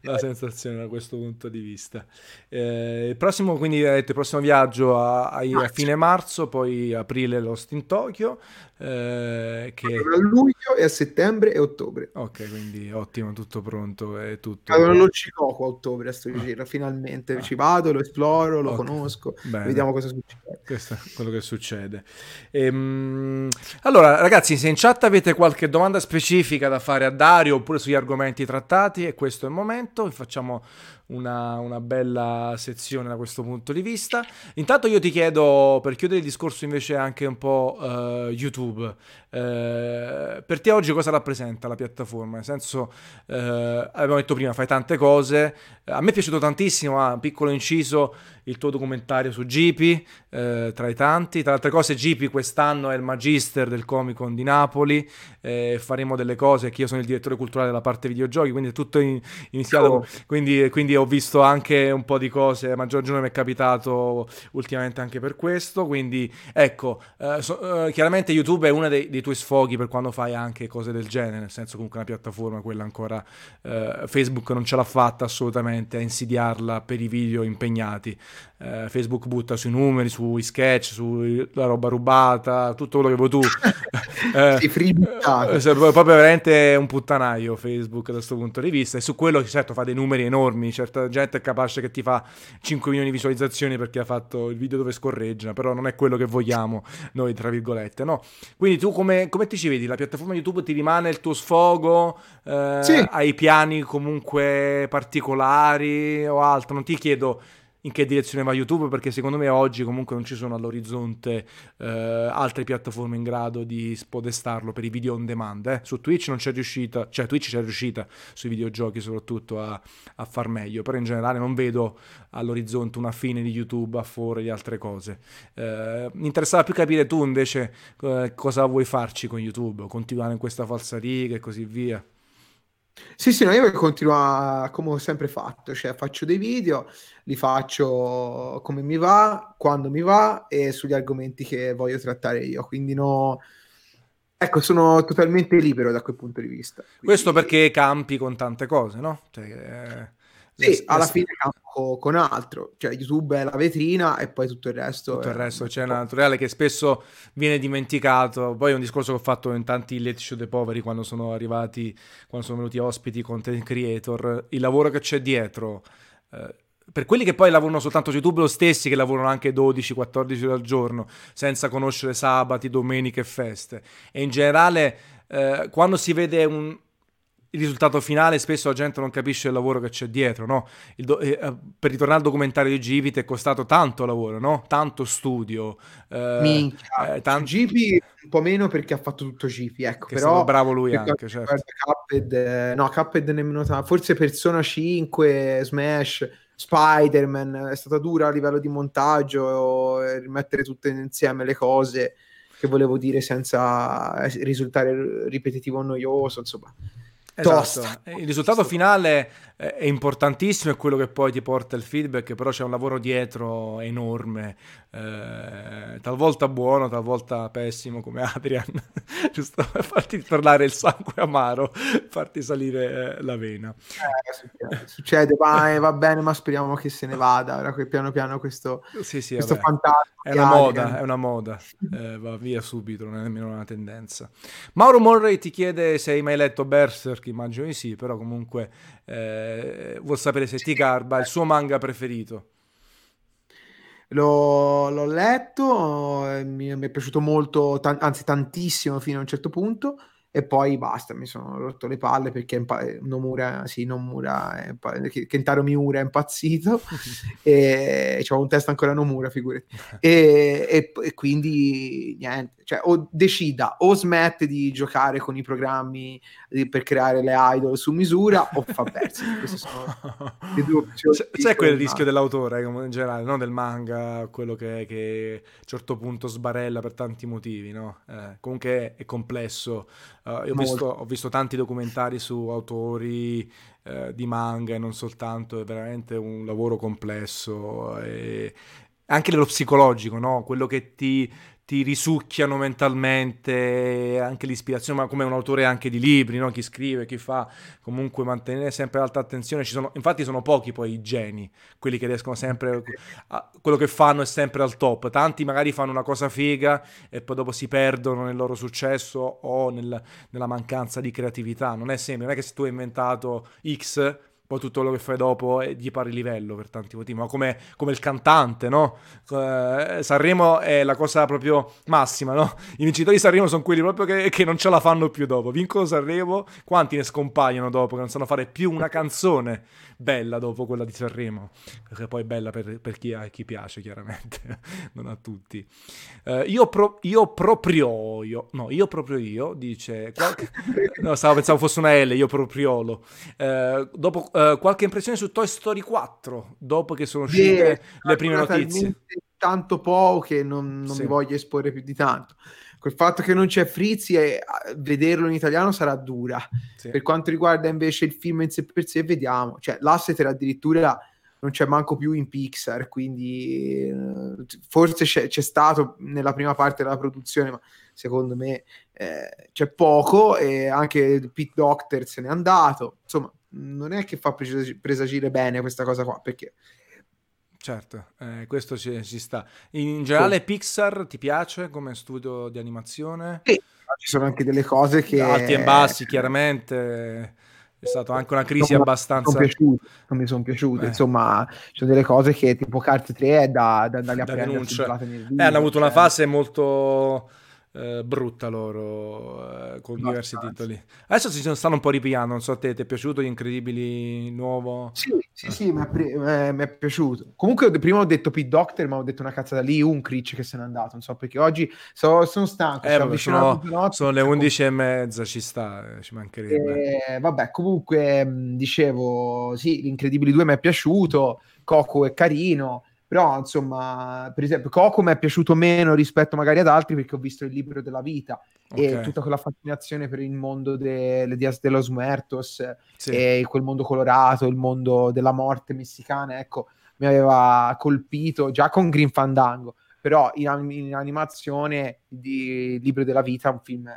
la sensazione da questo punto di vista. Eh, il prossimo, quindi, detto, il prossimo viaggio a, a, a, fine marzo, poi aprile Lost in Tokyo. Eh, che... A luglio e a settembre e ottobre. Ok, quindi ottimo, tutto pronto. È tutto... Allora lo Cicoco a ottobre a sto ah. giro, finalmente ah. ci vado, lo esploro, lo okay. conosco, bene. vediamo cosa succede. Questo è quello che succede. Ehm, allora, ragazzi, se in chat avete qualche domanda specifica da fare a Dario oppure sugli argomenti trattati, e questo è il momento, vi facciamo una, una, bella sezione da questo punto di vista. Intanto io ti chiedo, per chiudere il discorso invece anche un po' uh, YouTube, uh, per te oggi cosa rappresenta la piattaforma? Nel senso, uh, abbiamo detto prima, fai tante cose, a me è piaciuto tantissimo, ah, piccolo inciso, il tuo documentario su eh, tra i tanti. Tra le altre cose, GP quest'anno è il magister del Comic Con di Napoli, faremo delle cose, che io sono il direttore culturale della parte videogiochi, quindi è tutto in, iniziato, oh. quindi, quindi, ho visto anche un po' di cose, a maggior ragione mi è capitato ultimamente anche per questo, quindi ecco, eh, so, eh, chiaramente YouTube è uno dei, dei, tuoi sfoghi per quando fai anche cose del genere, nel senso comunque una piattaforma, quella ancora eh, Facebook non ce l'ha fatta assolutamente a insidiarla per i video impegnati eh, Facebook butta sui numeri, sui sketch, sulla roba rubata, tutto quello che vuoi tu. eh, eh, proprio veramente un puttanaio Facebook da questo punto di vista e su quello certo fa dei numeri enormi, certa gente è capace che ti fa 5 milioni di visualizzazioni perché ha fatto il video dove scorreggia, però non è quello che vogliamo noi, tra virgolette, no? Quindi tu come, come ti ci vedi? La piattaforma YouTube ti rimane il tuo sfogo? Eh, sì. Hai piani comunque particolari o altro? Non ti chiedo in che direzione va YouTube, perché secondo me oggi comunque non ci sono all'orizzonte eh, altre piattaforme in grado di spodestarlo per i video on demand. Eh. Su Twitch non c'è riuscita, cioè Twitch c'è riuscita sui videogiochi soprattutto a, a, far meglio, però in generale non vedo all'orizzonte una fine di YouTube a favore di altre cose. Eh, mi interessava più capire tu invece eh, cosa vuoi farci con YouTube, continuare in questa falsariga e così via. Sì, sì, no, io continuo come ho sempre fatto, cioè faccio dei video, li faccio come mi va, quando mi va e sugli argomenti che voglio trattare io, quindi no... Ecco, sono totalmente libero da quel punto di vista. Quindi... Questo perché campi con tante cose, no? Cioè, eh... Sì, alla fine campo con altro, cioè YouTube è la vetrina e poi tutto il resto. Tutto il resto c'è un altro reale che spesso viene dimenticato. Poi è un discorso che ho fatto in tanti late show dei poveri quando sono arrivati, quando sono venuti ospiti content creator. Il lavoro che c'è dietro. Eh, per quelli che poi lavorano soltanto su YouTube, lo stessi che lavorano anche 12-14 ore al giorno, senza conoscere sabati, domeniche e feste. E in generale, eh, quando si vede un, il risultato finale spesso la gente non capisce il lavoro che c'è dietro, no? Do- eh, eh, per ritornare al documentario di Gipit è costato tanto lavoro, no? Tanto studio. Eh, Minchia, eh, tant- Gipi un po' meno perché ha fatto tutto Gipi, ecco, che però... bravo lui anche, certo. Cuphead, eh, no, Cuphead nemmeno tanto, forse Persona 5, Smash, Spider-Man, è stata dura a livello di montaggio, e rimettere tutte insieme le cose che volevo dire senza risultare ripetitivo o noioso, insomma Esatto. Il risultato finale è importantissimo, è quello che poi ti porta il feedback, però c'è un lavoro dietro enorme, eh, talvolta buono, talvolta pessimo come Adrian, giusto per farti tornare il sangue amaro, farti salire eh, la vena. Eh, succede, ma eh, va bene, ma speriamo che se ne vada, ora che piano piano questo, sì, sì, questo fantasma. È una moda, è una moda, eh, va via subito, non è nemmeno una tendenza. Mauro Morrey ti chiede se hai mai letto Berserk, immagino di sì, però comunque eh, vuol sapere se ti garba il suo manga preferito. L'ho, l'ho letto, eh, mi, mi, è piaciuto molto, t- anzi tantissimo fino a un certo punto e poi basta, mi sono rotto le palle perché Nomura, sì, Nomura, è, Kentaro Miura è impazzito e c'ho un test ancora Nomura, figurati. E, e, e, quindi niente, cioè o decida o smette di giocare con i programmi di, per creare le idol su misura o fa persi. C'è, c'è quel rischio dell'autore in generale, no? del manga, quello che, che, a un certo punto sbarella per tanti motivi, no? Eh, comunque è complesso Uh, ho, visto, ho, visto, tanti documentari su autori uh, di manga e non soltanto, è veramente un lavoro complesso e anche nello psicologico, no? quello che ti, ti risucchiano mentalmente anche l'ispirazione, ma come un autore anche di libri, no? chi scrive, chi fa, comunque mantenere sempre alta attenzione. Sono, infatti sono pochi poi i geni, quelli che riescono sempre, a, quello che fanno è sempre al top. Tanti magari fanno una cosa figa e poi dopo si perdono nel loro successo o nel, nella mancanza di creatività. Non è sempre, non è che se tu hai inventato X poi tutto quello che fai dopo è di pari livello per tanti motivi, ma come, come il cantante, no? Eh, Sanremo è la cosa proprio massima, no? I vincitori di Sanremo sono quelli proprio che, che, non ce la fanno più dopo. Vincono Sanremo, quanti ne scompaiono dopo che non sanno fare più una canzone bella dopo quella di Sanremo? Perché poi è bella per, per chi, a chi piace, chiaramente, non a tutti. Eh, io, pro, io proprio io, no, io proprio io, dice... Qualche... No, stavo pensavo fosse una L, io propriolo. Eh, dopo uh, qualche impressione su Toy Story 4 dopo che sono uscite yeah, le prime notizie? Tanto poco che non, non sì. mi voglio esporre più di tanto. Col fatto che non c'è Frizzi, e vederlo in italiano sarà dura. Sì. Per quanto riguarda invece il film in sé per sé, vediamo. Cioè, l'asset addirittura non c'è manco più in Pixar, quindi eh, forse c'è, c'è, stato nella prima parte della produzione, ma secondo me eh, c'è poco e anche Pete Doctor se n'è andato. Insomma, non è che fa presagire bene questa cosa qua, perché... Certo, eh, questo ci, ci, sta. In generale sì. Pixar ti piace come studio di animazione? Sì, ci sono anche delle cose che... Alti e bassi, chiaramente. È stata anche una crisi non abbastanza... Non mi sono piaciute, eh. insomma, ci sono delle cose che tipo Carte 3 è da, da andarli a da prendere. Eh, hanno avuto cioè... una fase molto eh, brutta loro eh, con no, diversi no, titoli. Adesso si stanno un po' ripiando, non so a te, ti è piaciuto Gli Incredibili nuovo? Sì, sì, sì, mi è, pre- eh, è piaciuto. Comunque prima ho detto Pete Doctor, ma ho detto una cazzata lì, un Critch che se n'è andato, non so perché oggi so, sono stanco, eh, vabbè, sono, sono, le undici e mezza, ci sta, eh, ci mancherebbe. Eh, vabbè, comunque dicevo, sì, Gli Incredibili 2 mi è piaciuto, Coco è carino, però insomma per esempio Coco mi è piaciuto meno rispetto magari ad altri perché ho visto il libro della vita okay. e tutta quella fascinazione per il mondo delle Dias de los Muertos sì. e quel mondo colorato, il mondo della morte messicana, ecco, mi aveva colpito già con Green Fandango, però in, in animazione di Libro della Vita, un film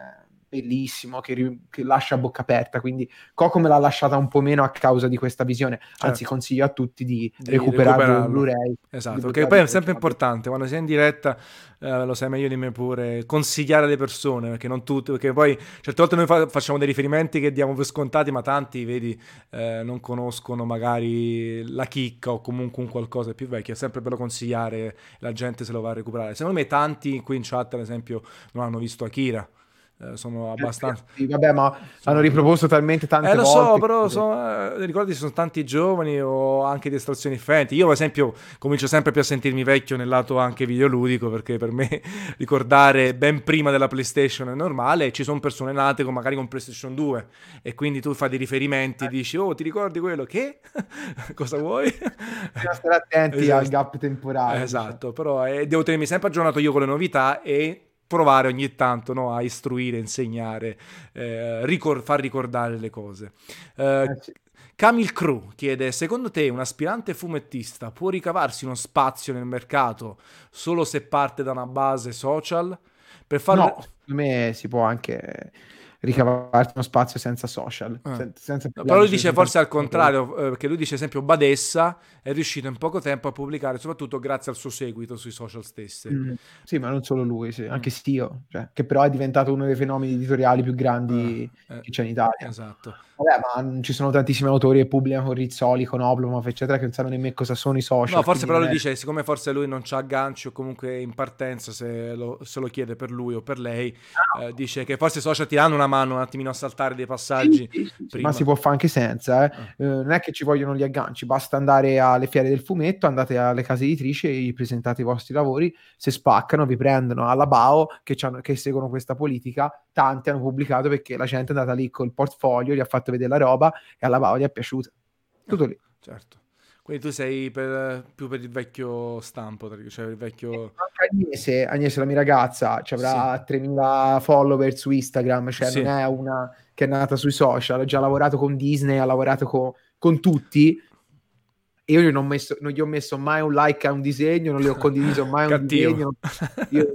bellissimo che, che, lascia a bocca aperta. Quindi Coco me l'ha lasciata un po' meno a causa di questa visione. Anzi, certo. consiglio a tutti di, di recuperarlo in Blu-ray. Esatto, perché poi è sempre importante quando sei in diretta, eh, lo sai meglio di me pure, consigliare alle persone, perché non tutte, perché poi certe volte noi fa- facciamo dei riferimenti che diamo per scontati, ma tanti, vedi, eh, non conoscono magari la chicca o comunque un qualcosa più vecchio. È sempre bello consigliare, la gente se lo va a recuperare. Secondo me tanti qui in chat, ad esempio, non hanno visto Akira sono abbastanza. Sì, vabbè, ma hanno riproposto talmente tante eh, lo volte. so, però che... sono, eh, ricordi ci sono tanti giovani o anche di estrazioni differenti. Io, per esempio, comincio sempre più a sentirmi vecchio nel lato anche videoludico perché per me ricordare ben prima della PlayStation è normale. Ci sono persone nate con magari con PlayStation 2 e quindi tu fai dei riferimenti eh. dici, oh, ti ricordi quello? Che? Cosa vuoi? Bisogna stare attenti esatto. al gap temporale. Esatto, diciamo. però eh, devo tenermi sempre aggiornato io con le novità e provare ogni tanto no, a istruire, insegnare, eh, ricor- far ricordare le cose. Eh, eh sì. Camil Crew chiede: Secondo te un aspirante fumettista può ricavarsi uno spazio nel mercato solo se parte da una base social? Per farlo... No, secondo me si può anche ricavarti uno spazio senza social. Ah. Sen- senza però lui dice forse al contrario, eh, perché lui dice esempio Badessa è riuscito in poco tempo a pubblicare, soprattutto grazie al suo seguito sui social stessi. Mm. Sì, ma non solo lui, sì. anche Stio, cioè, che però è diventato uno dei fenomeni editoriali più grandi ah, eh, che c'è in Italia. Esatto. Vabbè, ma ci sono tantissimi autori che pubblicano con Rizzoli, con Oblomov, eccetera, che non sanno nemmeno cosa sono i social. No, forse però lui dice, siccome forse lui non c'ha agganci o comunque in partenza, se lo, se lo chiede per lui o per lei, ah. eh, dice che forse i social ti danno una mano un attimino a saltare dei passaggi. Sì, sì, sì, ma si può fare anche senza, eh. Ah. Eh, non è che ci vogliono gli agganci, basta andare alle fiere del fumetto, andate alle case editrici e gli presentate i vostri lavori, se spaccano vi prendono alla BAO che, che seguono questa politica, tanti hanno pubblicato perché la gente è andata lì col portfolio, gli ha fatto vedere la roba e alla BAO gli è piaciuta. Tutto lì. Certo. Quindi tu sei per, più per il vecchio stampo, cioè il vecchio... Agnese, Agnese la mia ragazza, ci avrà sì. 3.000 follower su Instagram, cioè sì. non è una che è nata sui social, ha già lavorato con Disney, ha lavorato con, con tutti, io non, messo, non, gli ho messo mai un like a un disegno, non gli ho condiviso mai un disegno. Io,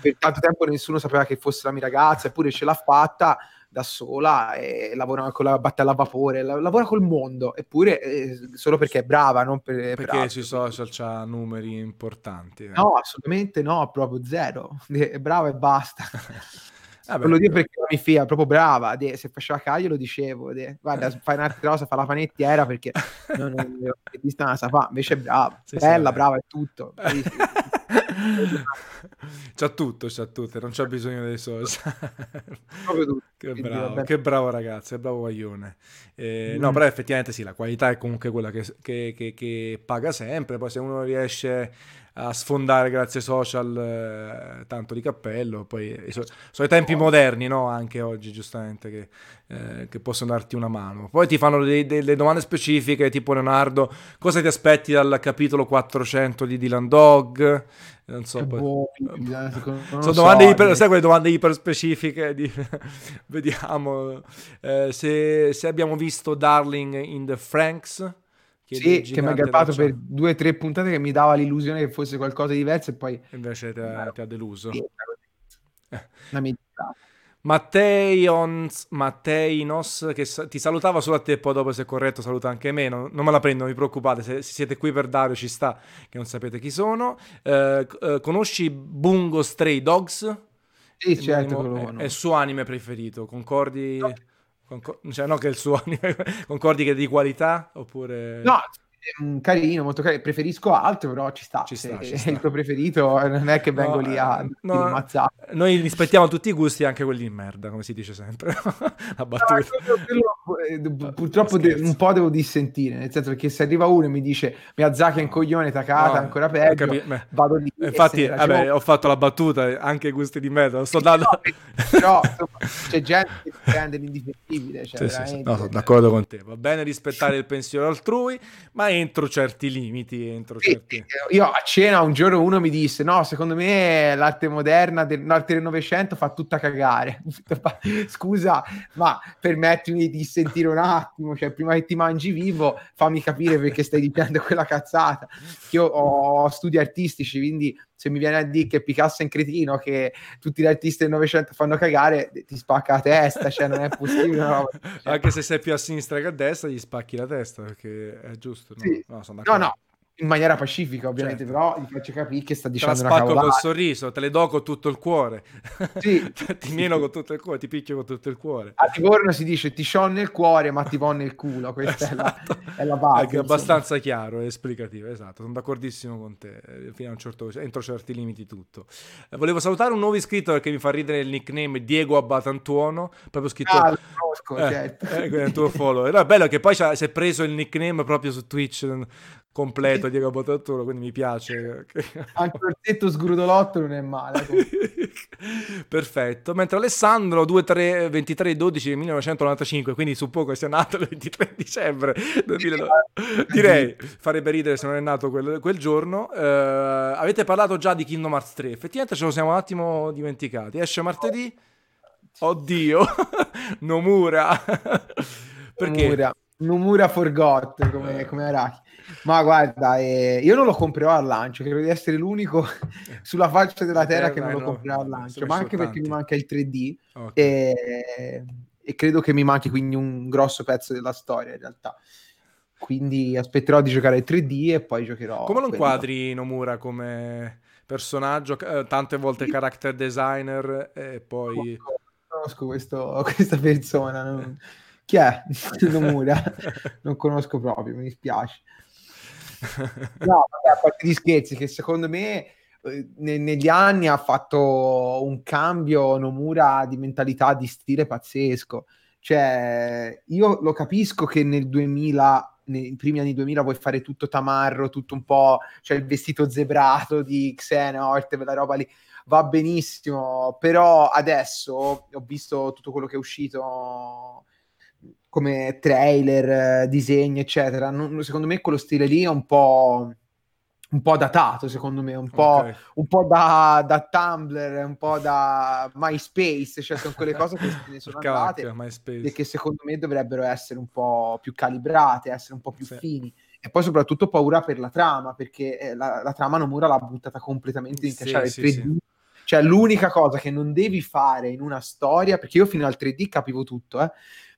per tanto tempo nessuno sapeva che fosse la mia ragazza, eppure ce l'ha fatta da sola e lavora con la battaglia a vapore, lavora col mondo, eppure eh, solo perché è brava, non per, perché per sui social c'ha numeri importanti. Eh. No, assolutamente no, proprio zero. È brava e basta. Vabbè, lo dico perché mi fia, proprio brava. De, se faceva caglio lo dicevo. De, guarda, fai un'altra cosa, fa la panettiera perché non, non, non, non sa fa. Invece è brava, sì, bella, sì, brava, è tutto. c'ha tutto, c'ha tutto, non c'ha bisogno dei social. che, bravo, che bravo ragazzo, che bravo guaglione. Eh, mm. No, però effettivamente sì, la qualità è comunque quella che, che, che, che paga sempre. Poi se uno riesce a sfondare grazie ai social eh, tanto di cappello. Poi so, sono i tempi moderni, no? Anche oggi, giustamente, che, eh, che possono darti una mano. Poi ti fanno dei, delle domande specifiche, tipo Leonardo, cosa ti aspetti dal capitolo 400 di Dylan Dog? Non so, poi... buono, sono so, domande iper, sai quelle domande iper specifiche di... vediamo eh, se, se abbiamo visto Darling in the Franks sì, che mi ha garbato per due o tre puntate che mi dava l'illusione che fosse qualcosa di diverso e poi... Invece ti ha, deluso. Una meditata. Matteions, Matteinos che sa- ti salutava solo a te, poi dopo se è corretto saluta anche me, non, non me la prendo, non vi preoccupate, se, se, siete qui per Dario ci sta, che non sapete chi sono. Eh, eh, conosci Bungo Stray Dogs? Sì, certo. È, è, il suo anime preferito, concordi? No. Concor- cioè, no che il suo anime concordi che è di qualità oppure... No, carino, molto carino. Preferisco altro, però ci sta. Ci sta, ci sta. il tuo preferito non è che vengo no, lì a no, ammazzare. Noi rispettiamo tutti i gusti, anche quelli di merda, come si dice sempre. La battuta. No, quello, quello, purtroppo de- un po' devo dissentire, nel senso che se arriva uno e mi dice Miyazaki è un coglione, Takata, ancora peggio, capi- vado lì. Infatti, vabbè, ho fatto la battuta, anche i gusti di merda, lo sto dando... però insomma, c'è gente che prende l'indifettibile. Cioè, sì, sì, sì. No, sono d'accordo con te. Va bene rispettare il pensiero altrui, ma entro certi limiti. Entro sì, certi... Io a cena un giorno uno mi disse: No, secondo me l'arte moderna, del, l'arte del Novecento fa tutta cagare. Scusa, ma permettimi di sentire un attimo, cioè prima che ti mangi vivo, fammi capire perché stai dicendo quella cazzata. Io ho studi artistici, quindi se mi viene a dire che Picasso è un cretino, che tutti gli artisti del Novecento fanno cagare, ti spacca la testa, cioè non è possibile. No? Cioè... Anche se sei più a sinistra che a destra, gli spacchi la testa, perché è giusto. No, sì. no, no, no, in maniera pacifica, ovviamente, certo. però gli faccio capire che sta dicendo te la spacco col sorriso, te le do con tutto il cuore. Sì. ti meno con tutto il cuore, ti picchio con tutto il cuore. A Livorno si dice ti sciò nel cuore, ma ti vo nel culo. Questa esatto. è, la, è la base. È abbastanza chiaro e esplicativo, esatto. Sono d'accordissimo con te. Eh, fino a un certo entro certi limiti tutto. Eh, volevo salutare un nuovo iscritto perché mi fa ridere il nickname Diego Abbatantuono, proprio scritto... Ah, lo conosco, eh, certo. Eh, è il tuo follower. Era bello che poi si è preso il nickname proprio su Twitch completo Diego Botatturo, quindi mi piace. Anche l'orsetto sgrudolotto non è male. Perfetto. Mentre Alessandro 23, 23 12 1995, quindi suppongo che sia nato il 23 dicembre 2009. Direi, farebbe ridere se non è nato quel, quel giorno. Uh, avete parlato già di Kingdom Hearts 3, effettivamente ce lo siamo un attimo dimenticati. Esce martedì? Oddio, Nomura. Perché? Nomura. Nomura Forgot come, come Araki. Ma guarda, eh, io non lo comprerò al lancio, credo di essere l'unico sulla faccia della terra eh, che non lo comprerò al lancio, ma anche perché mi manca il 3D okay. e, e, credo che mi manchi quindi un grosso pezzo della storia in realtà. Quindi aspetterò di giocare il 3D e poi giocherò. Come lo inquadri Nomura come personaggio, eh, tante volte character designer e poi... Non conosco questo, questa persona. Non... Chi è Nomura? non conosco proprio, mi dispiace. No, vabbè, a parte gli scherzi, che secondo me eh, ne- negli anni ha fatto un cambio Nomura di mentalità, di stile pazzesco. Cioè, io lo capisco che nel 2000, nei primi anni 2000 vuoi fare tutto tamarro, tutto un po', cioè il vestito zebrato di Xehanort, quella roba lì, va benissimo, però adesso ho visto tutto quello che è uscito come trailer, disegni, eccetera. Non, secondo me quello stile lì è un po', un po datato, secondo me, un po', okay. un po da, da, Tumblr, un po' da MySpace, cioè sono quelle cose che ne sono andate e che secondo me dovrebbero essere un po' più calibrate, essere un po' più sì. fini. E poi soprattutto paura per la trama, perché eh, la, la trama Nomura l'ha buttata completamente in cacciare sì, il 3D. Sì, cioè l'unica cosa che non devi fare in una storia, perché io fino al 3D capivo tutto, eh,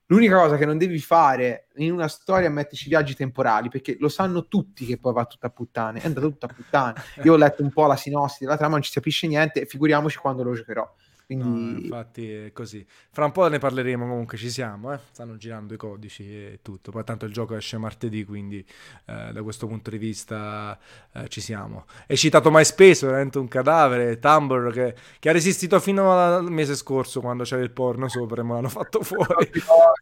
L'unica cosa che non devi fare in una storia è metterci viaggi temporali, perché lo sanno tutti che poi va tutta a puttane. È andato tutta a puttane. Io ho letto un po' la sinossi della trama, non ci si capisce niente, figuriamoci quando lo giocherò. Quindi... No, infatti è così. Fra un po' ne parleremo comunque, ci siamo, eh? stanno girando i codici e tutto. Poi tanto il gioco esce martedì, quindi eh, da questo punto di vista eh, ci siamo. Hai citato MySpace, veramente un cadavere, Tumblr che, che, ha resistito fino al mese scorso quando c'era il porno sopra e me l'hanno fatto fuori.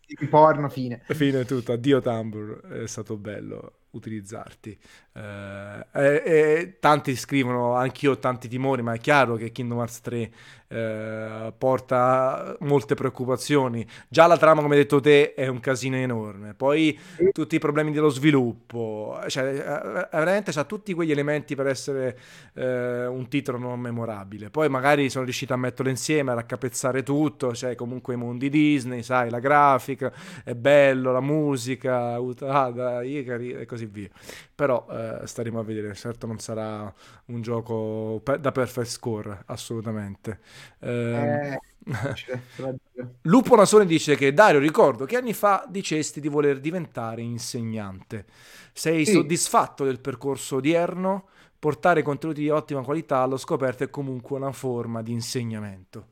Il porno, fine. Fine tutto, addio Tumblr, è stato bello utilizzarti. Eh, e, e tanti scrivono, anch'io ho tanti timori, ma è chiaro che Kingdom Hearts 3 eh, porta molte preoccupazioni. Già la trama, come hai detto te, è un casino enorme. Poi tutti i problemi dello sviluppo, cioè eh, veramente ha tutti quegli elementi per essere eh, un titolo non memorabile. Poi magari sono riuscito a metterlo insieme, a raccapezzare tutto, cioè comunque i mondi Disney, sai, la grafica, è bello, la musica, Utada, Ikari e così via. Però eh, staremo a vedere, certo non sarà un gioco per, da perfect score, assolutamente. Eh, Lupo Nasone dice che Dario, ricordo che anni fa dicesti di voler diventare insegnante. Sei sì. soddisfatto del percorso odierno? Portare contenuti di ottima qualità allo scoperto è comunque una forma di insegnamento.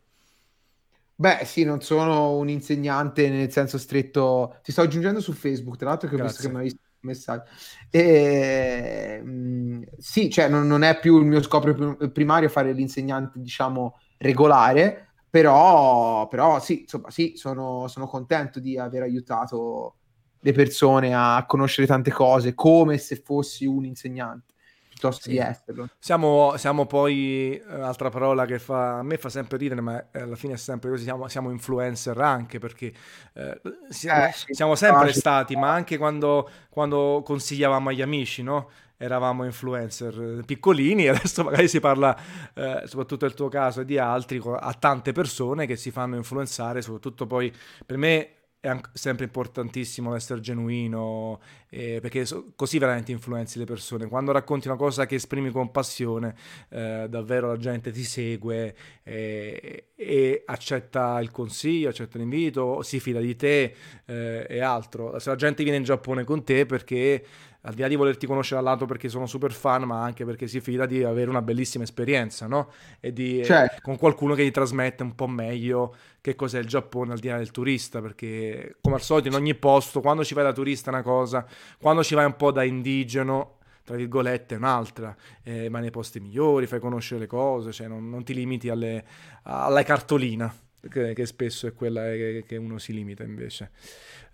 Beh, sì, non sono un insegnante nel senso stretto. Ti sto aggiungendo su Facebook, tra l'altro, che ho visto che mi hai visto messaggio. E, mh, sì, cioè non, non, è più il mio scopo primario fare l'insegnante, diciamo, regolare, però, però sì, insomma, sì sono, sono contento di aver aiutato le persone a conoscere tante cose come se fossi un insegnante piuttosto sì. di esserlo. Siamo, siamo poi, un'altra eh, parola che fa, a me fa sempre ridere, ma alla fine è sempre così, siamo, siamo influencer anche perché eh, siamo, eh, sì. siamo, sempre stati, ma anche quando, quando consigliavamo agli amici, no? eravamo influencer piccolini, adesso magari si parla, eh, soprattutto nel tuo caso e di altri, a tante persone che si fanno influenzare, soprattutto poi per me è sempre importantissimo essere genuino, eh, perché so, così veramente influenzi le persone. Quando racconti una cosa che esprimi con passione, eh, davvero la gente ti segue eh, e accetta il consiglio, accetta l'invito, si fida di te eh, e altro. Se la gente viene in Giappone con te perché al di là di volerti conoscere dal lato perché sono super fan, ma anche perché si fida di avere una bellissima esperienza, no? E di, certo. con qualcuno che ti trasmette un po' meglio che cos'è il Giappone al di là del turista, perché come al solito in ogni posto, quando ci vai da turista è una cosa, quando ci vai un po' da indigeno, tra virgolette, è un'altra, eh, ma nei posti migliori, fai conoscere le cose, cioè non, non ti limiti alle, alla cartolina. Che, che spesso è quella che, che, uno si limita invece.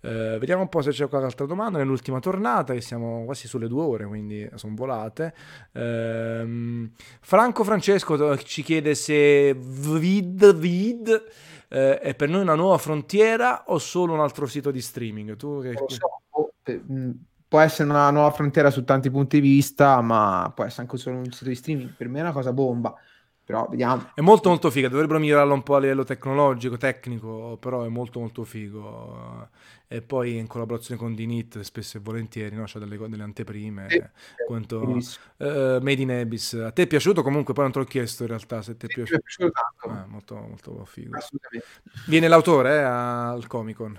Uh, vediamo un po' se c'è qualche altra domanda. Nell'ultima tornata, che siamo quasi sulle due ore, quindi sono volate. Uh, Franco Francesco ci chiede se Vid, Vid uh, è per noi una nuova frontiera o solo un altro sito di streaming. Tu che... So, mm, può essere una nuova frontiera su tanti punti di vista, ma può essere anche solo un sito di streaming. Per me è una cosa bomba però vediamo. È molto molto figo, dovrebbero migliorarlo un po' a livello tecnologico, tecnico, però è molto molto figo. E poi in collaborazione con Dinit, spesso e volentieri, no? c'è delle, delle anteprime. Sì, quanto, uh, Made in Abyss. A te è piaciuto comunque? Poi non te l'ho chiesto in realtà se ti è piaciuto. Mi è piaciuto tanto. Ah, molto, molto figo. Viene l'autore eh, al Comic Con.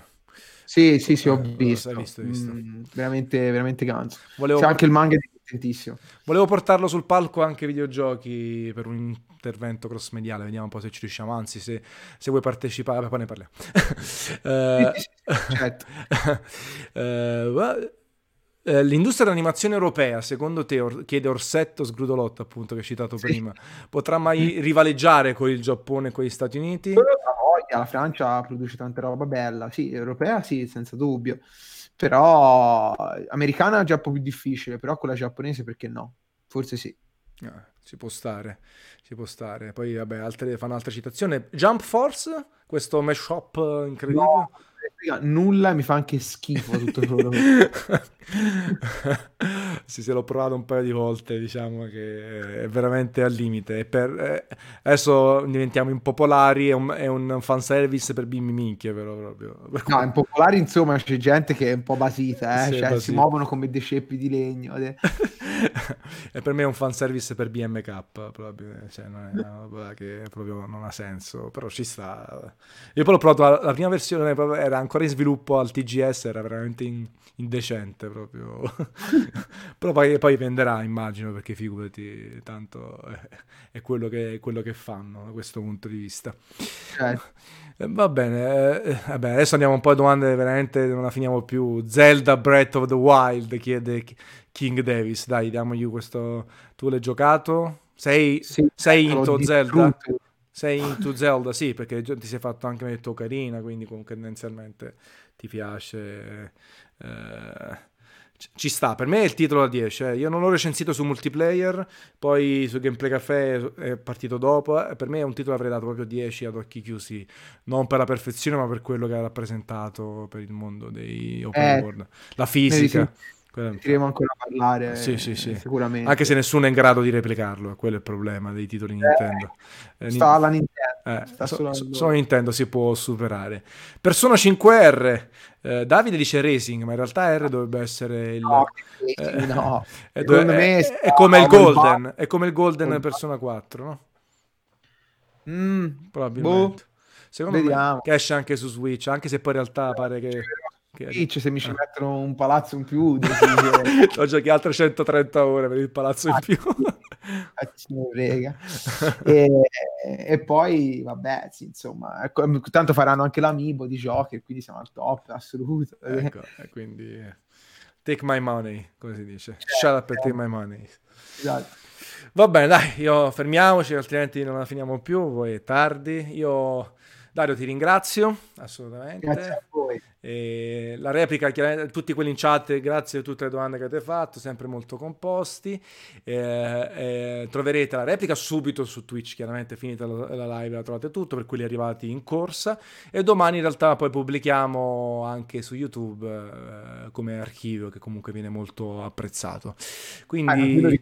Sì, sì, sì, ho eh, visto. visto, visto. Mm, veramente, veramente ganzo. Volevo... C'è anche il manga di Tantissimo. Volevo portarlo sul palco anche videogiochi per un intervento cross mediale, vediamo un po' se ci riusciamo, anzi se, se vuoi partecipare, poi ne parliamo. uh, certo. uh, L'industria dell'animazione europea, secondo te, or- chiede Orsetto Sgrudolotto, appunto, che hai citato sì. prima, potrà mai rivaleggiare con il Giappone e con gli Stati Uniti? La Francia produce tanta roba bella, sì, europea sì, senza dubbio però americana è già un po' più difficile, però quella giapponese perché no? Forse sì. Ah, ci può stare, ci può stare. Poi vabbè, altre, fanno altre citazioni. Jump Force, questo mashup incredibile. No, nulla mi fa anche schifo tutto quello sì, se l'ho provato un paio di volte, diciamo che è veramente al limite. Per, eh, adesso diventiamo impopolari, è un, è un fanservice per bimbi minchie, però proprio. No, impopolari insomma c'è gente che è un po' basita, eh? sì, cioè, basita. si muovono come dei ceppi di legno. e per me è un fanservice per BMK, proprio, cioè, non è una roba che proprio non ha senso, però ci sta. Io poi l'ho provato, la prima versione era ancora in sviluppo al TGS, era veramente in, indecente proprio. Però poi, poi, venderà, immagino, perché figurati, tanto è, è, quello che, è, quello che, fanno da questo punto di vista. Certo. Eh, va bene, eh, vabbè, adesso andiamo un po' a domande veramente non la finiamo più. Zelda Breath of the Wild chiede King Davis, dai, diamogli questo. Tu l'hai giocato? Sei, sì, sei into Zelda? Sei into Zelda, sì, perché ti sei fatto anche detto carina, quindi comunque tendenzialmente ti piace. Eh, ci sta, per me è il titolo da 10. Eh. Io non l'ho recensito su multiplayer, poi su Gameplay Café è partito dopo. Eh. Per me è un titolo che avrei dato proprio 10 ad occhi chiusi, non per la perfezione, ma per quello che ha rappresentato per il mondo dei open eh, world. La fisica. Sentiremo ancora parlare sì, sì, sì. sicuramente. Anche se nessuno è in grado di replicarlo, quello è il problema dei titoli Nintendo. Eh, sta alla Nintendo. Eh, sta so, so, solo Nintendo si può superare. Persona 5R, eh, Davide dice Racing, ma in realtà R dovrebbe essere il... No, eh, no. È, dove, è, è, come il Golden, è come il Golden Persona 4, no? Mm, Probabilmente. Boh. Secondo Vediamo. me che esce anche su Switch, anche se poi in realtà pare che Switch, se mi ci eh. mettono un palazzo in più, ho giochi altre 130 ore per il palazzo in più. e, e, poi, vabbè, sì, insomma, ecco, tanto faranno anche l'amibo di giochi, quindi siamo al top, assoluto. Ecco, quindi take my money, come si dice. Certo, Shut up and take my money. Esatto. Va bene, dai, io fermiamoci, altrimenti non la finiamo più, poi è tardi. Io Dario ti ringrazio assolutamente. Grazie a voi. E la replica, tutti quelli in chat, grazie a tutte le domande che avete fatto, sempre molto composti. Eh, eh, troverete la replica subito su Twitch, chiaramente finita la, la, live la trovate tutto per quelli arrivati in corsa. E domani in realtà poi pubblichiamo anche su YouTube eh, come archivio, che comunque viene molto apprezzato. Quindi...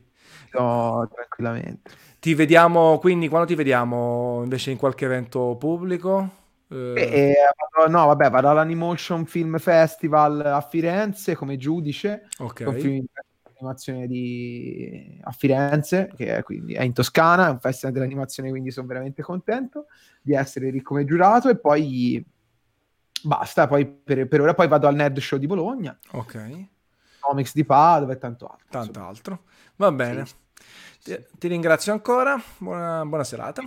Ah, no, tranquillamente. Ti vediamo, quindi quando ti vediamo invece in qualche evento pubblico? Eh... Eh, vado, no, vabbè, vado all'Animotion Film Festival a Firenze come giudice. Ok. Un film animazione di... a Firenze, che è, quindi, è in Toscana, è un festival dell'animazione, quindi sono veramente contento di essere lì come giurato. E poi basta, poi per, per ora poi vado al Nerd Show di Bologna. Ok. Comics di Padova e tanto altro. Tanto altro. Va bene. Sì. Ti, ti ringrazio ancora, buona, buona serata.